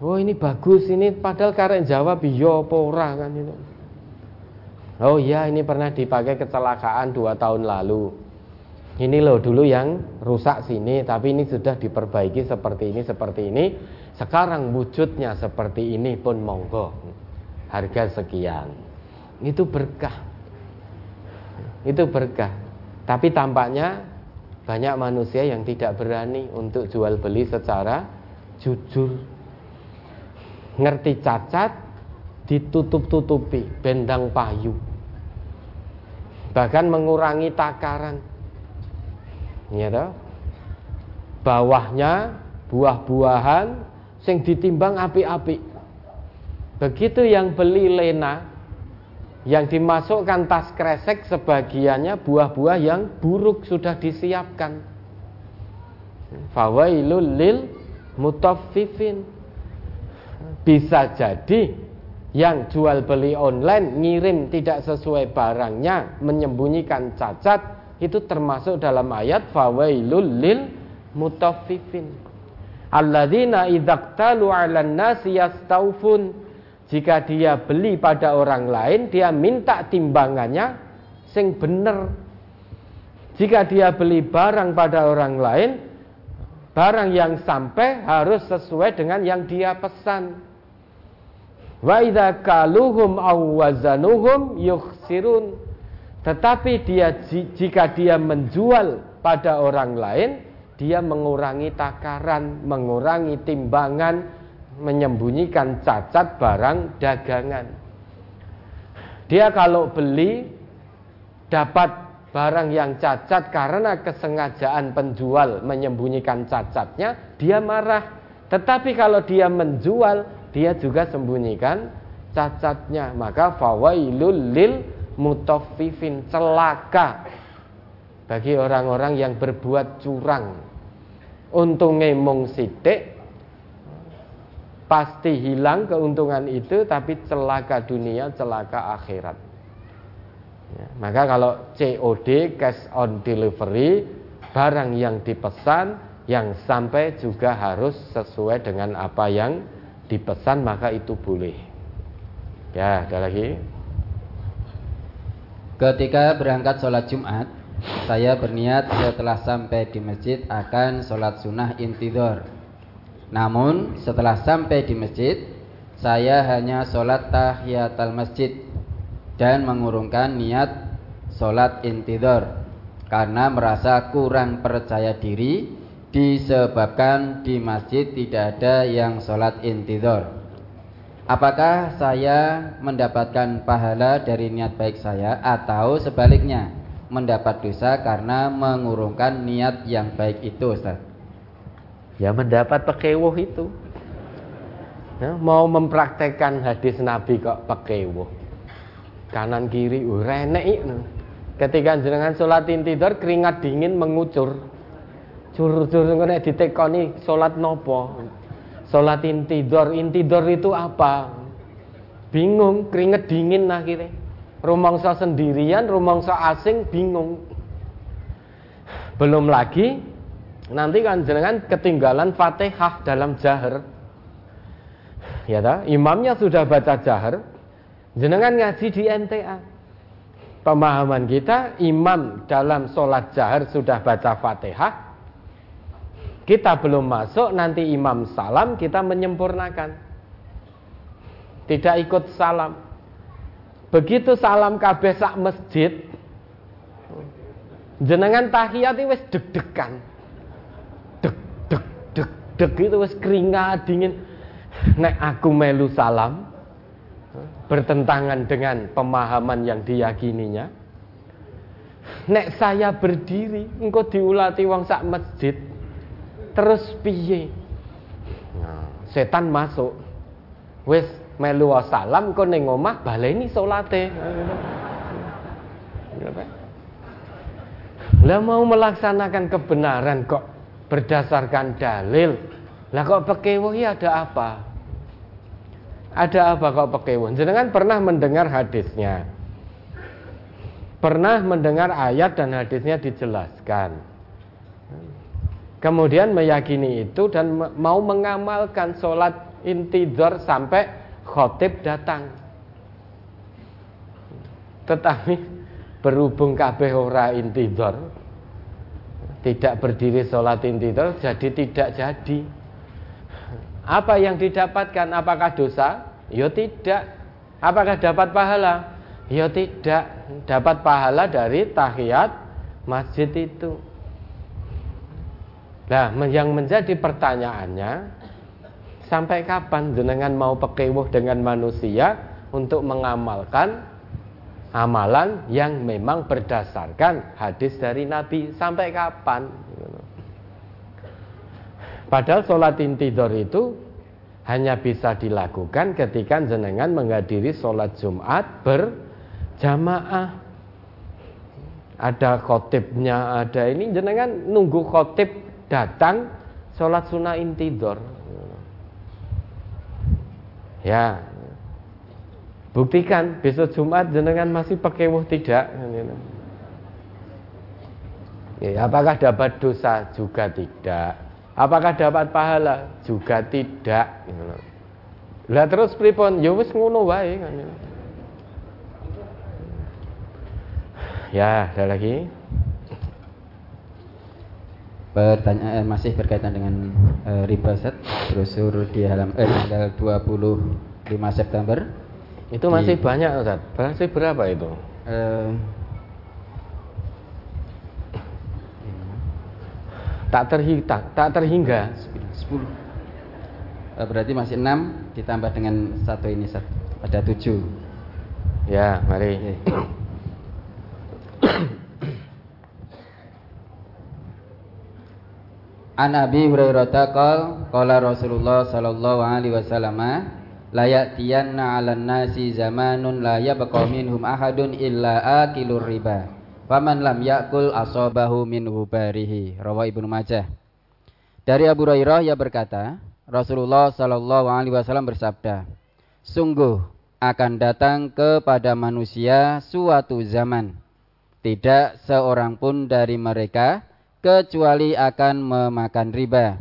Oh ini bagus ini padahal karen jawab iya apa ora kan itu. Oh iya ini pernah dipakai kecelakaan dua tahun lalu. Ini loh dulu yang rusak sini tapi ini sudah diperbaiki seperti ini seperti ini. Sekarang wujudnya seperti ini pun monggo. Harga sekian. Itu berkah. Itu berkah. Tapi tampaknya banyak manusia yang tidak berani untuk jual beli secara jujur. Ngerti cacat ditutup-tutupi bendang payu. Bahkan mengurangi takaran. Ya toh? Bawahnya buah-buahan sing ditimbang api-api. Begitu yang beli lena yang dimasukkan tas kresek sebagiannya buah-buah yang buruk sudah disiapkan. Fawailul lil mutaffifin. Bisa jadi yang jual beli online ngirim tidak sesuai barangnya menyembunyikan cacat itu termasuk dalam ayat fawailul lil mutaffifin. Alladzina idzaqtalu 'alan nasi yastaufun jika dia beli pada orang lain dia minta timbangannya sing bener jika dia beli barang pada orang lain barang yang sampai harus sesuai dengan yang dia pesan Wa idza kaluhum aw wazanuhum yukhsirun. Tetapi dia jika dia menjual pada orang lain, dia mengurangi takaran, mengurangi timbangan, menyembunyikan cacat barang dagangan. Dia kalau beli dapat barang yang cacat karena kesengajaan penjual menyembunyikan cacatnya, dia marah. Tetapi kalau dia menjual dia juga sembunyikan cacatnya maka fawailul lil mutaffifin celaka bagi orang-orang yang berbuat curang untungnya mung sidik pasti hilang keuntungan itu tapi celaka dunia celaka akhirat ya, maka kalau COD cash on delivery barang yang dipesan yang sampai juga harus sesuai dengan apa yang dipesan maka itu boleh. Ya, ada lagi. Ketika berangkat sholat Jumat, saya berniat setelah sampai di masjid akan sholat sunnah intidor. Namun setelah sampai di masjid, saya hanya sholat tahiyatul masjid dan mengurungkan niat sholat intidor karena merasa kurang percaya diri disebabkan di masjid tidak ada yang sholat intidor. Apakah saya mendapatkan pahala dari niat baik saya atau sebaliknya mendapat dosa karena mengurungkan niat yang baik itu Ustaz? Ya mendapat pekewuh itu. Ya, mau mempraktekkan hadis Nabi kok pekewuh. Kanan kiri uh, renek Ketika jenengan sholat intidor keringat dingin mengucur Jur-jur nek ditekoni salat nopo? Salat intidor. Intidor itu apa? Bingung, keringet dingin akhirnya. Rumangsa sendirian, rumangsa asing bingung. Belum lagi nanti kan jenengan ketinggalan Fatihah dalam jahar. Ya ta? Imamnya sudah baca jahar, jenengan ngaji di MTA. Pemahaman kita imam dalam sholat jahar sudah baca Fatihah, kita belum masuk nanti imam salam kita menyempurnakan tidak ikut salam begitu salam kabeh masjid jenengan tahiyat wis deg-degan deg deg deg deg itu wis keringat dingin. Nek aku melu salam bertentangan dengan pemahaman yang diyakininya nek saya berdiri engkau diulati wong sak masjid terus piye? Nah, setan masuk. Wis melu salam kok ning omah baleni salate. Lah mau melaksanakan kebenaran kok berdasarkan dalil. Lah kok pekewuh ya ada apa? Ada apa kok pekewuh? Jenengan pernah mendengar hadisnya. Pernah mendengar ayat dan hadisnya dijelaskan. Kemudian meyakini itu dan mau mengamalkan sholat intidor sampai khotib datang. Tetapi berhubung kabeh ora intidor tidak berdiri sholat intidor jadi tidak jadi. Apa yang didapatkan? Apakah dosa? Ya tidak. Apakah dapat pahala? Ya tidak. Dapat pahala dari tahiyat masjid itu. Nah yang menjadi pertanyaannya sampai kapan jenengan mau pekewuh dengan manusia untuk mengamalkan amalan yang memang berdasarkan hadis dari Nabi sampai kapan? Padahal sholat intidor itu hanya bisa dilakukan ketika jenengan menghadiri sholat Jumat berjamaah. Ada khotibnya ada ini jenengan nunggu khotib datang sholat sunnah intidor ya Buktikan besok Jumat jenengan masih pakai wuh tidak. Ya, apakah dapat dosa juga tidak? Apakah dapat pahala juga tidak? Lah terus pripun? Ya wis ngono wae kan. Ya, ada lagi. Pertanyaan masih berkaitan dengan uh, riba set brosur di halaman eh, tanggal 25 September itu masih di, banyak Ustaz. Masih berapa itu? Uh, tak terhingga tak terhingga. 10 uh, berarti masih 6 ditambah dengan satu ini Ustaz. ada 7 ya mari. An Abi Hurairah qala Rasulullah sallallahu alaihi wasallam layak tiyanna 'alan nasi zamanun la yabqa minhum ahadun illa akilur riba. Faman lam yakul asabahu min hubarihi. Rawa Ibnu Majah. Dari Abu Hurairah ia berkata Rasulullah sallallahu alaihi wasallam bersabda sungguh akan datang kepada manusia suatu zaman. Tidak seorang pun dari mereka kecuali akan memakan riba.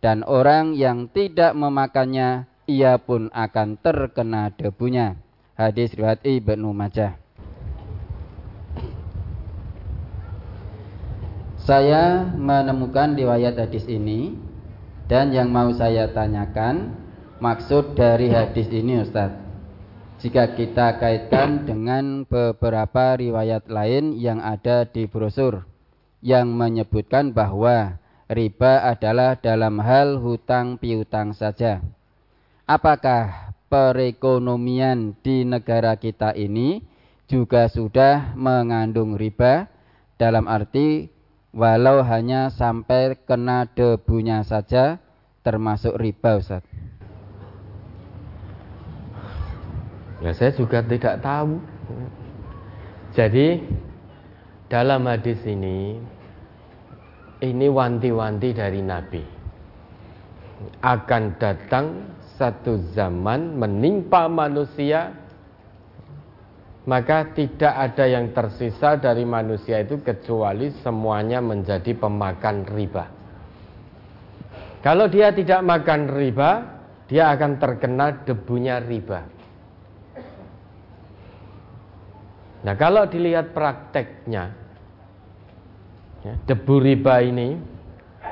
Dan orang yang tidak memakannya ia pun akan terkena debunya. Hadis riwayat Ibnu Majah. Saya menemukan riwayat hadis ini dan yang mau saya tanyakan maksud dari hadis ini Ustaz. Jika kita kaitkan dengan beberapa riwayat lain yang ada di brosur yang menyebutkan bahwa riba adalah dalam hal hutang piutang saja apakah perekonomian di negara kita ini juga sudah mengandung riba dalam arti walau hanya sampai kena debunya saja termasuk riba Ustaz. Ya saya juga tidak tahu. Jadi dalam hadis ini ini wanti-wanti dari Nabi akan datang satu zaman menimpa manusia maka tidak ada yang tersisa dari manusia itu kecuali semuanya menjadi pemakan riba. Kalau dia tidak makan riba, dia akan terkena debunya riba. Nah, kalau dilihat prakteknya, ya, debu riba ini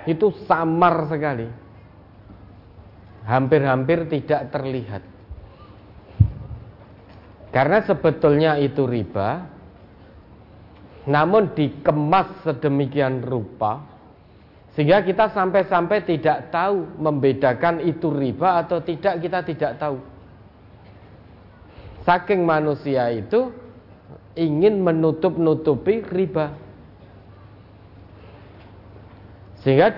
itu samar sekali. Hampir-hampir tidak terlihat. Karena sebetulnya itu riba, namun dikemas sedemikian rupa sehingga kita sampai-sampai tidak tahu membedakan itu riba atau tidak kita tidak tahu. Saking manusia itu ingin menutup-nutupi riba. Sehingga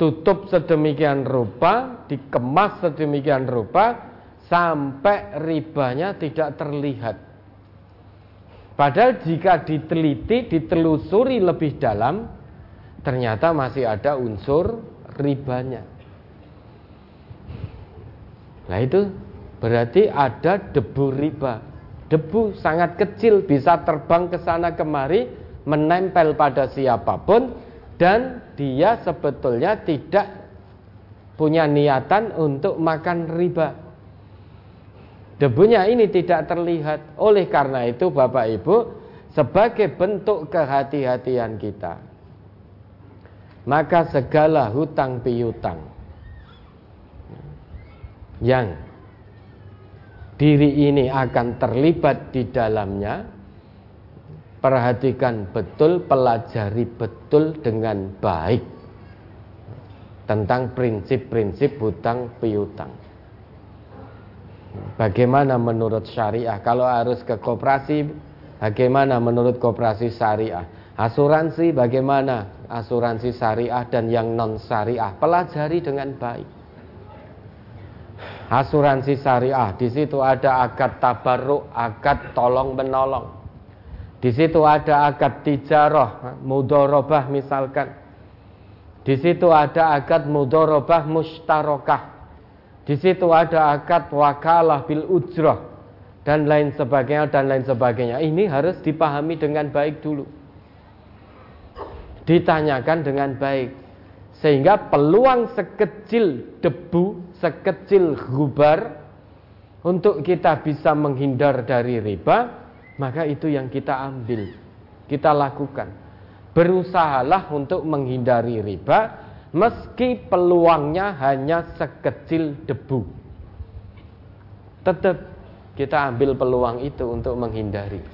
ditutup sedemikian rupa, dikemas sedemikian rupa sampai ribanya tidak terlihat. Padahal jika diteliti, ditelusuri lebih dalam, ternyata masih ada unsur ribanya. Nah itu berarti ada debu riba. Debu sangat kecil bisa terbang ke sana kemari, menempel pada siapa pun dan dia sebetulnya tidak punya niatan untuk makan riba. Debunya ini tidak terlihat. Oleh karena itu Bapak Ibu, sebagai bentuk kehati-hatian kita, maka segala hutang piutang yang diri ini akan terlibat di dalamnya, perhatikan betul, pelajari betul dengan baik tentang prinsip-prinsip hutang piutang. Bagaimana menurut syariah? Kalau harus ke koperasi, bagaimana menurut koperasi syariah? Asuransi bagaimana? Asuransi syariah dan yang non syariah. Pelajari dengan baik. Asuransi syariah, di situ ada akad tabarruk, akad tolong menolong. Di situ ada akad tijarah, mudorobah misalkan. Di situ ada akad mudorobah mustarokah di situ ada akad wakalah bil ujrah dan lain sebagainya dan lain sebagainya. Ini harus dipahami dengan baik dulu. Ditanyakan dengan baik sehingga peluang sekecil debu, sekecil gubar untuk kita bisa menghindar dari riba, maka itu yang kita ambil, kita lakukan. Berusahalah untuk menghindari riba meski peluangnya hanya sekecil debu. Tetap kita ambil peluang itu untuk menghindari.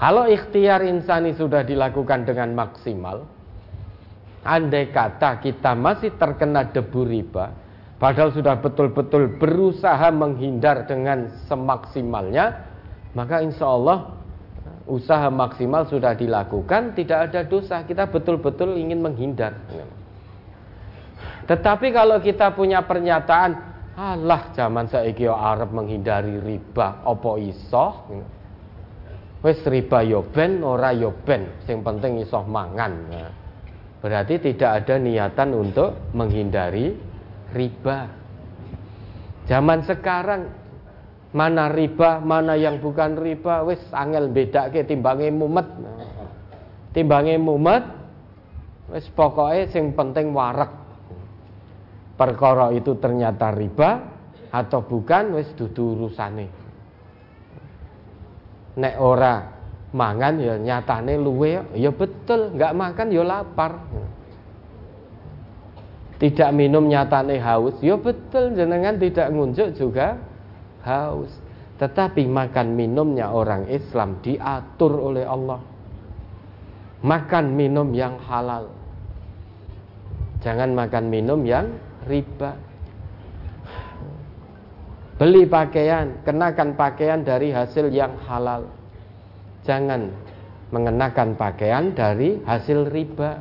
Kalau ikhtiar insani sudah dilakukan dengan maksimal, andai kata kita masih terkena debu riba, padahal sudah betul-betul berusaha menghindar dengan semaksimalnya, maka insya Allah usaha maksimal sudah dilakukan, tidak ada dosa. Kita betul-betul ingin menghindar. Tetapi kalau kita punya pernyataan, Allah zaman saiki Arab menghindari riba, opo iso? Wes riba yo ben, ora yo ben, sing penting iso mangan. Berarti tidak ada niatan untuk menghindari riba. Zaman sekarang mana riba, mana yang bukan riba, wis angel ke timbange mumet. Timbange mumet wis pokoknya sing penting warak. Perkara itu ternyata riba atau bukan wis dudu urusane. Nek ora mangan ya nyatane luwe ya betul, nggak makan ya lapar. Tidak minum nyatane haus, ya betul jenengan tidak ngunjuk juga haus. Tetapi makan minumnya orang Islam diatur oleh Allah. Makan minum yang halal. Jangan makan minum yang riba. Beli pakaian, kenakan pakaian dari hasil yang halal. Jangan mengenakan pakaian dari hasil riba.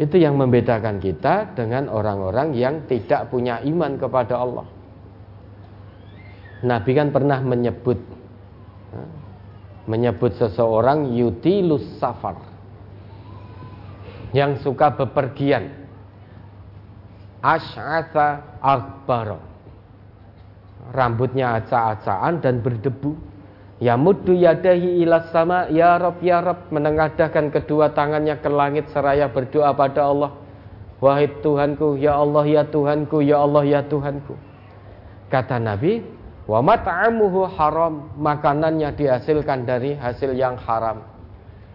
Itu yang membedakan kita dengan orang-orang yang tidak punya iman kepada Allah. Nabi kan pernah menyebut menyebut seseorang yutilus safar yang suka bepergian. Asy'atha akbar rambutnya acak-acakan dan berdebu. Ya muddu yadahi ilas sama ya Rob ya Rob menengadahkan kedua tangannya ke langit seraya berdoa pada Allah. Wahai Tuhanku ya Allah ya Tuhanku ya Allah ya Tuhanku. Kata Nabi Wa mat'amuhu haram, makanannya dihasilkan dari hasil yang haram.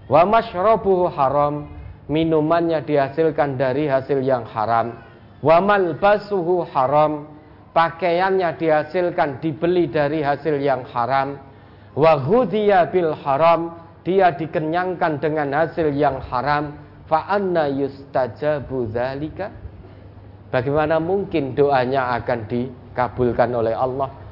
Wa mashrabuhu haram, minumannya dihasilkan dari hasil yang haram. Wamal basuhu haram, pakaiannya dihasilkan dibeli dari hasil yang haram. Wahudiya bil haram, dia dikenyangkan dengan hasil yang haram. Fa'anna yustajabu dzalika? Bagaimana mungkin doanya akan dikabulkan oleh Allah?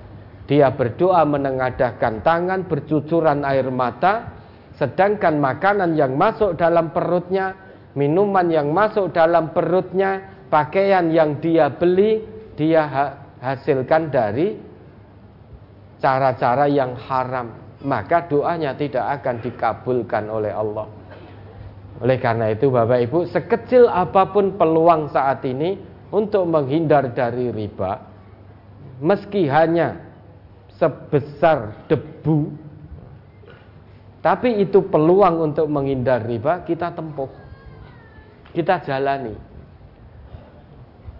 Dia berdoa menengadahkan tangan, bercucuran air mata, sedangkan makanan yang masuk dalam perutnya, minuman yang masuk dalam perutnya, pakaian yang dia beli, dia hasilkan dari cara-cara yang haram. Maka doanya tidak akan dikabulkan oleh Allah. Oleh karena itu Bapak Ibu, sekecil apa pun peluang saat ini untuk menghindar dari riba, meski hanya sebesar debu tapi itu peluang untuk menghindar riba kita tempuh. Kita jalani.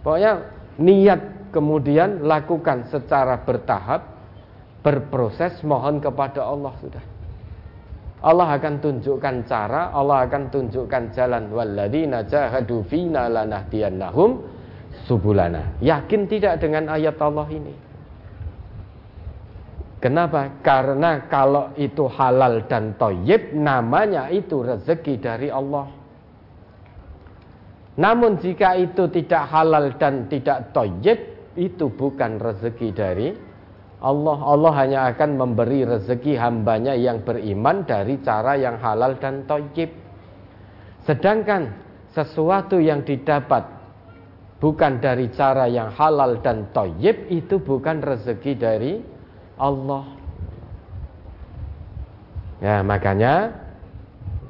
Pokoknya niat kemudian lakukan secara bertahap, berproses mohon kepada Allah sudah. Allah akan tunjukkan cara, Allah akan tunjukkan jalan walladzina jahadu fina lanahdiyannahum subulana. Yakin tidak dengan ayat Allah ini? Kenapa? Karena kalau itu halal dan toyib, namanya itu rezeki dari Allah. Namun jika itu tidak halal dan tidak toyib, itu bukan rezeki dari Allah. Allah hanya akan memberi rezeki hambanya yang beriman dari cara yang halal dan toyib. Sedangkan sesuatu yang didapat bukan dari cara yang halal dan toyib, itu bukan rezeki dari Allah. Ya, makanya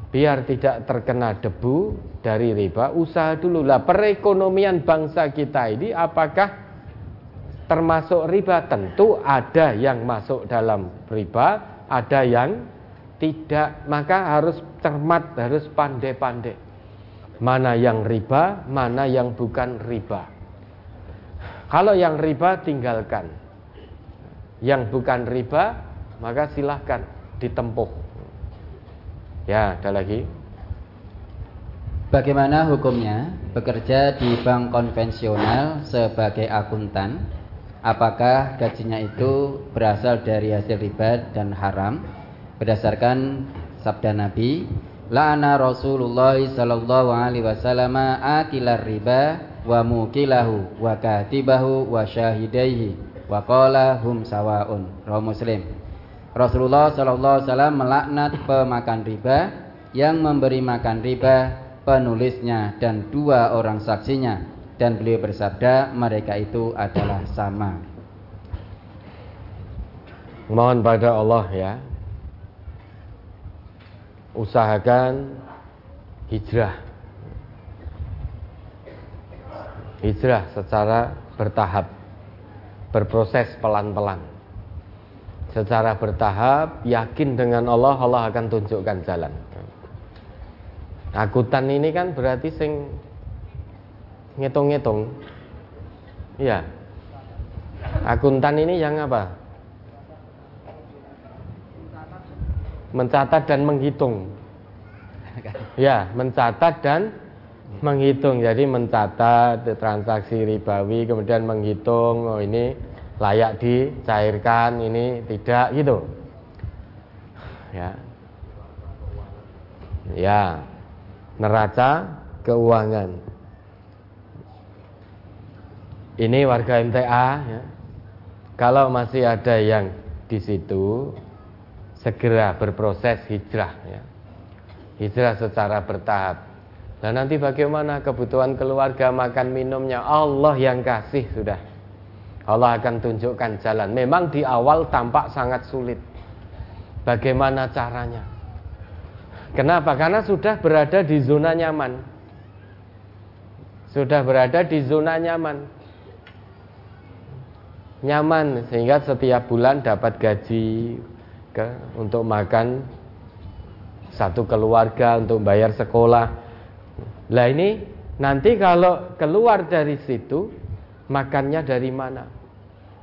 biar tidak terkena debu dari riba, usaha dulu lah perekonomian bangsa kita ini apakah termasuk riba? Tentu ada yang masuk dalam riba, ada yang tidak. Maka harus cermat, harus pandai-pandai. Mana yang riba, mana yang bukan riba. Kalau yang riba tinggalkan yang bukan riba, maka silahkan ditempuh. Ya, ada lagi. Bagaimana hukumnya bekerja di bank konvensional sebagai akuntan? Apakah gajinya itu berasal dari hasil riba dan haram? Berdasarkan sabda Nabi, la'ana Rasulullah sallallahu alaihi wasallam akilar riba wa mukilahu wa katibahu wa syahidaihi Waqala hum sawaun. Rawi Muslim. Rasulullah sallallahu alaihi wasallam melaknat pemakan riba yang memberi makan riba penulisnya dan dua orang saksinya dan beliau bersabda mereka itu adalah sama. Mohon pada Allah ya. Usahakan hijrah. Hijrah secara bertahap berproses pelan-pelan. Secara bertahap, yakin dengan Allah, Allah akan tunjukkan jalan. Akutan ini kan berarti sing ngitung-ngitung. Iya. Akuntan ini yang apa? Mencatat dan menghitung. Ya, mencatat dan menghitung. Jadi mencatat transaksi ribawi kemudian menghitung oh ini layak dicairkan ini tidak gitu. Ya. Ya. Neraca keuangan. Ini warga MTA ya. Kalau masih ada yang di situ segera berproses hijrah ya. Hijrah secara bertahap Nah nanti bagaimana kebutuhan keluarga makan minumnya? Allah yang kasih sudah. Allah akan tunjukkan jalan. Memang di awal tampak sangat sulit. Bagaimana caranya? Kenapa? Karena sudah berada di zona nyaman. Sudah berada di zona nyaman. Nyaman sehingga setiap bulan dapat gaji ke, Untuk makan. Satu keluarga Untuk bayar sekolah lah ini nanti kalau keluar dari situ makannya dari mana?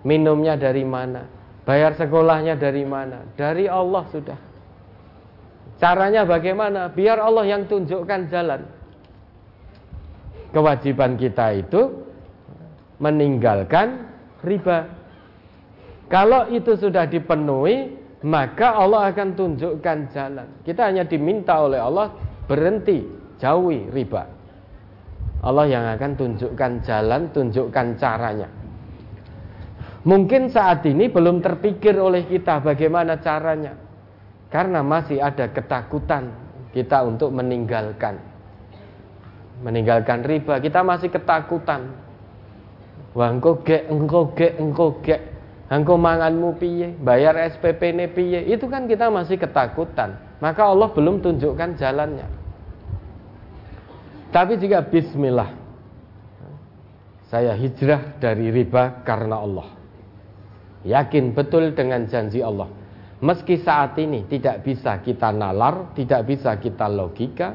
Minumnya dari mana? Bayar sekolahnya dari mana? Dari Allah sudah. Caranya bagaimana? Biar Allah yang tunjukkan jalan. kewajiban kita itu meninggalkan riba. Kalau itu sudah dipenuhi, maka Allah akan tunjukkan jalan. Kita hanya diminta oleh Allah berhenti, jauhi riba. Allah yang akan tunjukkan jalan, tunjukkan caranya. Mungkin saat ini belum terpikir oleh kita bagaimana caranya. Karena masih ada ketakutan kita untuk meninggalkan. Meninggalkan riba, kita masih ketakutan. Wah engko gek, engko gek, engko gek. Engko manganmu piye, bayar SPP ne piye. Itu kan kita masih ketakutan. Maka Allah belum tunjukkan jalannya. Tapi jika bismillah saya hijrah dari riba karena Allah. Yakin betul dengan janji Allah. Meski saat ini tidak bisa kita nalar, tidak bisa kita logika,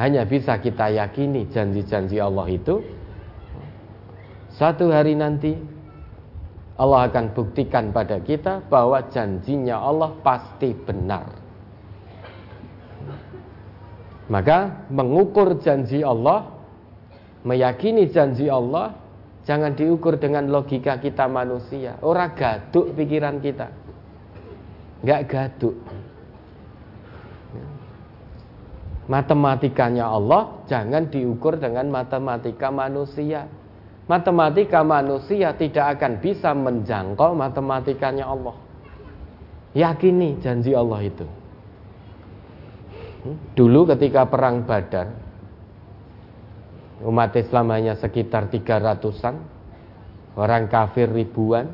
hanya bisa kita yakini janji-janji Allah itu. Satu hari nanti Allah akan buktikan pada kita bahwa janjinya Allah pasti benar. Maka mengukur janji Allah, meyakini janji Allah Jangan diukur dengan logika kita manusia. Orang gaduk pikiran kita. Enggak gaduk. Matematikanya Allah jangan diukur dengan matematika manusia. Matematika manusia tidak akan bisa menjangkau matematikanya Allah. Yakini janji Allah itu. Dulu ketika perang Badar, Umat Islam hanya sekitar 300-an Orang kafir ribuan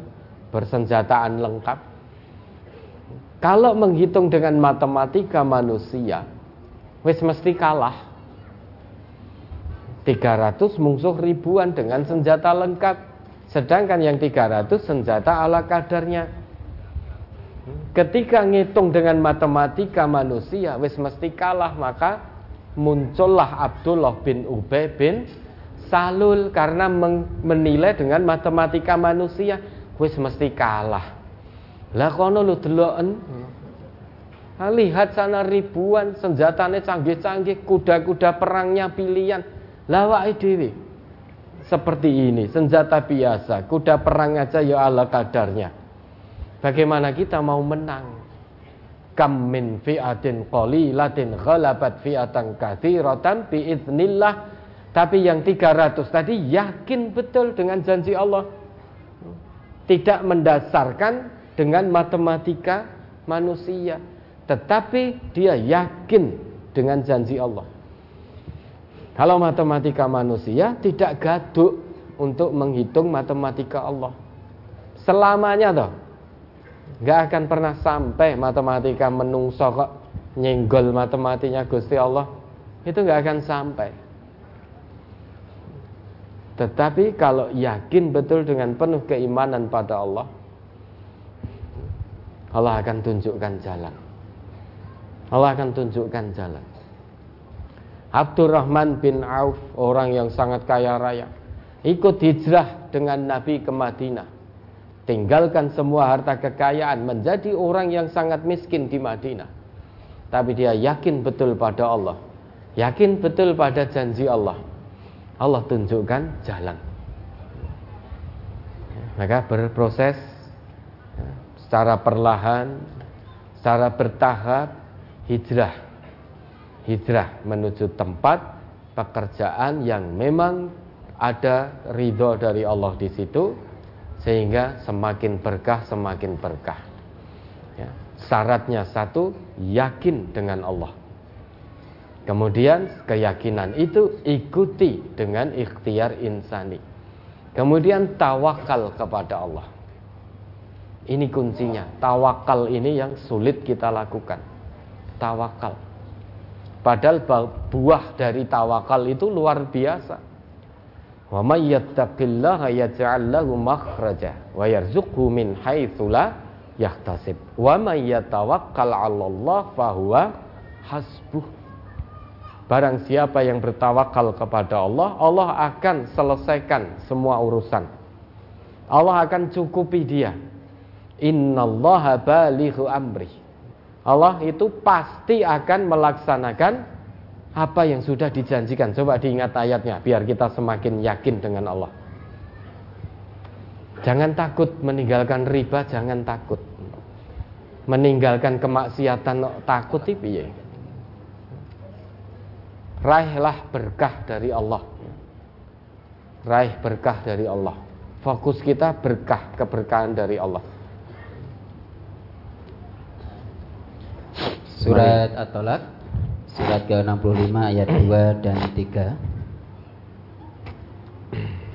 Bersenjataan lengkap. Kalau menghitung dengan matematika manusia Wis mesti kalah. 300 musuh ribuan dengan senjata lengkap. Sedangkan yang 300 senjata ala kadarnya Ketika ngitung dengan matematika manusia Wis mesti kalah maka muncullah Abdullah bin Ubay bin Salul karena menilai dengan matematika manusia wis mesti kalah. Lah kono lu deloken. Lihat sana ribuan senjatanya canggih-canggih, kuda-kuda perangnya pilihan. Lah dhewe seperti ini, senjata biasa, kuda perang aja ya ala kadarnya. Bagaimana kita mau menang? kam min fi'atin qalilatin ghalabat fi'atan katsiratan biiznillah tapi yang 300 tadi yakin betul dengan janji Allah. Tidak mendasarkan dengan matematika manusia. Tetapi dia yakin dengan janji Allah. Kalau matematika manusia tidak gaduk untuk menghitung matematika Allah. Selamanya toh nggak akan pernah sampai matematika menungso kok nyenggol matematikanya Gusti Allah. Itu nggak akan sampai. Tetapi kalau yakin betul dengan penuh keimanan pada Allah Allah akan tunjukkan jalan. Allah akan tunjukkan jalan. Abdurrahman bin Auf orang yang sangat kaya raya ikut hijrah dengan Nabi ke Madinah tinggalkan semua harta kekayaan menjadi orang yang sangat miskin di Madinah. Tapi dia yakin betul pada Allah. Yakin betul pada janji Allah. Allah tunjukkan jalan. Maka berproses secara perlahan, secara bertahap hijrah. Hijrah menuju tempat pekerjaan yang memang ada ridho dari Allah di situ sehingga semakin berkah semakin berkah. Ya. syaratnya satu yakin dengan Allah. Kemudian keyakinan itu ikuti dengan ikhtiar insani. Kemudian tawakal kepada Allah. Ini kuncinya. Tawakal ini yang sulit kita lakukan. Tawakal. Padahal buah dari tawakal itu luar biasa Wa may yattaqillaha yaj'al lahu makhraja wa yarzuqhu min haitsu la yahtasib. Wa may yatawakkal 'ala Allah fahuwa hasbuh. Barang siapa yang bertawakal kepada Allah, Allah akan selesaikan semua urusan. Allah akan cukupi dia. Innallaha balighu amri. Allah itu pasti akan melaksanakan apa yang sudah dijanjikan. Coba diingat ayatnya biar kita semakin yakin dengan Allah. Jangan takut meninggalkan riba, jangan takut. Meninggalkan kemaksiatan takut itu ya. Raihlah berkah dari Allah. Raih berkah dari Allah. Fokus kita berkah, keberkahan dari Allah. Surat At-Tolak surat ke-65 ayat 2 dan 3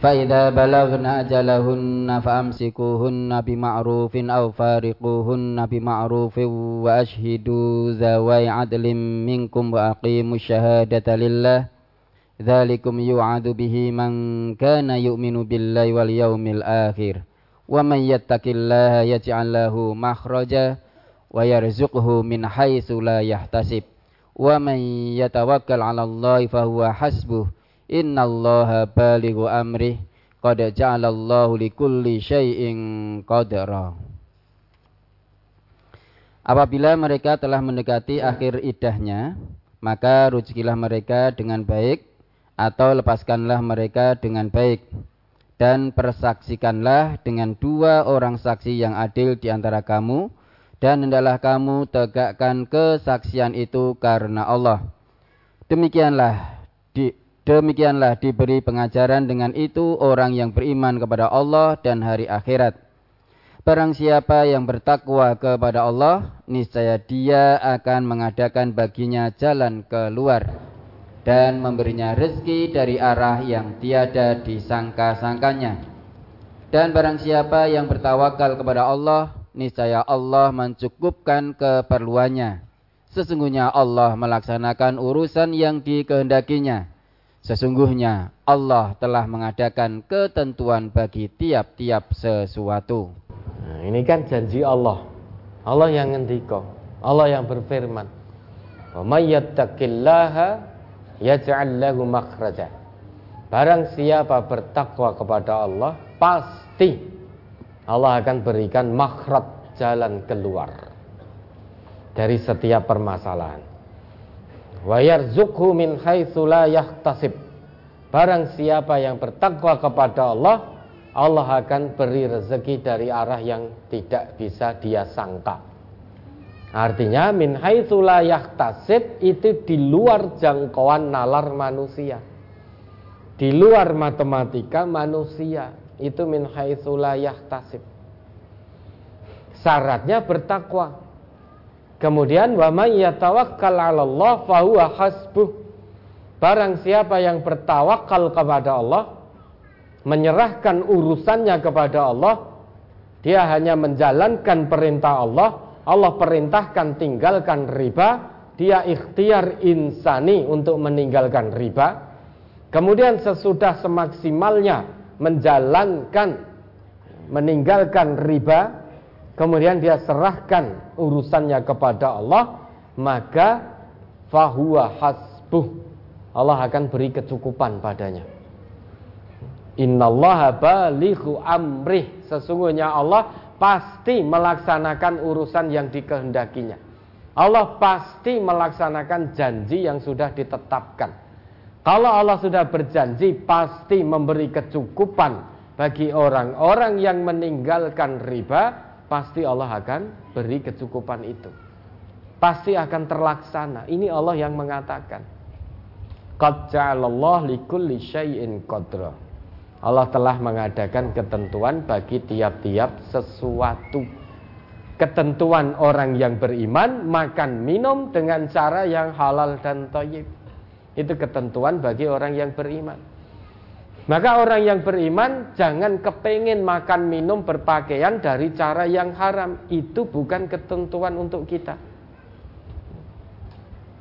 Fa'idha balagna ajalahunna fa'amsikuhunna bima'rufin aw fariquhunna bima'rufin wa ashhidu zawai adlim minkum wa aqimu syahadata lillah. Dhalikum yu'adu bihi man kana yu'minu billahi wal yaumil akhir. Wa man yattaqillaha yaj'al lahu makhraja wa yarzuqhu min wa man yatawakkal 'ala Allah fa huwa hasbuh innallaha balighu amrih qad ja'ala Allahu likulli syai'in qadra. Apabila mereka telah mendekati akhir idahnya maka rujukilah mereka dengan baik atau lepaskanlah mereka dengan baik dan persaksikanlah dengan dua orang saksi yang adil di antara kamu dan hendaklah kamu tegakkan kesaksian itu karena Allah. Demikianlah di, demikianlah diberi pengajaran dengan itu orang yang beriman kepada Allah dan hari akhirat. Barang siapa yang bertakwa kepada Allah, niscaya dia akan mengadakan baginya jalan keluar dan memberinya rezeki dari arah yang tiada disangka-sangkanya. Dan barang siapa yang bertawakal kepada Allah, niscaya Allah mencukupkan keperluannya. Sesungguhnya Allah melaksanakan urusan yang dikehendakinya. Sesungguhnya Allah telah mengadakan ketentuan bagi tiap-tiap sesuatu. Nah, ini kan janji Allah. Allah yang ngendiko, Allah yang berfirman. Wa may yattaqillaha yaj'al. Barang siapa bertakwa kepada Allah, pasti Allah akan berikan makhraj jalan keluar dari setiap permasalahan. Wa yarzuqhu min haitsu la yahtasib. Barang siapa yang bertakwa kepada Allah, Allah akan beri rezeki dari arah yang tidak bisa dia sangka. Artinya min haitsu la yahtasib itu di luar jangkauan nalar manusia. Di luar matematika manusia itu min haitsu la yahtasib. Syaratnya bertakwa. Kemudian wa may yatawakkal 'ala Allah fa huwa hasbuh. Barang siapa yang bertawakal kepada Allah, menyerahkan urusannya kepada Allah, dia hanya menjalankan perintah Allah, Allah perintahkan tinggalkan riba, dia ikhtiar insani untuk meninggalkan riba. Kemudian sesudah semaksimalnya menjalankan meninggalkan riba kemudian dia serahkan urusannya kepada Allah maka fahuwa hasbuh Allah akan beri kecukupan padanya. Innallaha balighu amrih sesungguhnya Allah pasti melaksanakan urusan yang dikehendakinya. Allah pasti melaksanakan janji yang sudah ditetapkan kalau Allah sudah berjanji pasti memberi kecukupan bagi orang-orang yang meninggalkan riba, pasti Allah akan beri kecukupan itu. Pasti akan terlaksana. Ini Allah yang mengatakan. Qad ja'alallah likulli syai'in qadra. Allah telah mengadakan ketentuan bagi tiap-tiap sesuatu. Ketentuan orang yang beriman makan minum dengan cara yang halal dan thayyib. Itu ketentuan bagi orang yang beriman. Maka orang yang beriman jangan kepengen makan minum berpakaian dari cara yang haram. Itu bukan ketentuan untuk kita.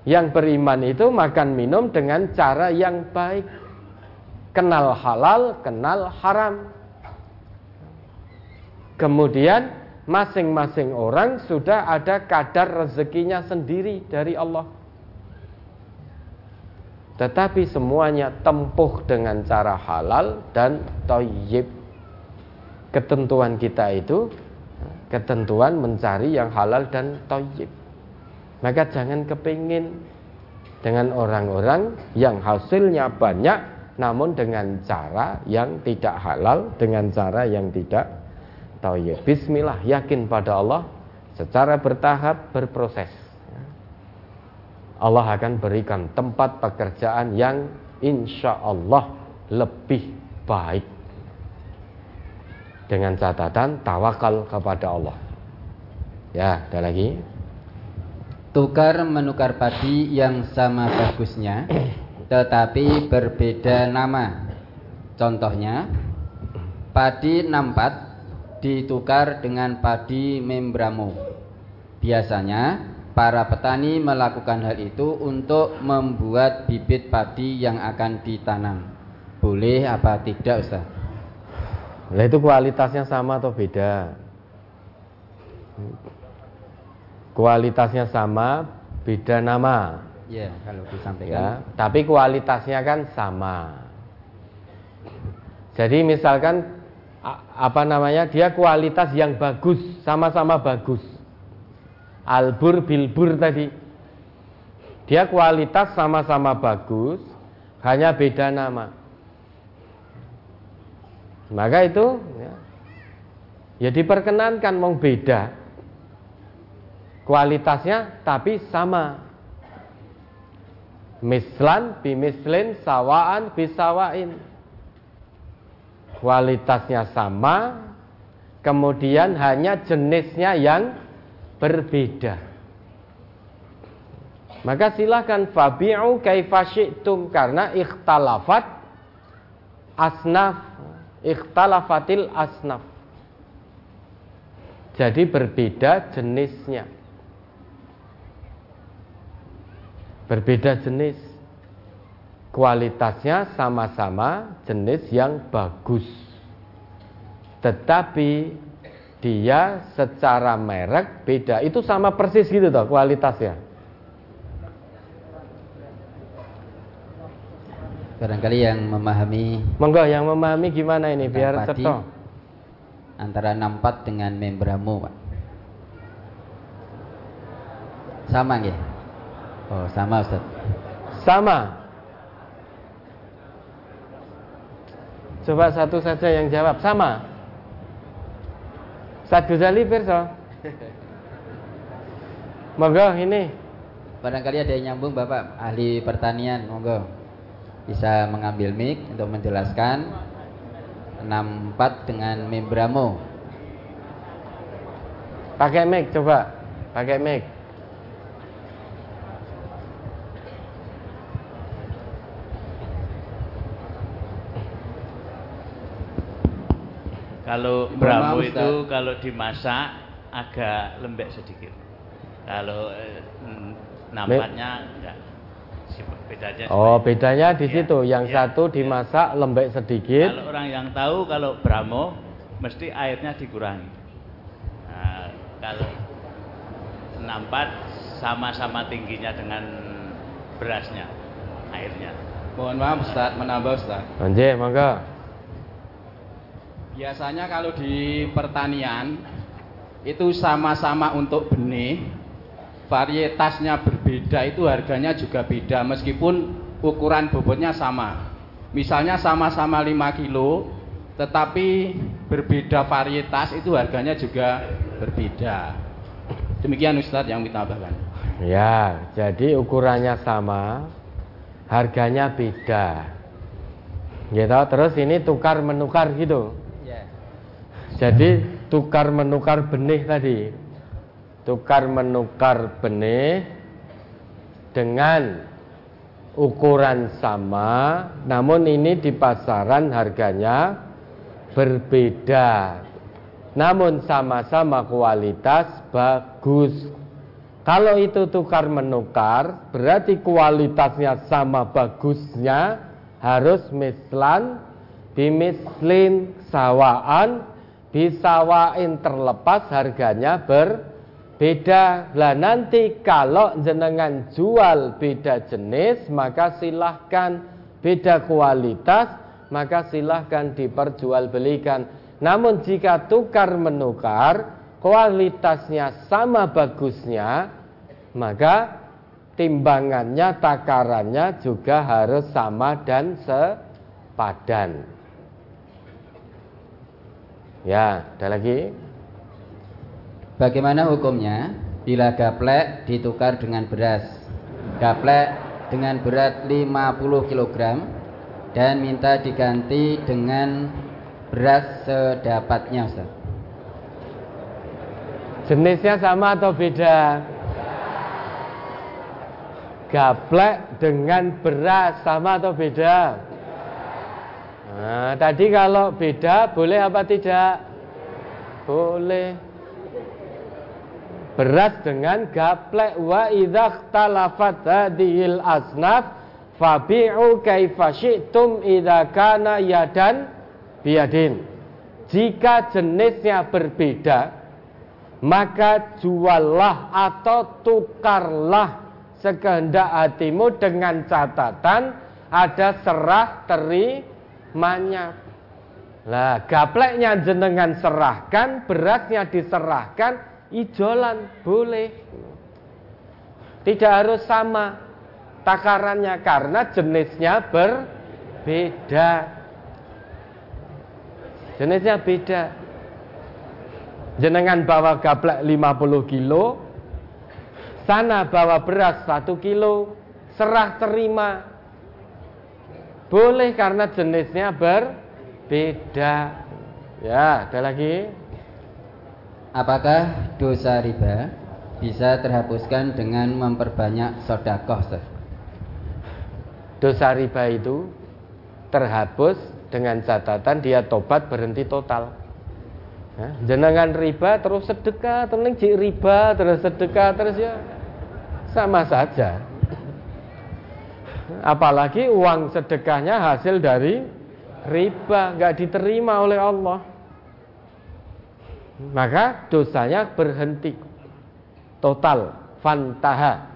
Yang beriman itu makan minum dengan cara yang baik. Kenal halal, kenal haram. Kemudian masing-masing orang sudah ada kadar rezekinya sendiri dari Allah. Tetapi semuanya tempuh dengan cara halal dan toyib. Ketentuan kita itu ketentuan mencari yang halal dan toyib. Maka jangan kepingin dengan orang-orang yang hasilnya banyak namun dengan cara yang tidak halal, dengan cara yang tidak tauhid. Bismillah, yakin pada Allah secara bertahap berproses. Allah akan berikan tempat pekerjaan yang insya Allah lebih baik. Dengan catatan tawakal kepada Allah. Ya, ada lagi tukar menukar padi yang sama bagusnya tetapi berbeda nama. Contohnya, padi nampat ditukar dengan padi membramo. Biasanya para petani melakukan hal itu untuk membuat bibit padi yang akan ditanam. Boleh apa tidak, Ustaz? Nah, itu kualitasnya sama atau beda? kualitasnya sama, beda nama. Ya, kalau disampaikan. Ya, tapi kualitasnya kan sama. Jadi misalkan apa namanya? Dia kualitas yang bagus, sama-sama bagus. Albur bilbur tadi. Dia kualitas sama-sama bagus, hanya beda nama. Maka itu ya, ya diperkenankan mau beda kualitasnya tapi sama mislan bimislin sawaan bisawain kualitasnya sama kemudian hanya jenisnya yang berbeda. Maka silahkan fabi'u kaifasyitum karena ikhtalafat asnaf ikhtalafatil asnaf. Jadi berbeda jenisnya. Berbeda jenis. Kualitasnya sama-sama jenis yang bagus. Tetapi dia secara merek beda. Itu sama persis gitu toh kualitasnya. Barangkali yang memahami monggo yang memahami gimana ini? Biar cetok antara 64 dengan membramu Pak. Sama nggih? Oh, sama Ustaz. Sama. Coba satu saja yang jawab. Sama. Ustaz Ghazali Pirso. Monggo ini. Barangkali ada yang nyambung Bapak ahli pertanian, monggo. Bisa mengambil mic untuk menjelaskan 64 dengan membramo. Pakai mic coba. Pakai mic. Kalau bramu itu kalau dimasak agak lembek sedikit. Kalau eh, nampaknya enggak. Bedanya oh, bedanya di ya, situ. Yang ya, satu dimasak ya. lembek sedikit. Kalau orang yang tahu kalau bramo mesti airnya dikurangi. Nah, kalau nampak sama-sama tingginya dengan berasnya airnya. Mohon maaf Ustaz, menambah Ustaz. Anjir, mangga. Biasanya kalau di pertanian itu sama-sama untuk benih, varietasnya berbeda itu harganya juga beda meskipun ukuran bobotnya sama. Misalnya sama-sama 5 kilo, tetapi berbeda varietas itu harganya juga berbeda. Demikian Ustadz yang kita tambahkan. Ya, jadi ukurannya sama, harganya beda. Gitu, terus ini tukar menukar gitu. Jadi tukar menukar benih tadi. Tukar menukar benih dengan ukuran sama, namun ini di pasaran harganya berbeda. Namun sama-sama kualitas bagus. Kalau itu tukar menukar, berarti kualitasnya sama bagusnya harus mislan bimislin sawaan bisawain terlepas harganya berbeda. Lah nanti kalau jenengan jual beda jenis maka silahkan beda kualitas maka silahkan diperjualbelikan. Namun jika tukar menukar kualitasnya sama bagusnya maka timbangannya, takarannya juga harus sama dan sepadan. Ya, ada lagi. Bagaimana hukumnya bila gaplek ditukar dengan beras? Gaplek dengan berat 50 kg dan minta diganti dengan beras sedapatnya Ustaz. Jenisnya sama atau beda? Gaplek dengan beras sama atau beda? Nah, tadi kalau beda boleh apa tidak? Boleh. Beras dengan gaplek wa idza talafat hadhil asnaf fabi'u kaifa syi'tum idza kana yadan biadin. Jika jenisnya berbeda, maka juallah atau tukarlah sekehendak hatimu dengan catatan ada serah terimanya. Lah, gapleknya jenengan serahkan, berasnya diserahkan, ijolan boleh. Tidak harus sama takarannya karena jenisnya berbeda. Jenisnya beda. Jenengan bawa gaplek 50 kilo, sana bawa beras satu kilo, serah terima. Boleh karena jenisnya berbeda. Ya, ada lagi. Apakah dosa riba bisa terhapuskan dengan memperbanyak sodakoh? Dosa riba itu terhapus dengan catatan dia tobat berhenti total. Ya, jenengan riba terus sedekah, terus riba terus sedekah terus ya sama saja. Apalagi uang sedekahnya hasil dari riba, nggak diterima oleh Allah. Maka dosanya berhenti total, fantaha.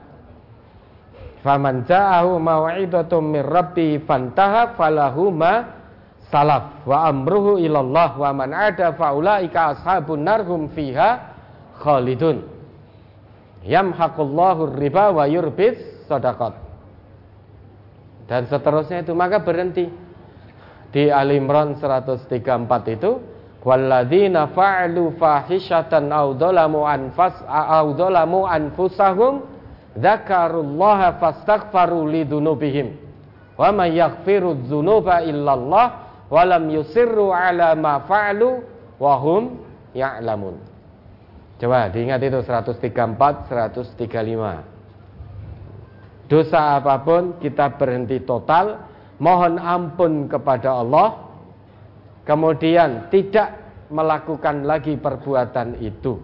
Faman ja'ahu maw'idatum min rabbi fantaha falahu ma salaf wa amruhu ilallah wa man ada faulaika ashabun narhum fiha khalidun yamhaqullahu riba wa yurbis sadaqat dan seterusnya itu. Maka berhenti. Di Ali Imran 134 itu walladzina fa'alu fahishatan aw anfas aw anfusahum dzakarullaha fastaghfaru lidunubihim wa may yaghfiru dzunuba illallah wa lam yusirru ala ma fa'alu wa hum ya'lamun. Coba diingat itu 134, 135. Dosa apa pun kita berhenti total, mohon ampun kepada Allah, kemudian tidak melakukan lagi perbuatan itu.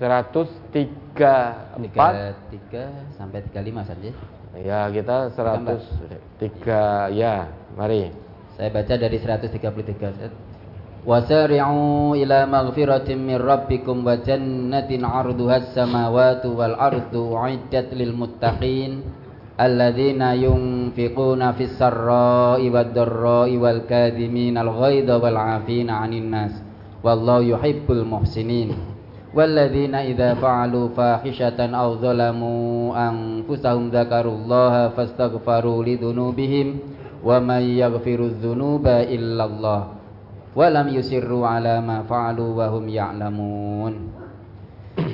134 33 sampai 35 saja. Ya, kita 103 ya, mari. Saya baca dari 133. وسارعوا إلى مغفرة من ربكم وجنة عرضها السماوات والأرض أعدت للمتقين الذين ينفقون في السراء والضراء والكاذمين الغيظ والعافين عن الناس والله يحب المحسنين والذين إذا فعلوا فاحشة أو ظلموا أنفسهم ذكروا الله فاستغفروا لذنوبهم ومن يغفر الذنوب إلا الله walam yusirru ala ma fa'alu wa hum ya'lamun.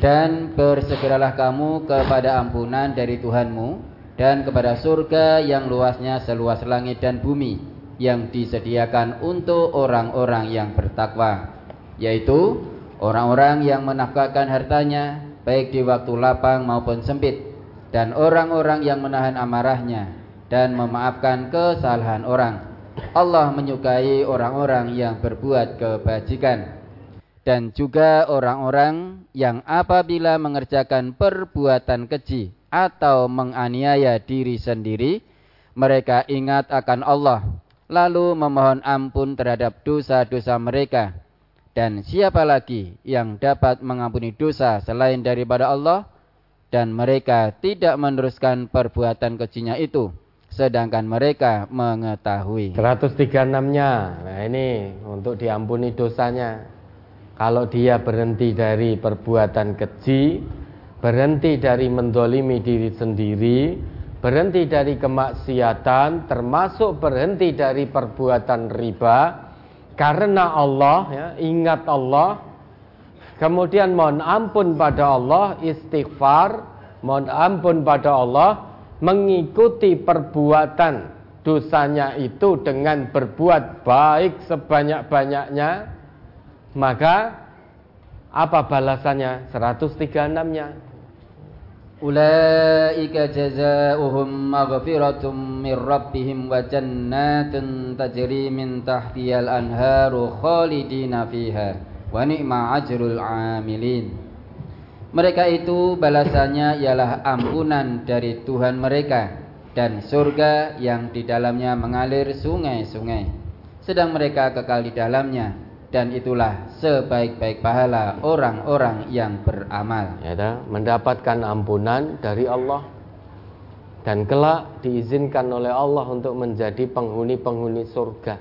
Dan bersegeralah kamu kepada ampunan dari Tuhanmu dan kepada surga yang luasnya seluas langit dan bumi yang disediakan untuk orang-orang yang bertakwa yaitu orang-orang yang menafkahkan hartanya baik di waktu lapang maupun sempit dan orang-orang yang menahan amarahnya dan memaafkan kesalahan orang Allah menyukai orang-orang yang berbuat kebajikan dan juga orang-orang yang apabila mengerjakan perbuatan keji atau menganiaya diri sendiri, mereka ingat akan Allah, lalu memohon ampun terhadap dosa-dosa mereka. Dan siapa lagi yang dapat mengampuni dosa selain daripada Allah? Dan mereka tidak meneruskan perbuatan kejinya itu sedangkan mereka mengetahui. 136-nya. Nah, ini untuk diampuni dosanya. Kalau dia berhenti dari perbuatan keji, berhenti dari mendolimi diri sendiri, berhenti dari kemaksiatan, termasuk berhenti dari perbuatan riba, karena Allah, ya, ingat Allah, kemudian mohon ampun pada Allah, istighfar, mohon ampun pada Allah, mengikuti perbuatan dosanya itu dengan berbuat baik sebanyak-banyaknya, maka apa balasannya? 136-nya. Ulaika jazaohum maghfiratum min rabbihim wa jannatun tajri min tahtiyal anharu khalidina fiha wa ni'ma ajrul amilin. Mereka itu balasannya ialah ampunan dari Tuhan mereka dan surga yang di dalamnya mengalir sungai-sungai. Sedang mereka kekal di dalamnya dan itulah sebaik-baik pahala orang-orang yang beramal. Ya, mendapatkan ampunan dari Allah dan kelak diizinkan oleh Allah untuk menjadi penghuni-penghuni surga.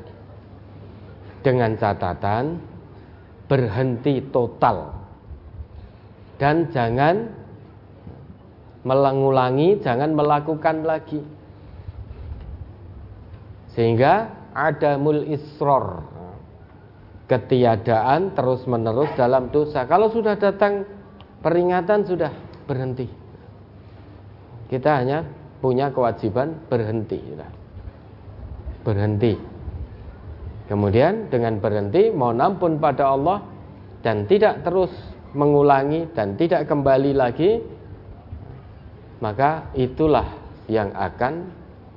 Dengan catatan berhenti total dan jangan melangulangi, jangan melakukan lagi. Sehingga ada mul isror ketiadaan terus-menerus dalam dosa. Kalau sudah datang peringatan sudah berhenti. Kita hanya punya kewajiban berhenti. Berhenti. Kemudian dengan berhenti mohon ampun pada Allah dan tidak terus mengulangi dan tidak kembali lagi maka itulah yang akan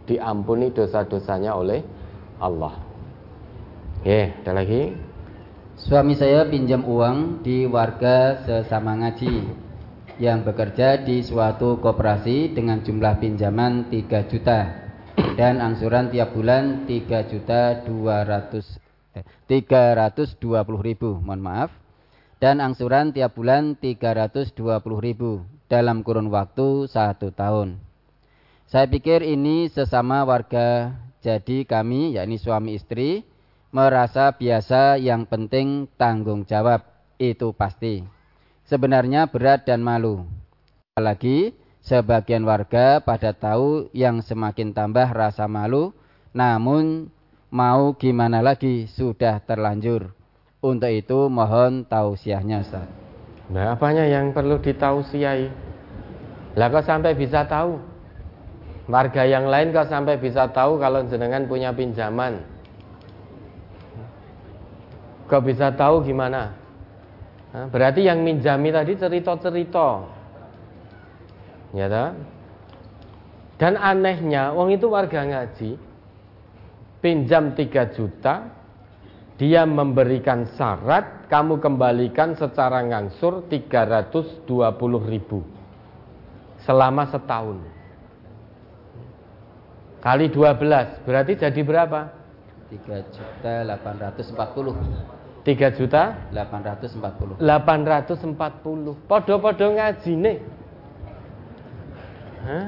diampuni dosa-dosanya oleh Allah. Oke, ada lagi? Suami saya pinjam uang di warga sesama ngaji yang bekerja di suatu koperasi dengan jumlah pinjaman 3 juta dan angsuran tiap bulan 3 juta 200 eh, 320 ribu mohon maaf dan angsuran tiap bulan 320 ribu dalam kurun waktu satu tahun. Saya pikir ini sesama warga jadi kami yakni suami istri merasa biasa yang penting tanggung jawab itu pasti. Sebenarnya berat dan malu. Apalagi sebagian warga pada tahu yang semakin tambah rasa malu, namun mau gimana lagi sudah terlanjur. Untuk itu mohon tausiahnya Ustaz. Nah, apanya yang perlu ditausiai? Lah kok sampai bisa tahu? Warga yang lain kok sampai bisa tahu kalau jenengan punya pinjaman? Kau bisa tahu gimana? Berarti yang minjami tadi cerita-cerita. Ya tak? Dan anehnya, uang itu warga ngaji, pinjam 3 juta, dia memberikan syarat, kamu kembalikan secara ngangsur 320 ribu. Selama setahun. Kali 12, berarti jadi berapa? 3 juta 840 3 juta 840 840 podo-podo ngaji nih Hah?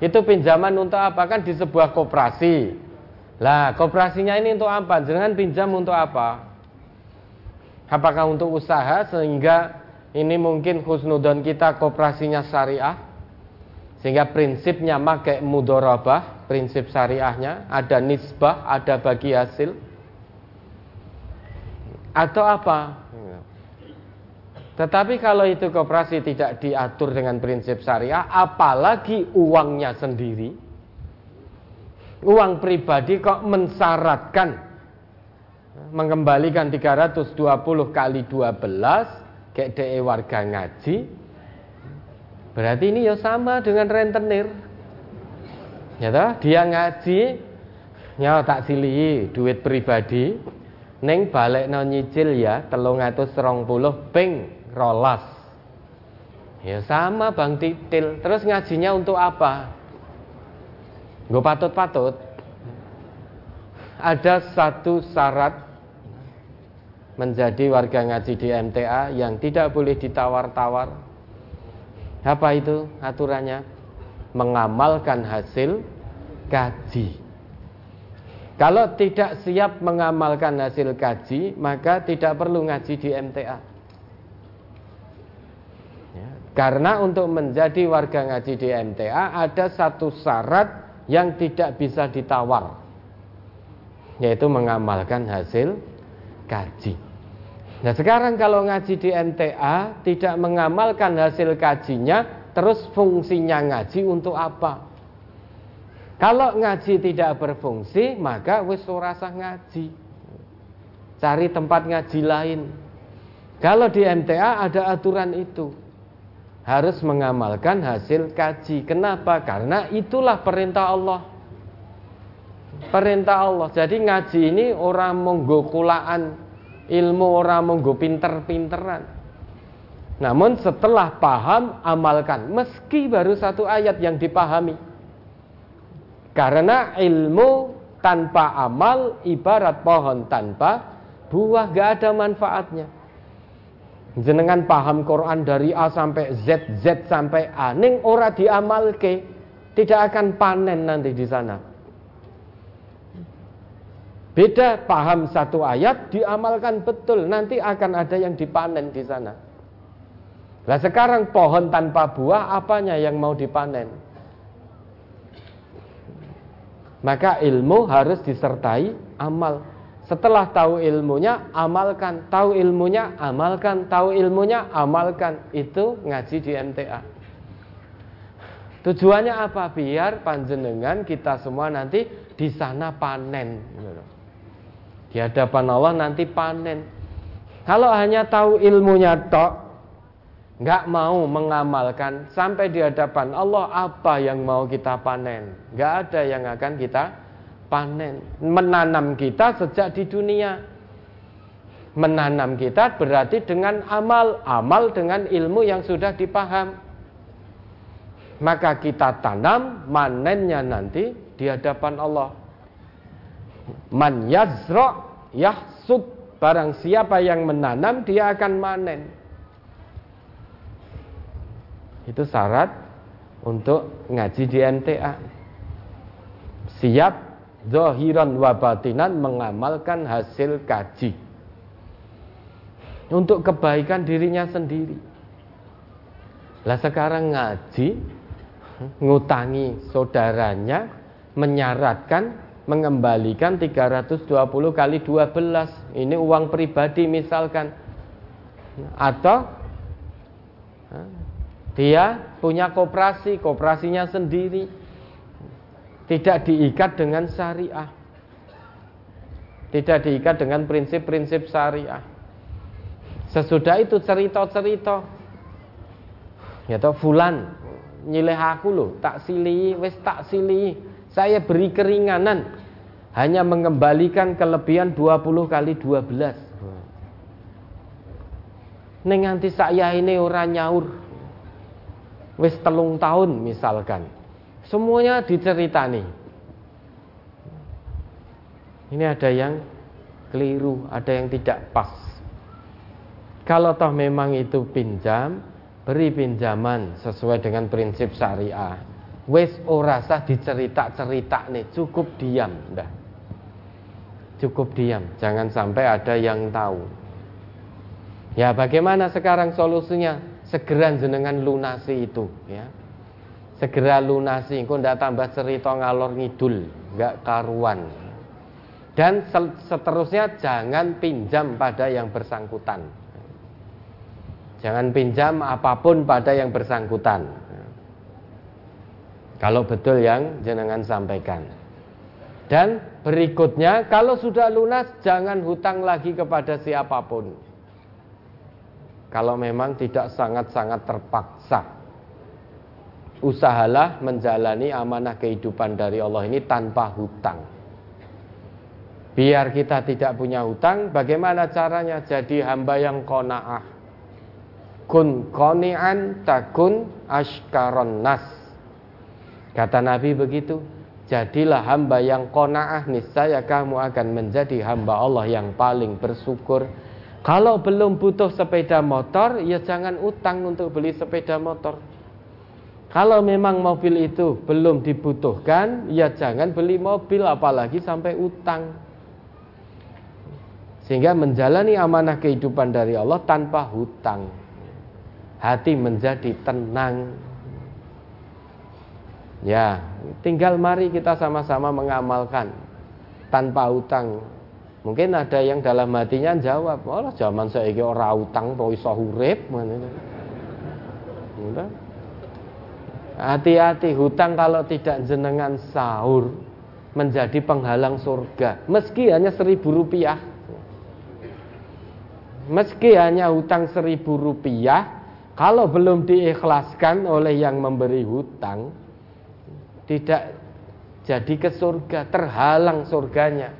itu pinjaman untuk apa kan di sebuah koperasi lah koperasinya ini untuk apa? Jangan pinjam untuk apa? Apakah untuk usaha sehingga ini mungkin khusnudon kita koperasinya syariah? Sehingga prinsipnya pakai mudorobah prinsip syariahnya ada nisbah ada bagi hasil. Atau apa? Tetapi kalau itu koperasi tidak diatur dengan prinsip syariah, apalagi uangnya sendiri, uang pribadi kok mensyaratkan mengembalikan 320 kali 12 kayak DE warga ngaji, berarti ini ya sama dengan rentenir. Ya toh, dia ngaji, ya tak silih duit pribadi, Neng balik no nyicil ya telung atus serong puluh ping rolas. Ya sama bang titil. Terus ngajinya untuk apa? Gue patut-patut. Ada satu syarat menjadi warga ngaji di MTA yang tidak boleh ditawar-tawar. Apa itu aturannya? Mengamalkan hasil kaji. Kalau tidak siap mengamalkan hasil kaji, maka tidak perlu ngaji di MTA. Ya, Karena untuk menjadi warga ngaji di MTA ada satu syarat yang tidak bisa ditawar yaitu mengamalkan hasil kaji. Nah sekarang kalau ngaji di MTA tidak mengamalkan hasil kajinya terus fungsinya ngaji untuk apa? Kalau ngaji tidak berfungsi maka wis ora ngaji. Cari tempat ngaji lain. Kalau di MTA ada aturan itu harus mengamalkan hasil kaji. Kenapa? Karena itulah perintah Allah. Perintah Allah. Jadi ngaji ini orang monggo kulaan ilmu orang monggo pinter-pinteran. Namun setelah paham amalkan meski baru satu ayat yang dipahami. Karena ilmu tanpa amal ibarat pohon tanpa buah gak ada manfaatnya jenengan paham Quran dari A sampai Z, Z sampai A, ning ora diamalke, tidak akan panen nanti di sana. Beda paham satu ayat diamalkan betul, nanti akan ada yang dipanen di sana. Nah sekarang pohon tanpa buah apanya yang mau dipanen? Maka ilmu harus disertai amal. Setelah tahu ilmunya, amalkan. Tahu ilmunya, amalkan. Tahu ilmunya, amalkan. Itu ngaji di MTA. Tujuannya apa? Biar panjenengan kita semua nanti di sana panen. Di hadapan Allah nanti panen. Kalau hanya tahu ilmunya tok, nggak mau mengamalkan sampai di hadapan Allah apa yang mau kita panen? Nggak ada yang akan kita panen, menanam kita sejak di dunia. Menanam kita berarti dengan amal, amal dengan ilmu yang sudah dipaham. Maka kita tanam, manennya nanti di hadapan Allah. Man yazra yahsud. Barang siapa yang menanam, dia akan manen. Itu syarat untuk ngaji di MTA. Siap zahiran wa batinan mengamalkan hasil kaji. Untuk kebaikan dirinya sendiri. Lah sekarang ngaji ngutangi saudaranya menyaratkan mengembalikan 320 kali 12 ini uang pribadi misalkan. Atau dia punya koperasi koperasinya sendiri tidak diikat dengan syariah. Tidak diikat dengan prinsip-prinsip syariah. Sesudah itu cerita-cerita. Ya toh fulan nyileh aku loh, tak sili, wes tak sili. Saya beri keringanan hanya mengembalikan kelebihan 20 kali 12. Neng nanti saya ini orang nyaur. Wes telung tahun misalkan. Semuanya diceritani. Ini ada yang keliru, ada yang tidak pas. Kalau toh memang itu pinjam, beri pinjaman sesuai dengan prinsip syariah. Wes ora sah dicerita-cerita nih, cukup diam, dah. Cukup diam, jangan sampai ada yang tahu. Ya bagaimana sekarang solusinya? Segera jenengan lunasi itu, ya segera lunasi engko ndak tambah cerita ngalor ngidul nggak karuan. Dan seterusnya jangan pinjam pada yang bersangkutan. Jangan pinjam apa pun pada yang bersangkutan. Kalau betul yang jenengan sampaikan. Dan berikutnya kalau sudah lunas jangan hutang lagi kepada siapa pun. Kalau memang tidak sangat-sangat terpaksa usahalah menjalani amanah kehidupan dari Allah ini tanpa hutang. Biar kita tidak punya hutang, bagaimana caranya jadi hamba yang kona'ah? Kun koni'an takun ashkaron nas. Kata Nabi begitu, jadilah hamba yang kona'ah, niscaya kamu akan menjadi hamba Allah yang paling bersyukur. Kalau belum butuh sepeda motor, ya jangan utang untuk beli sepeda motor. Kalau memang mobil itu belum dibutuhkan, ya jangan beli mobil apalagi sampai utang. Sehingga menjalani amanah kehidupan dari Allah tanpa hutang. hati menjadi tenang. Ya, tinggal mari kita sama-sama mengamalkan tanpa utang. Mungkin ada yang dalam hatinya jawab, "Oh, zaman saya orang utang to iso urip." Hati-hati hutang kalau tidak jenengan sahur menjadi penghalang surga. Meski hanya seribu rupiah. Meski hanya hutang seribu rupiah, kalau belum diikhlaskan oleh yang memberi hutang, tidak jadi ke surga, terhalang surganya.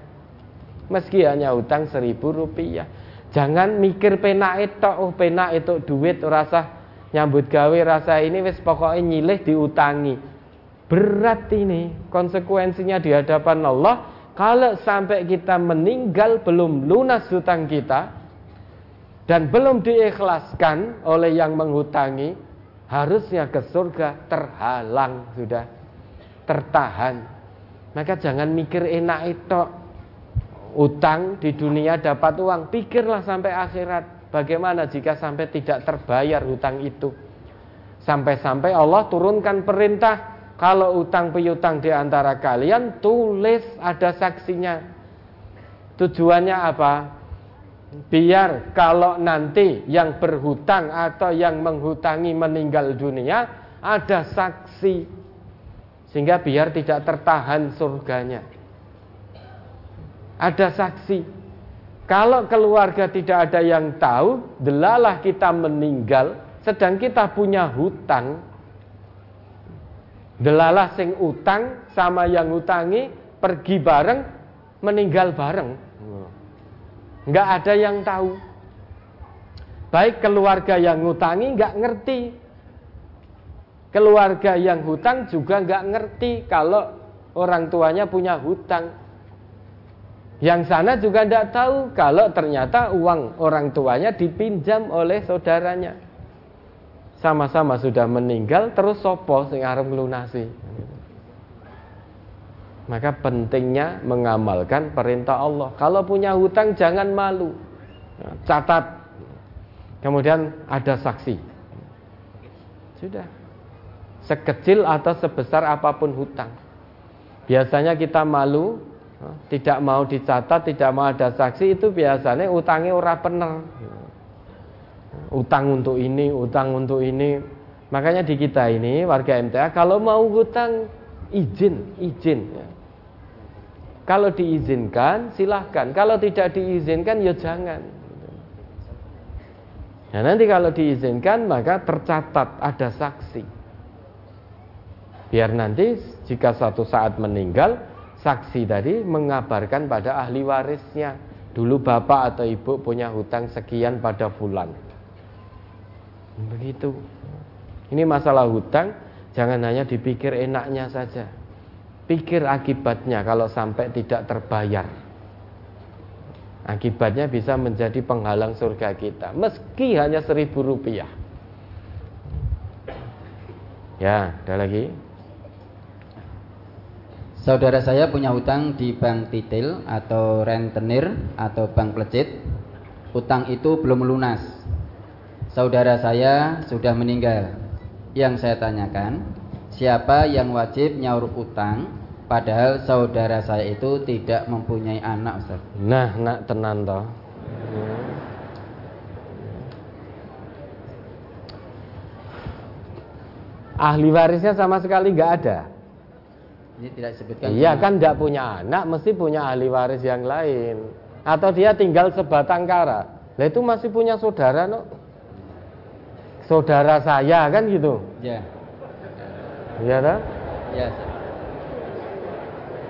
Meski hanya hutang seribu rupiah. Jangan mikir pena itu, oh pena itu duit rasa nyambut gawe rasa ini wis pokoknya nyilih diutangi. Berat ini konsekuensinya di hadapan Allah kalau sampai kita meninggal belum lunas hutang kita dan belum diikhlaskan oleh yang menghutangi, harusnya ke surga terhalang sudah, tertahan. Maka jangan mikir enak itu utang di dunia dapat uang, pikirlah sampai akhirat. Bagaimana jika sampai tidak terbayar hutang itu? Sampai-sampai Allah turunkan perintah kalau utang piutang di antara kalian tulis ada saksinya. Tujuannya apa? biar kalau nanti yang berhutang atau yang menghutangi meninggal dunia ada saksi sehingga biar tidak tertahan surganya ada saksi kalau keluarga tidak ada yang tahu delalah kita meninggal sedang kita punya hutang delalah sing utang sama yang hutangi pergi bareng meninggal bareng nggak ada yang tahu. Baik keluarga yang ngutangi nggak ngerti. Keluarga yang hutang juga nggak ngerti kalau orang tuanya punya hutang. Yang sana juga tidak tahu kalau ternyata uang orang tuanya dipinjam oleh saudaranya. Sama-sama sudah meninggal terus sopo sing arep lunasi. Maka pentingnya mengamalkan perintah Allah. Kalau punya hutang jangan malu. Catat. Kemudian ada saksi. Sudah. Sekecil atau sebesar apa pun hutang. Biasanya kita malu, tidak mau dicatat, tidak mau ada saksi itu biasanya utangnya ora bener. Utang untuk ini, utang untuk ini. Makanya di kita ini warga MTA kalau mau hutang izin, izin. Ya. Kalau diizinkan silahkan Kalau tidak diizinkan ya jangan Nah nanti kalau diizinkan maka tercatat ada saksi Biar nanti jika suatu saat meninggal Saksi tadi mengabarkan pada ahli warisnya Dulu bapak atau ibu punya hutang sekian pada fulan Begitu Ini masalah hutang Jangan hanya dipikir enaknya saja Pikir akibatnya kalau sampai tidak terbayar. Akibatnya bisa menjadi penghalang surga kita. Meski hanya seribu rupiah. Ya, ada lagi. Saudara saya punya hutang di bank titil atau rentenir atau bank plecit. Hutang itu belum lunas. Saudara saya sudah meninggal. Yang saya tanyakan, siapa yang wajib nyaur utang Padahal saudara saya itu tidak mempunyai anak Ustaz. Nah, nak tenan toh. Ahli warisnya sama sekali nggak ada. Ini tidak disebutkan. Iya kan tidak punya anak, mesti punya ahli waris yang lain. Atau dia tinggal sebatang kara. Lah itu masih punya saudara no. Saudara saya kan gitu. Ya. Iya tak? Ya.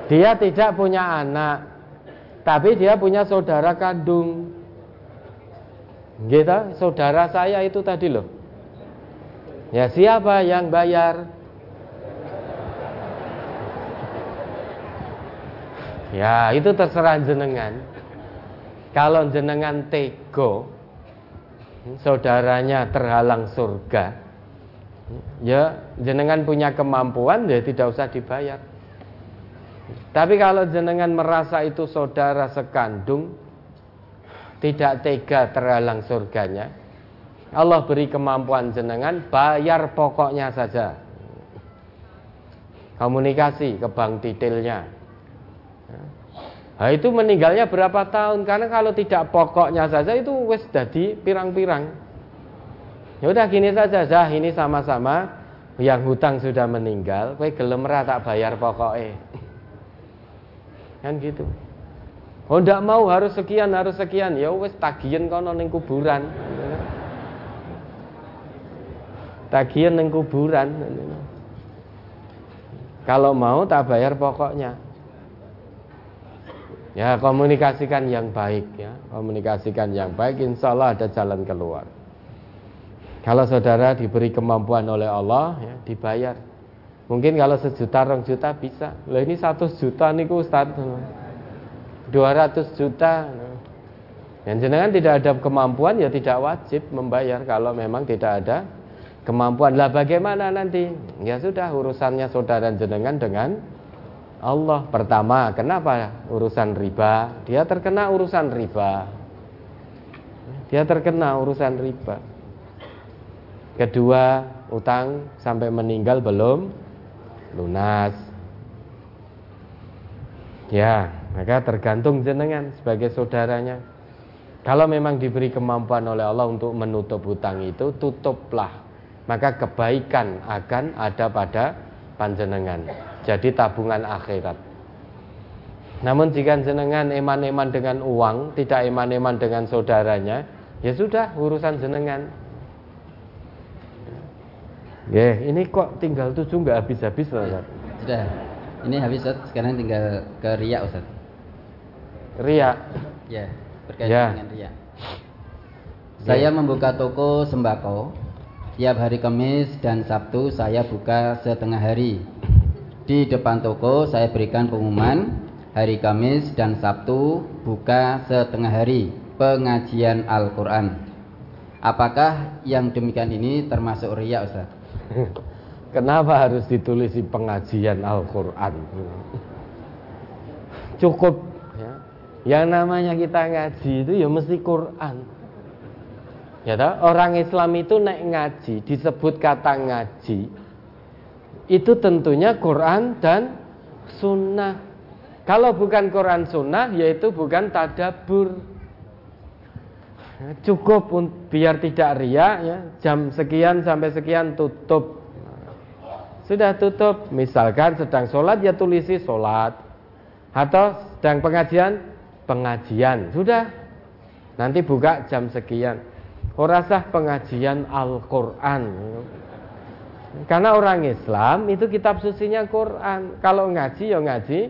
Dia tidak punya anak, tapi dia punya saudara kandung. Gitu, saudara saya itu tadi loh. Ya siapa yang bayar? Ya itu terserah jenengan. Kalau jenengan tego, saudaranya terhalang surga, ya jenengan punya kemampuan ya tidak usah dibayar. Tapi kalau jenengan merasa itu saudara sekandung, tidak tega terhalang surganya, Allah beri kemampuan jenengan bayar pokoknya saja. Komunikasi ke bank detailnya. Nah, itu meninggalnya berapa tahun? Karena kalau tidak pokoknya saja itu wes jadi pirang-pirang. Ya udah gini saja, Zah, ini sama-sama yang hutang sudah meninggal, kowe gelem tak bayar pokoknya. Kan gitu. Oh ndak mau harus sekian harus sekian ya wes tagihan kono ning kuburan. Tagihan ning kuburan. Kalau mau tak bayar pokoknya. Ya komunikasikan yang baik ya, komunikasikan yang baik, insya Allah ada jalan keluar. Kalau saudara diberi kemampuan oleh Allah, ya, dibayar. Mungkin kalau sejuta, rong juta bisa. Loh ini satu juta nih Ustaz. 200 juta. Yang jenengan tidak ada kemampuan ya tidak wajib membayar kalau memang tidak ada kemampuan. Lah bagaimana nanti? Ya sudah urusannya saudara jenengan dengan Allah. Pertama, kenapa urusan riba? Dia terkena urusan riba. Dia terkena urusan riba. Kedua, utang sampai meninggal belum lunas. Ya, maka tergantung jenengan sebagai saudaranya. Kalau memang diberi kemampuan oleh Allah untuk menutup hutang itu, tutuplah. Maka kebaikan akan ada pada panjenengan. Jadi tabungan akhirat. Namun jika jenengan eman-eman dengan uang, tidak eman-eman dengan saudaranya, ya sudah urusan jenengan. Ya, ini kok tinggal tujuh nggak habis-habis Ustaz. Sudah. Ini habis Ustaz, sekarang tinggal ke Ria Ustaz. Ria. Ya, berkaitan ya. dengan Ria. Saya membuka toko sembako. Tiap hari Kamis dan Sabtu saya buka setengah hari. Di depan toko saya berikan pengumuman hari Kamis dan Sabtu buka setengah hari pengajian Al-Qur'an. Apakah yang demikian ini termasuk ria Ustaz? Kenapa harus ditulisi pengajian Al-Quran? Cukup ya. Yang namanya kita ngaji itu ya mesti Quran. Ya? Orang Islam itu naik ngaji disebut kata ngaji itu tentunya Quran dan Sunnah. Kalau bukan Quran Sunnah yaitu bukan tadabur. Cukup biar tidak ria ya, jam sekian sampai sekian tutup. Sudah tutup, misalkan sedang sholat ya tulisi sholat. Atau sedang pengajian, pengajian. Sudah, nanti buka jam sekian. Orasah pengajian Al-Quran. Karena orang Islam itu kitab susinya Quran. Kalau ngaji ya ngaji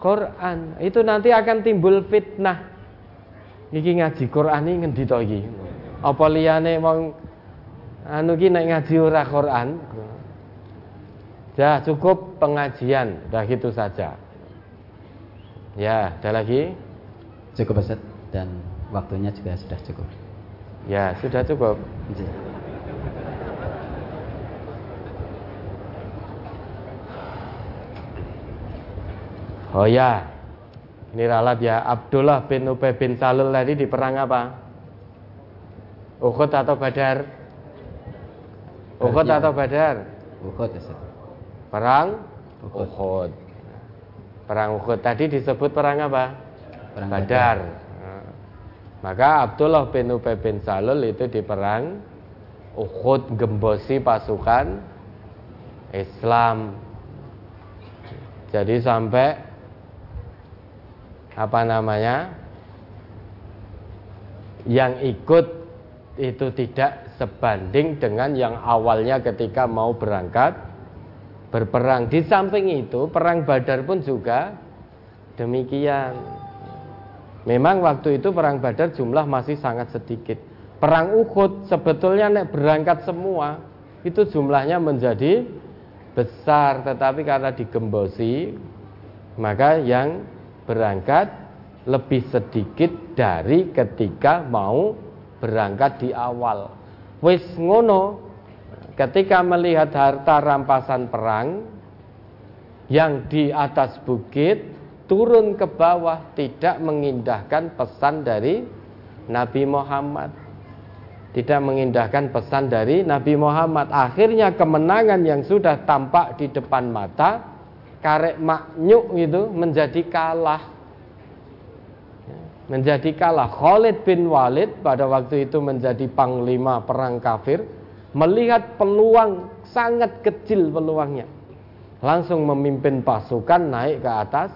Quran. Itu nanti akan timbul fitnah. Iki ngaji Quran iki ngendi to iki? Apa liyane wong anu ki nek ngaji ora Quran? Ya cukup pengajian. Dah gitu saja. Ya ada lagi? Cukup Ustaz. Dan waktunya juga sudah cukup. Ya sudah cukup Oh ya, ini ralat ya Abdullah bin Ubay bin Salul tadi di perang apa? Uhud atau Badar? Uhud atau Badar? Uhud Perang Uhud. Uhud. Perang Uhud tadi disebut perang apa? Perang Badar. Nah, maka Abdullah bin Ubay bin Salul itu di perang Uhud gembosi pasukan Islam. Jadi sampai apa namanya yang ikut itu tidak sebanding dengan yang awalnya ketika mau berangkat berperang. Di samping itu, perang Badar pun juga demikian. Memang waktu itu perang Badar jumlah masih sangat sedikit. Perang Uhud sebetulnya nek berangkat semua itu jumlahnya menjadi besar, tetapi karena digembosi maka yang berangkat lebih sedikit dari ketika mau berangkat di awal. Wis ngono, ketika melihat harta rampasan perang yang di atas bukit turun ke bawah tidak mengindahkan pesan dari Nabi Muhammad. tidak mengindahkan pesan dari Nabi Muhammad. Akhirnya kemenangan yang sudah tampak di depan mata, karek maknyuk itu menjadi kalah. Menjadi kalah. Khalid bin Walid pada waktu itu menjadi panglima perang kafir, melihat peluang sangat kecil peluangnya. Langsung memimpin pasukan naik ke atas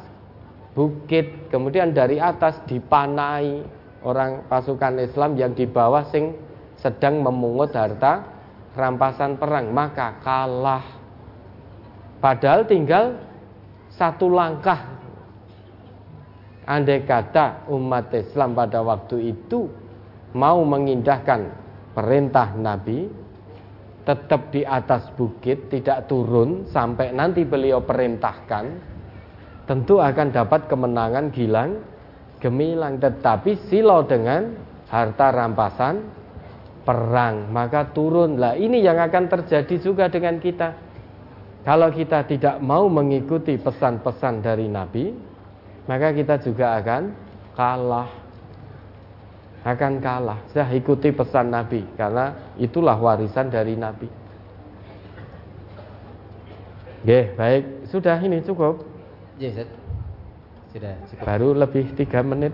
bukit, kemudian dari atas dipanai orang pasukan Islam yang di bawah sing sedang memungut harta rampasan perang maka kalah padahal tinggal satu langkah. Andai kata umat Islam pada waktu itu mau mengindahkan perintah Nabi tetap di atas bukit tidak turun sampai nanti beliau perintahkan tentu akan dapat kemenangan gilang gemilang. Tetapi silau dengan harta rampasan perang maka turunlah. Ini yang akan terjadi juga dengan kita kalau kita tidak mau mengikuti pesan-pesan dari Nabi maka kita juga akan kalah akan kalah saya ikuti pesan Nabi karena itulah warisan dari Nabi Oke, baik sudah ini cukup. Ya, sudah cukup. Baru lebih tiga menit.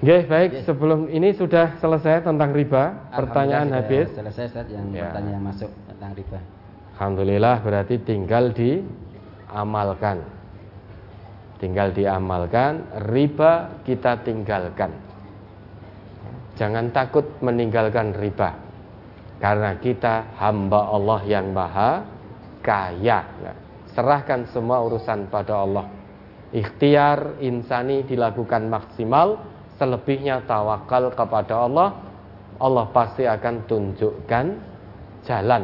Oke, baik. Sebelum ini sudah selesai tentang riba. Pertanyaan habis. Selesai Ustaz yang ya. pertanyaan masuk tentang riba. Alhamdulillah berarti tinggal diamalkan. Tinggal diamalkan, riba kita tinggalkan. Jangan takut meninggalkan riba. Karena kita hamba Allah yang maha kaya. Nah, serahkan semua urusan pada Allah. Ikhtiar insani dilakukan maksimal selebihnya tawakal kepada Allah Allah pasti akan tunjukkan jalan.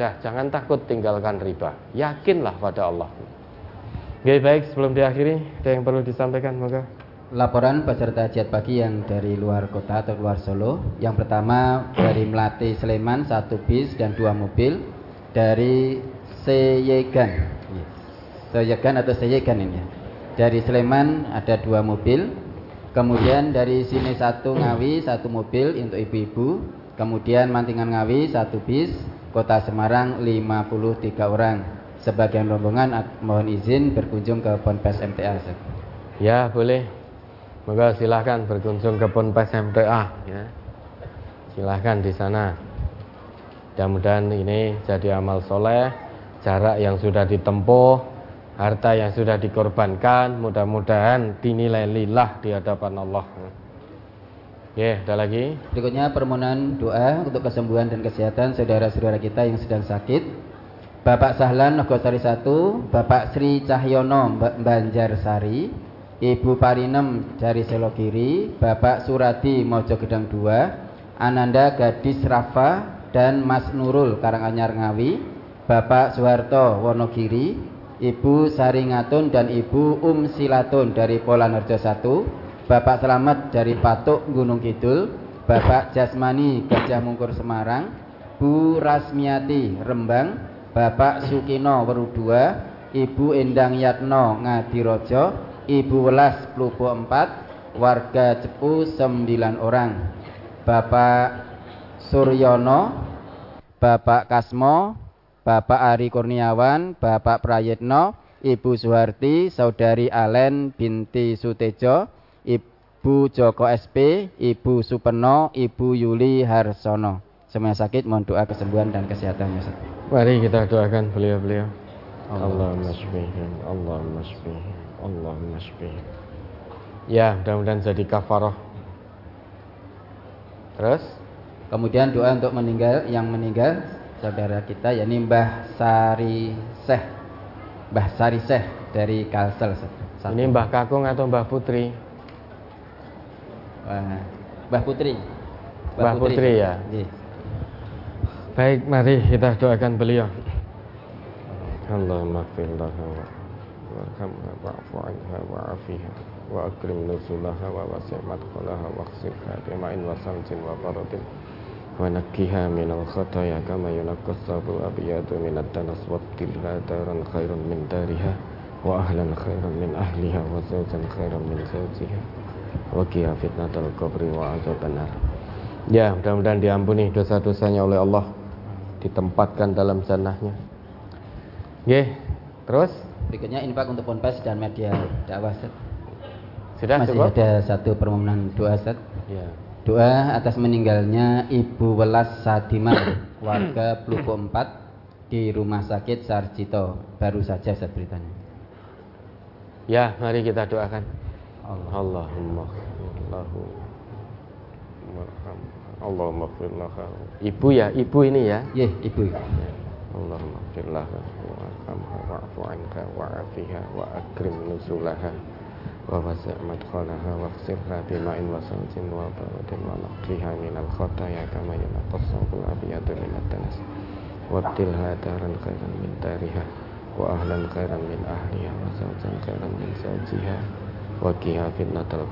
Dah jangan takut tinggalkan riba. Yakinlah pada Allah. Oke baik sebelum diakhiri Ada yang perlu disampaikan? Moga Laporan peserta hajat pagi yang dari luar kota atau luar Solo. Yang pertama dari Melati Sleman Satu bis dan dua mobil Dari Seyegan. Seyegan atau Seyegan ini. Dari Sleman ada dua mobil Kemudian dari sini satu Ngawi, satu mobil untuk ibu-ibu. Kemudian Mantingan Ngawi, satu bis. Kota Semarang 53 orang. Sebagian rombongan mohon izin berkunjung ke Ponpes MTA. Ya boleh. Moga silahkan berkunjung ke Ponpes MTA. Ya. Silahkan di sana. Mudah-mudahan ini jadi amal soleh. Jarak yang sudah ditempuh harta yang sudah dikorbankan mudah-mudahan dinilai lillah di hadapan Allah. Ya, ada lagi. Berikutnya permohonan doa untuk kesembuhan dan kesehatan saudara-saudara kita yang sedang sakit. Bapak Sahlan Nogosari 1, Bapak Sri Cahyono Banjarsari, Ibu Parinem dari Selokiri, Bapak Suradi Mojogedang 2, Ananda Gadis Rafa dan Mas Nurul Karanganyar Ngawi, Bapak Soeharto Wonogiri, Ibu Saringatun dan Ibu Um Silatun dari Polanerjo 1 Bapak Selamat dari Patuk Gunung Kidul. Bapak Jasmani Gajah Mungkur Semarang. Bu Rasmiati Rembang. Bapak Sukino Weru 2 Ibu Endang Yatno Ngadirojo. Ibu Welas Plupo 4 Warga Cepu 9 orang. Bapak Suryono. Bapak Kasmo Bapak Ari Kurniawan, Bapak Prayitno, Ibu Suharti, Saudari Alen binti Sutejo, Ibu Joko SP, Ibu Supeno, Ibu Yuli Harsono. Semua sakit mohon doa kesembuhan dan kesehatan ya Mari kita doakan beliau-beliau. Allahumma shfihim, Allahumma shfihim, Allahumma shfihim. Ya, mudah-mudahan jadi kafarah. Terus? Kemudian doa untuk meninggal yang meninggal saudara kita yakni Mbah Sari Seh. Mbah Sari Seh dari Kalsel. Satu. Ini Mbah Kakung atau Mbah Putri? Wah, Mbah Putri. Mbah, Mbah Putri, Putri ya. Iya. Baik, mari kita doakan beliau. Allahumma fir laha warhamha wa'fu anha wa'afiha wa akrim nuzulaha wa wasi' madkhalaha wa khsir khatima'in wa samjin wa baradin ونكها من الخطايا كما ينقى الثوب الأبيض من الدنس وابدلها دارا خيرا من دارها وأهلا خيرا من أهلها وزوجا خيرا من زوجها wa qina fitnatal qabri wa azabannar. Ya, mudah-mudahan diampuni dosa-dosanya oleh Allah, ditempatkan dalam jannahnya. Nggih, terus Berikutnya infak untuk ponpes dan media dakwah Ustaz. sudah Masih cukup? ada satu permohonan doa Ustaz. Ya. Doa atas meninggalnya Ibu Welas Sadimah warga Pluko 4 di Rumah Sakit Sarjito baru saja Ustaz beritanya. Ya, mari kita doakan. Allah. Allahumma Allahu Allahumma firlaha. Ibu ya, ibu ini ya. Ye, Ibu. Allahumma firlaha warhamha wa'fu anha wa'afiha wa akrim nuzulaha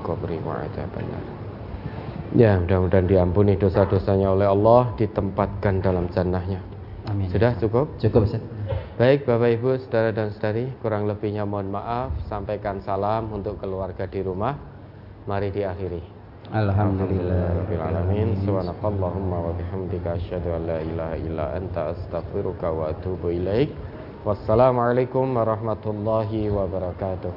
qabri wa Ya, mudah-mudahan diampuni dosa-dosanya oleh Allah, ditempatkan dalam jannahnya. Amin. Sudah cukup? Cukup Ustaz. Baik Bapak Ibu, saudara dan saudari, kurang lebihnya mohon maaf. Sampaikan salam untuk keluarga di rumah. Mari diakhiri. Alhamdulillah. Subhanakallahumma wa bihamdika asyhadu an la ilaha illa anta astaghfiruka wa atubu ilaik. Wassalamualaikum warahmatullahi wabarakatuh.